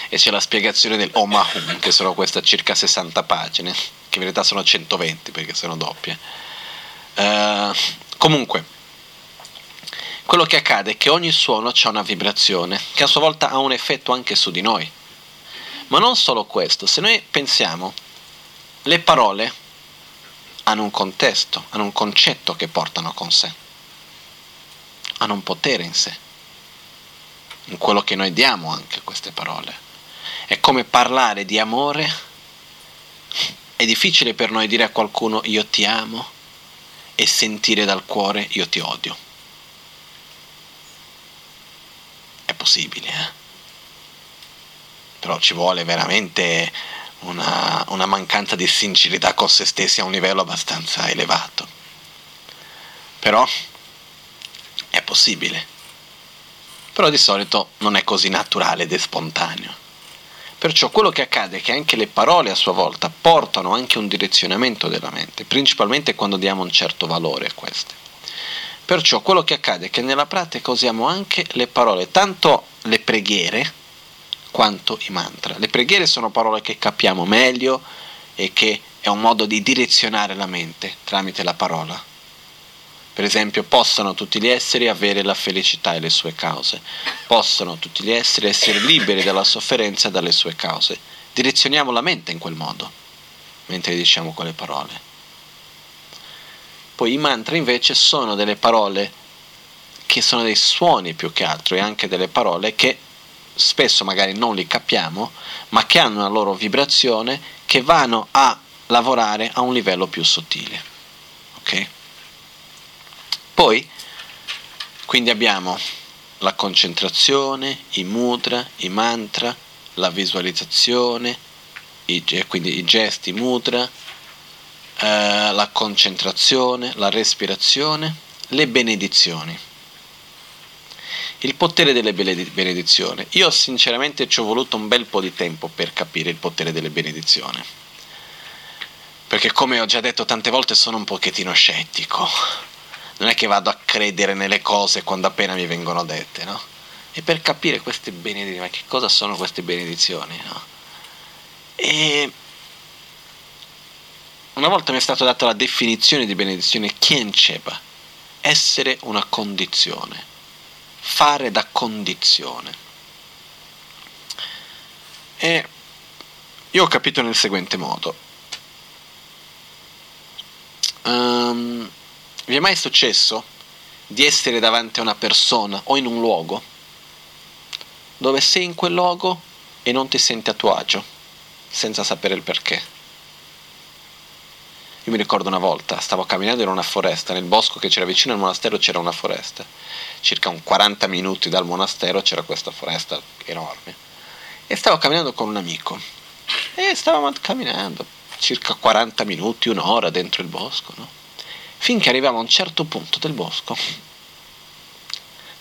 e c'è la spiegazione del Om Ahum, che sono queste circa 60 pagine, che in realtà sono 120 perché sono doppie. Uh, comunque, quello che accade è che ogni suono ha una vibrazione, che a sua volta ha un effetto anche su di noi. Ma non solo questo, se noi pensiamo, le parole hanno un contesto, hanno un concetto che portano con sé, hanno un potere in sé, in quello che noi diamo anche a queste parole. È come parlare di amore, è difficile per noi dire a qualcuno io ti amo e sentire dal cuore io ti odio. È possibile, eh? però ci vuole veramente una, una mancanza di sincerità con se stessi a un livello abbastanza elevato. Però è possibile. Però di solito non è così naturale ed è spontaneo. Perciò quello che accade è che anche le parole a sua volta portano anche un direzionamento della mente, principalmente quando diamo un certo valore a queste. Perciò quello che accade è che nella pratica usiamo anche le parole, tanto le preghiere, quanto i mantra. Le preghiere sono parole che capiamo meglio e che è un modo di direzionare la mente tramite la parola. Per esempio, possono tutti gli esseri avere la felicità e le sue cause, possono tutti gli esseri essere liberi dalla sofferenza e dalle sue cause. Direzioniamo la mente in quel modo, mentre diciamo quelle parole. Poi i mantra invece sono delle parole che sono dei suoni più che altro e anche delle parole che spesso magari non li capiamo, ma che hanno una loro vibrazione che vanno a lavorare a un livello più sottile. Ok? Poi, quindi abbiamo la concentrazione, i mudra, i mantra, la visualizzazione, i, quindi i gesti mudra, eh, la concentrazione, la respirazione, le benedizioni il potere delle benedizioni. Io sinceramente ci ho voluto un bel po' di tempo per capire il potere delle benedizioni. Perché come ho già detto tante volte sono un pochettino scettico. Non è che vado a credere nelle cose quando appena mi vengono dette, no? E per capire queste benedizioni, ma che cosa sono queste benedizioni, no? E una volta mi è stata data la definizione di benedizione Chienceba, essere una condizione, fare da condizione. E io ho capito nel seguente modo. Um, vi è mai successo di essere davanti a una persona o in un luogo dove sei in quel luogo e non ti senti a tuo agio, senza sapere il perché? Io mi ricordo una volta, stavo camminando in una foresta, nel bosco che c'era vicino al monastero c'era una foresta. Circa un 40 minuti dal monastero c'era questa foresta enorme. E stavo camminando con un amico. E stavamo camminando circa 40 minuti, un'ora dentro il bosco, no? Finché arriviamo a un certo punto del bosco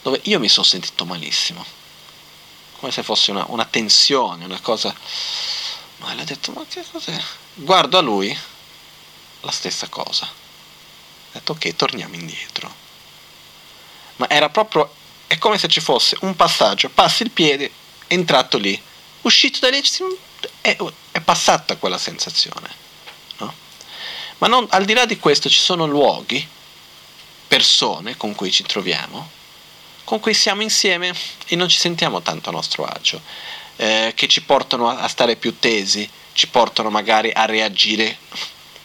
dove io mi sono sentito malissimo. Come se fosse una, una tensione, una cosa... Ma le ho detto, ma che cos'è? Guardo a lui, la stessa cosa. Ho detto ok, torniamo indietro. Ma era proprio, è come se ci fosse un passaggio, passi il piede, entrato lì, uscito da lì, è, è passata quella sensazione. No? Ma non, al di là di questo ci sono luoghi, persone con cui ci troviamo, con cui siamo insieme e non ci sentiamo tanto a nostro agio, eh, che ci portano a, a stare più tesi, ci portano magari a reagire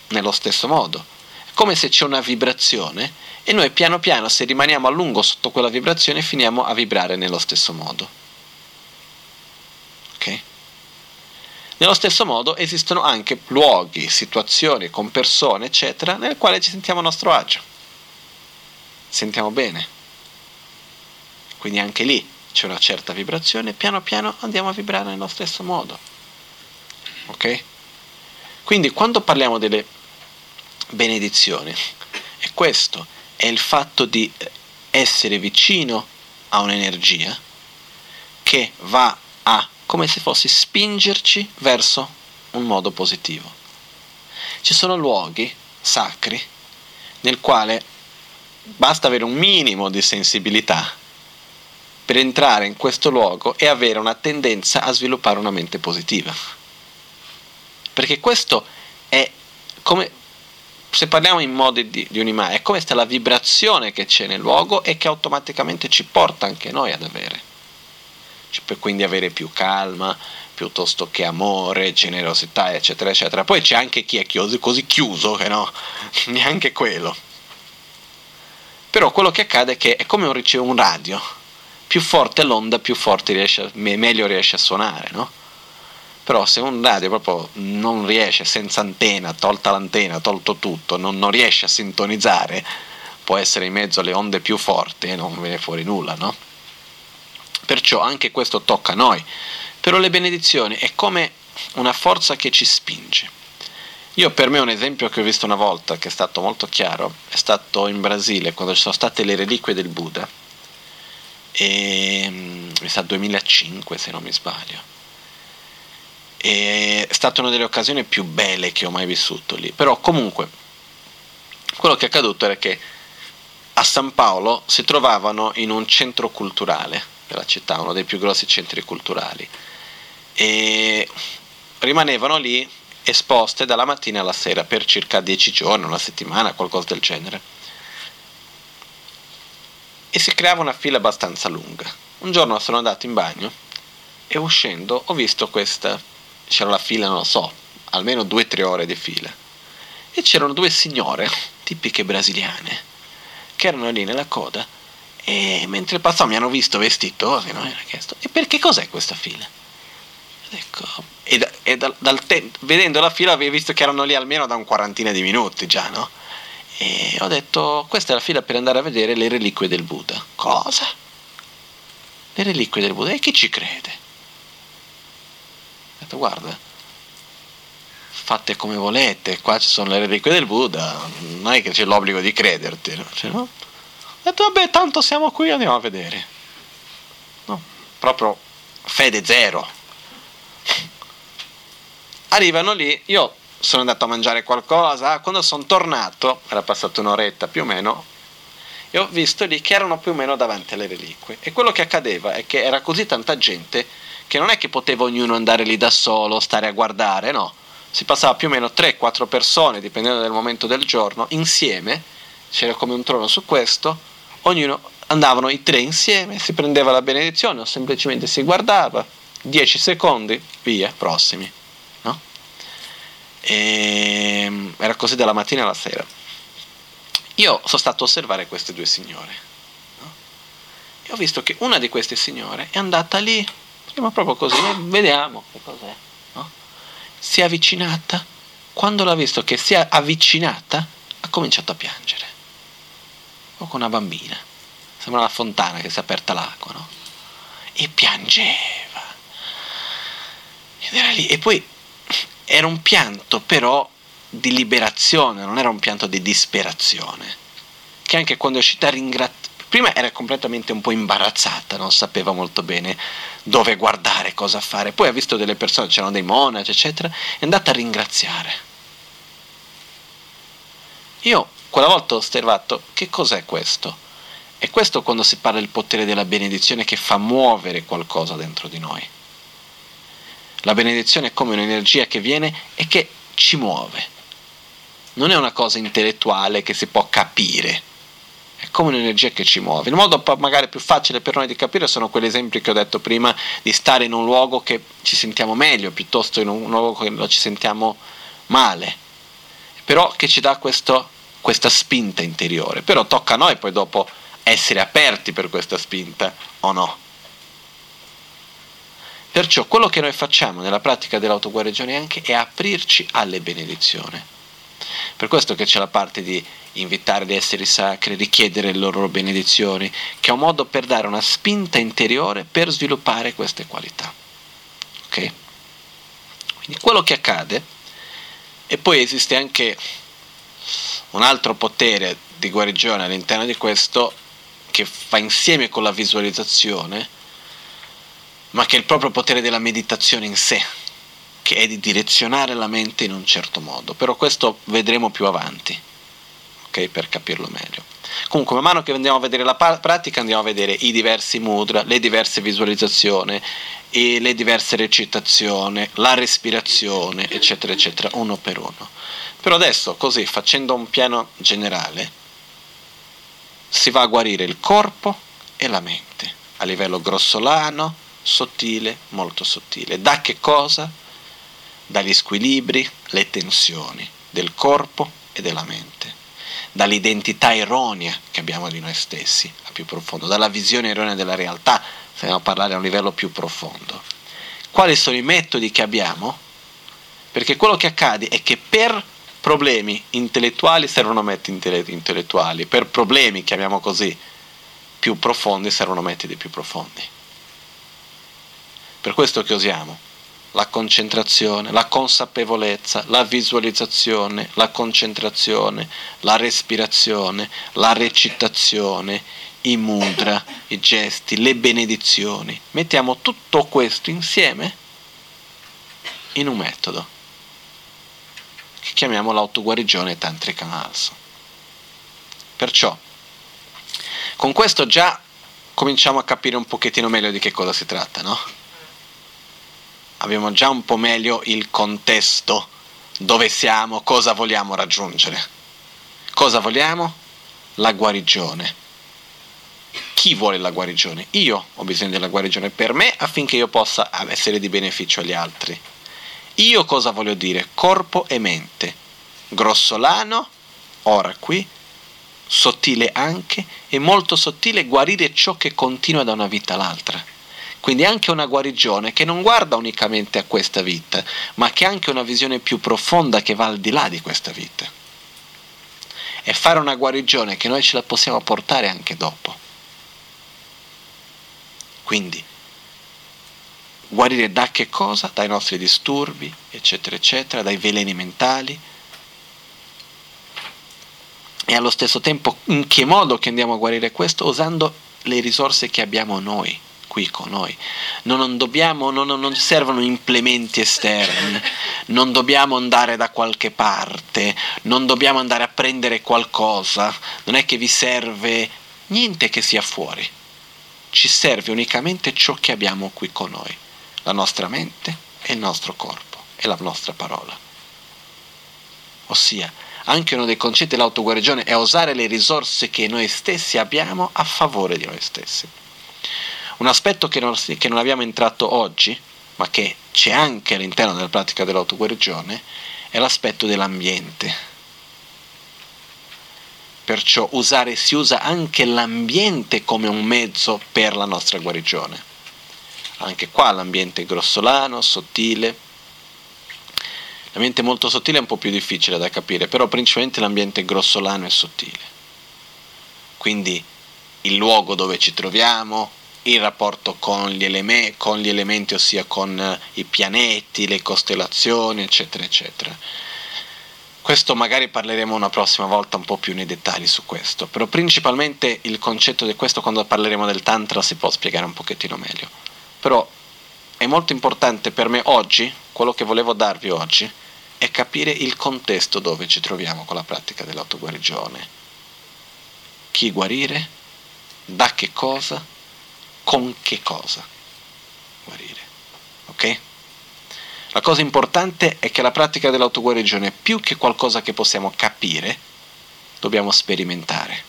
nello stesso modo. È come se c'è una vibrazione e noi piano piano, se rimaniamo a lungo sotto quella vibrazione, finiamo a vibrare nello stesso modo. Ok? Nello stesso modo esistono anche luoghi, situazioni con persone, eccetera, nelle quali ci sentiamo a nostro agio. Sentiamo bene. Quindi anche lì c'è una certa vibrazione piano piano andiamo a vibrare nello stesso modo. Ok? Quindi quando parliamo delle benedizioni, è questo, è il fatto di essere vicino a un'energia che va a, come se fosse, spingerci verso un modo positivo. Ci sono luoghi sacri nel quale basta avere un minimo di sensibilità per entrare in questo luogo e avere una tendenza a sviluppare una mente positiva. Perché questo è come se parliamo in modi di, di un'immagine, è come sta la vibrazione che c'è nel luogo e che automaticamente ci porta anche noi ad avere. Cioè, per quindi avere più calma, piuttosto che amore, generosità, eccetera, eccetera. Poi c'è anche chi è chiuso, così chiuso che no, neanche quello. Però quello che accade è che è come un, un radio. Più forte l'onda, più forte riesce, meglio riesce a suonare, no? Però se un radio proprio non riesce senza antenna, tolta l'antenna, tolto tutto, non, non riesce a sintonizzare, può essere in mezzo alle onde più forti e non viene fuori nulla, no? Perciò anche questo tocca a noi. Però le benedizioni è come una forza che ci spinge. Io per me un esempio che ho visto una volta, che è stato molto chiaro, è stato in Brasile, quando ci sono state le reliquie del Buddha. E, mm, mi sa 2005 se non mi sbaglio è stata una delle occasioni più belle che ho mai vissuto lì. Però comunque, quello che è accaduto era che a San Paolo si trovavano in un centro culturale della città, uno dei più grossi centri culturali, e rimanevano lì esposte dalla mattina alla sera per circa dieci giorni, una settimana, qualcosa del genere. E si creava una fila abbastanza lunga. Un giorno sono andato in bagno e uscendo ho visto questa c'era la fila, non lo so, almeno due o tre ore di fila. E c'erano due signore, tipiche brasiliane, che erano lì nella coda e mentre passavo mi hanno visto vestitosi, no? mi hanno chiesto, e perché cos'è questa fila? Ecco, e, da, e dal, dal te- vedendo la fila avevo visto che erano lì almeno da un quarantina di minuti già, no? E ho detto, questa è la fila per andare a vedere le reliquie del Buddha. Cosa? Le reliquie del Buddha? E chi ci crede? Detto guarda, fate come volete, qua ci sono le reliquie del Buddha, non è che c'è l'obbligo di crederti. Cioè, no? Ho detto vabbè, tanto siamo qui, andiamo a vedere. No, proprio fede zero. Arrivano lì, io sono andato a mangiare qualcosa, quando sono tornato, era passata un'oretta più o meno, e ho visto lì che erano più o meno davanti alle reliquie. E quello che accadeva è che era così tanta gente che non è che poteva ognuno andare lì da solo, stare a guardare, no. si passava più o meno 3-4 persone, dipendendo dal momento del giorno, insieme, c'era come un trono su questo, ognuno andavano i tre insieme, si prendeva la benedizione o semplicemente si guardava, 10 secondi, via, prossimi. No? E ehm, era così dalla mattina alla sera. Io sono stato a osservare queste due signore no? e ho visto che una di queste signore è andata lì, ma proprio così, vediamo che cos'è. No? Si è avvicinata, quando l'ha visto che si è avvicinata, ha cominciato a piangere. O con una bambina, sembra una fontana che si è aperta l'acqua, no? E piangeva. Ed era lì, e poi era un pianto però di liberazione, non era un pianto di disperazione. Che anche quando è uscita a ringraziare, prima era completamente un po' imbarazzata, non sapeva molto bene dove guardare, cosa fare. Poi ha visto delle persone, c'erano dei monaci, eccetera, è andata a ringraziare. Io quella volta ho osservato che cos'è questo? È questo quando si parla del potere della benedizione che fa muovere qualcosa dentro di noi. La benedizione è come un'energia che viene e che ci muove non è una cosa intellettuale che si può capire, è come un'energia che ci muove. Il modo magari più facile per noi di capire sono quegli esempi che ho detto prima di stare in un luogo che ci sentiamo meglio piuttosto in un luogo che ci sentiamo male, però che ci dà questo, questa spinta interiore. Però tocca a noi poi dopo essere aperti per questa spinta o no. Perciò quello che noi facciamo nella pratica dell'autoguarigione anche è aprirci alle benedizioni per questo che c'è la parte di invitare gli esseri sacri, richiedere le loro benedizioni, che è un modo per dare una spinta interiore per sviluppare queste qualità. Ok? Quindi quello che accade, e poi esiste anche un altro potere di guarigione all'interno di questo che va insieme con la visualizzazione, ma che è il proprio potere della meditazione in sé che è di direzionare la mente in un certo modo, però questo vedremo più avanti, ok? Per capirlo meglio. Comunque, man mano che andiamo a vedere la pratica, andiamo a vedere i diversi mudra, le diverse visualizzazioni, le diverse recitazioni, la respirazione, eccetera, eccetera, uno per uno. Però adesso, così, facendo un piano generale, si va a guarire il corpo e la mente, a livello grossolano, sottile, molto sottile. Da che cosa? Dagli squilibri, le tensioni del corpo e della mente, dall'identità erronea che abbiamo di noi stessi a più profondo, dalla visione erronea della realtà, se a parlare a un livello più profondo. Quali sono i metodi che abbiamo? Perché quello che accade è che per problemi intellettuali servono metodi intellettuali, per problemi, chiamiamo così, più profondi servono metodi più profondi. Per questo che usiamo la concentrazione, la consapevolezza, la visualizzazione, la concentrazione, la respirazione, la recitazione, i mudra, i gesti, le benedizioni. Mettiamo tutto questo insieme in un metodo che chiamiamo l'autoguarigione tantrica malso. Perciò, con questo già cominciamo a capire un pochettino meglio di che cosa si tratta, no? Abbiamo già un po' meglio il contesto, dove siamo, cosa vogliamo raggiungere. Cosa vogliamo? La guarigione. Chi vuole la guarigione? Io ho bisogno della guarigione per me affinché io possa essere di beneficio agli altri. Io cosa voglio dire? Corpo e mente. Grossolano, ora qui, sottile anche, e molto sottile guarire ciò che continua da una vita all'altra quindi anche una guarigione che non guarda unicamente a questa vita, ma che ha anche una visione più profonda che va al di là di questa vita. E fare una guarigione che noi ce la possiamo portare anche dopo. Quindi, guarire da che cosa? Dai nostri disturbi, eccetera, eccetera, dai veleni mentali. E allo stesso tempo, in che modo che andiamo a guarire questo? Usando le risorse che abbiamo noi qui con noi. Non, dobbiamo, non, non servono implementi esterni, non dobbiamo andare da qualche parte, non dobbiamo andare a prendere qualcosa, non è che vi serve niente che sia fuori. Ci serve unicamente ciò che abbiamo qui con noi, la nostra mente e il nostro corpo e la nostra parola. Ossia, anche uno dei concetti dell'autoguarigione è usare le risorse che noi stessi abbiamo a favore di noi stessi. Un aspetto che non, che non abbiamo entrato oggi, ma che c'è anche all'interno della pratica dell'autoguarigione, è l'aspetto dell'ambiente. Perciò usare, si usa anche l'ambiente come un mezzo per la nostra guarigione. Anche qua l'ambiente è grossolano, sottile. L'ambiente molto sottile è un po' più difficile da capire, però principalmente l'ambiente grossolano e sottile. Quindi il luogo dove ci troviamo, il rapporto con gli, eleme- con gli elementi, ossia con eh, i pianeti, le costellazioni, eccetera, eccetera. Questo magari parleremo una prossima volta un po' più nei dettagli su questo, però principalmente il concetto di questo quando parleremo del Tantra si può spiegare un pochettino meglio. Però è molto importante per me oggi, quello che volevo darvi oggi, è capire il contesto dove ci troviamo con la pratica dell'autoguarigione. Chi guarire, da che cosa, con che cosa guarire. Ok? La cosa importante è che la pratica dell'autoguarigione, più che qualcosa che possiamo capire, dobbiamo sperimentare.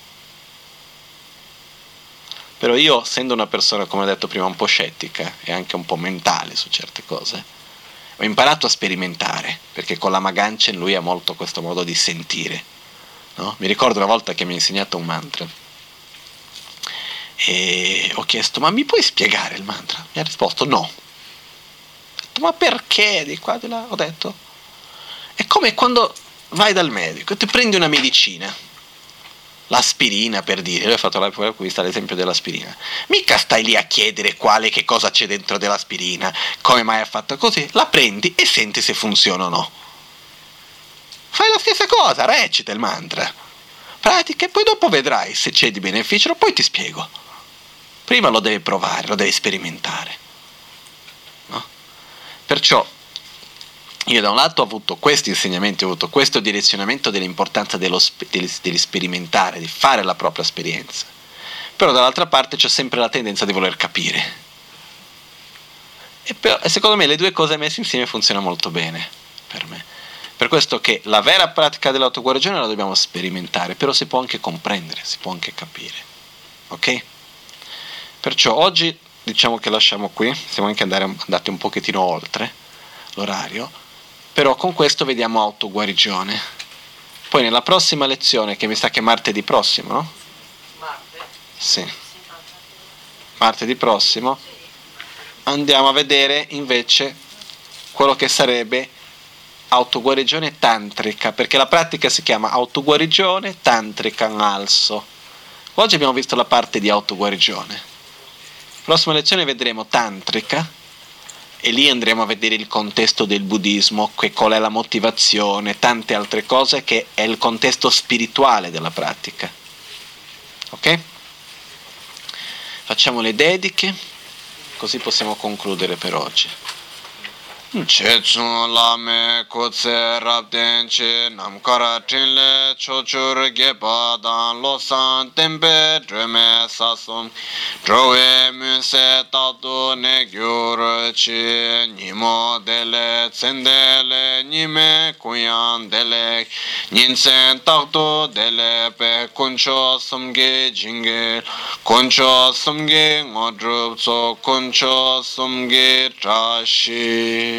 Però io, essendo una persona, come ho detto prima, un po' scettica e anche un po' mentale su certe cose, ho imparato a sperimentare, perché con la Maganchen lui ha molto questo modo di sentire. No? Mi ricordo una volta che mi ha insegnato un mantra e ho chiesto, ma mi puoi spiegare il mantra? Mi ha risposto no. Ho detto, ma perché? Di qua, di là, ho detto. È come quando vai dal medico e ti prendi una medicina, l'aspirina per dire, lui ha fatto la, qui l'esempio dell'aspirina. Mica stai lì a chiedere quale, che cosa c'è dentro dell'aspirina, come mai ha fatto così, la prendi e senti se funziona o no. Fai la stessa cosa, recita il mantra. Pratica e poi dopo vedrai se c'è di beneficio, poi ti spiego. Prima lo devi provare, lo devi sperimentare. No? Perciò io da un lato ho avuto questi insegnamenti, ho avuto questo direzionamento dell'importanza dello, degli sperimentare, di fare la propria esperienza. Però dall'altra parte c'è sempre la tendenza di voler capire. E, però, e secondo me le due cose messe insieme funzionano molto bene per me. Per questo che la vera pratica dell'autoguarigione la dobbiamo sperimentare, però si può anche comprendere, si può anche capire. Ok? Perciò oggi diciamo che lasciamo qui, siamo anche andare, andati un pochettino oltre l'orario, però con questo vediamo autoguarigione. Poi nella prossima lezione, che mi sa che è martedì prossimo, no? Martedì? Sì. Martedì prossimo andiamo a vedere invece quello che sarebbe autoguarigione tantrica, perché la pratica si chiama autoguarigione tantrica in alzo. Oggi abbiamo visto la parte di autoguarigione. Prossima lezione vedremo tantrica e lì andremo a vedere il contesto del buddismo, qual è la motivazione, tante altre cose che è il contesto spirituale della pratica. Ok? Facciamo le dediche, così possiamo concludere per oggi. che chun la me ko tse rab ten che nam kara ten le cho chur ge pa dan lo san ten pe dre me sa sum. Dro we mun se ta tu ne gyur chi ni mo de le tsen de le ni me ku yan de le. Nin sen ta tu de le pe kun cho sum ge jing ge kun cho sum ge ngo drup so kun cho sum ge tra shi.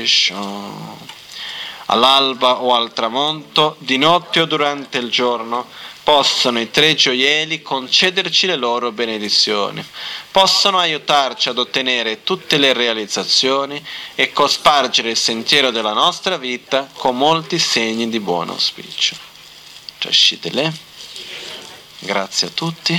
All'alba o al tramonto, di notte o durante il giorno, possono i tre gioielli concederci le loro benedizioni, possono aiutarci ad ottenere tutte le realizzazioni e cospargere il sentiero della nostra vita con molti segni di buon auspicio. Grazie a tutti.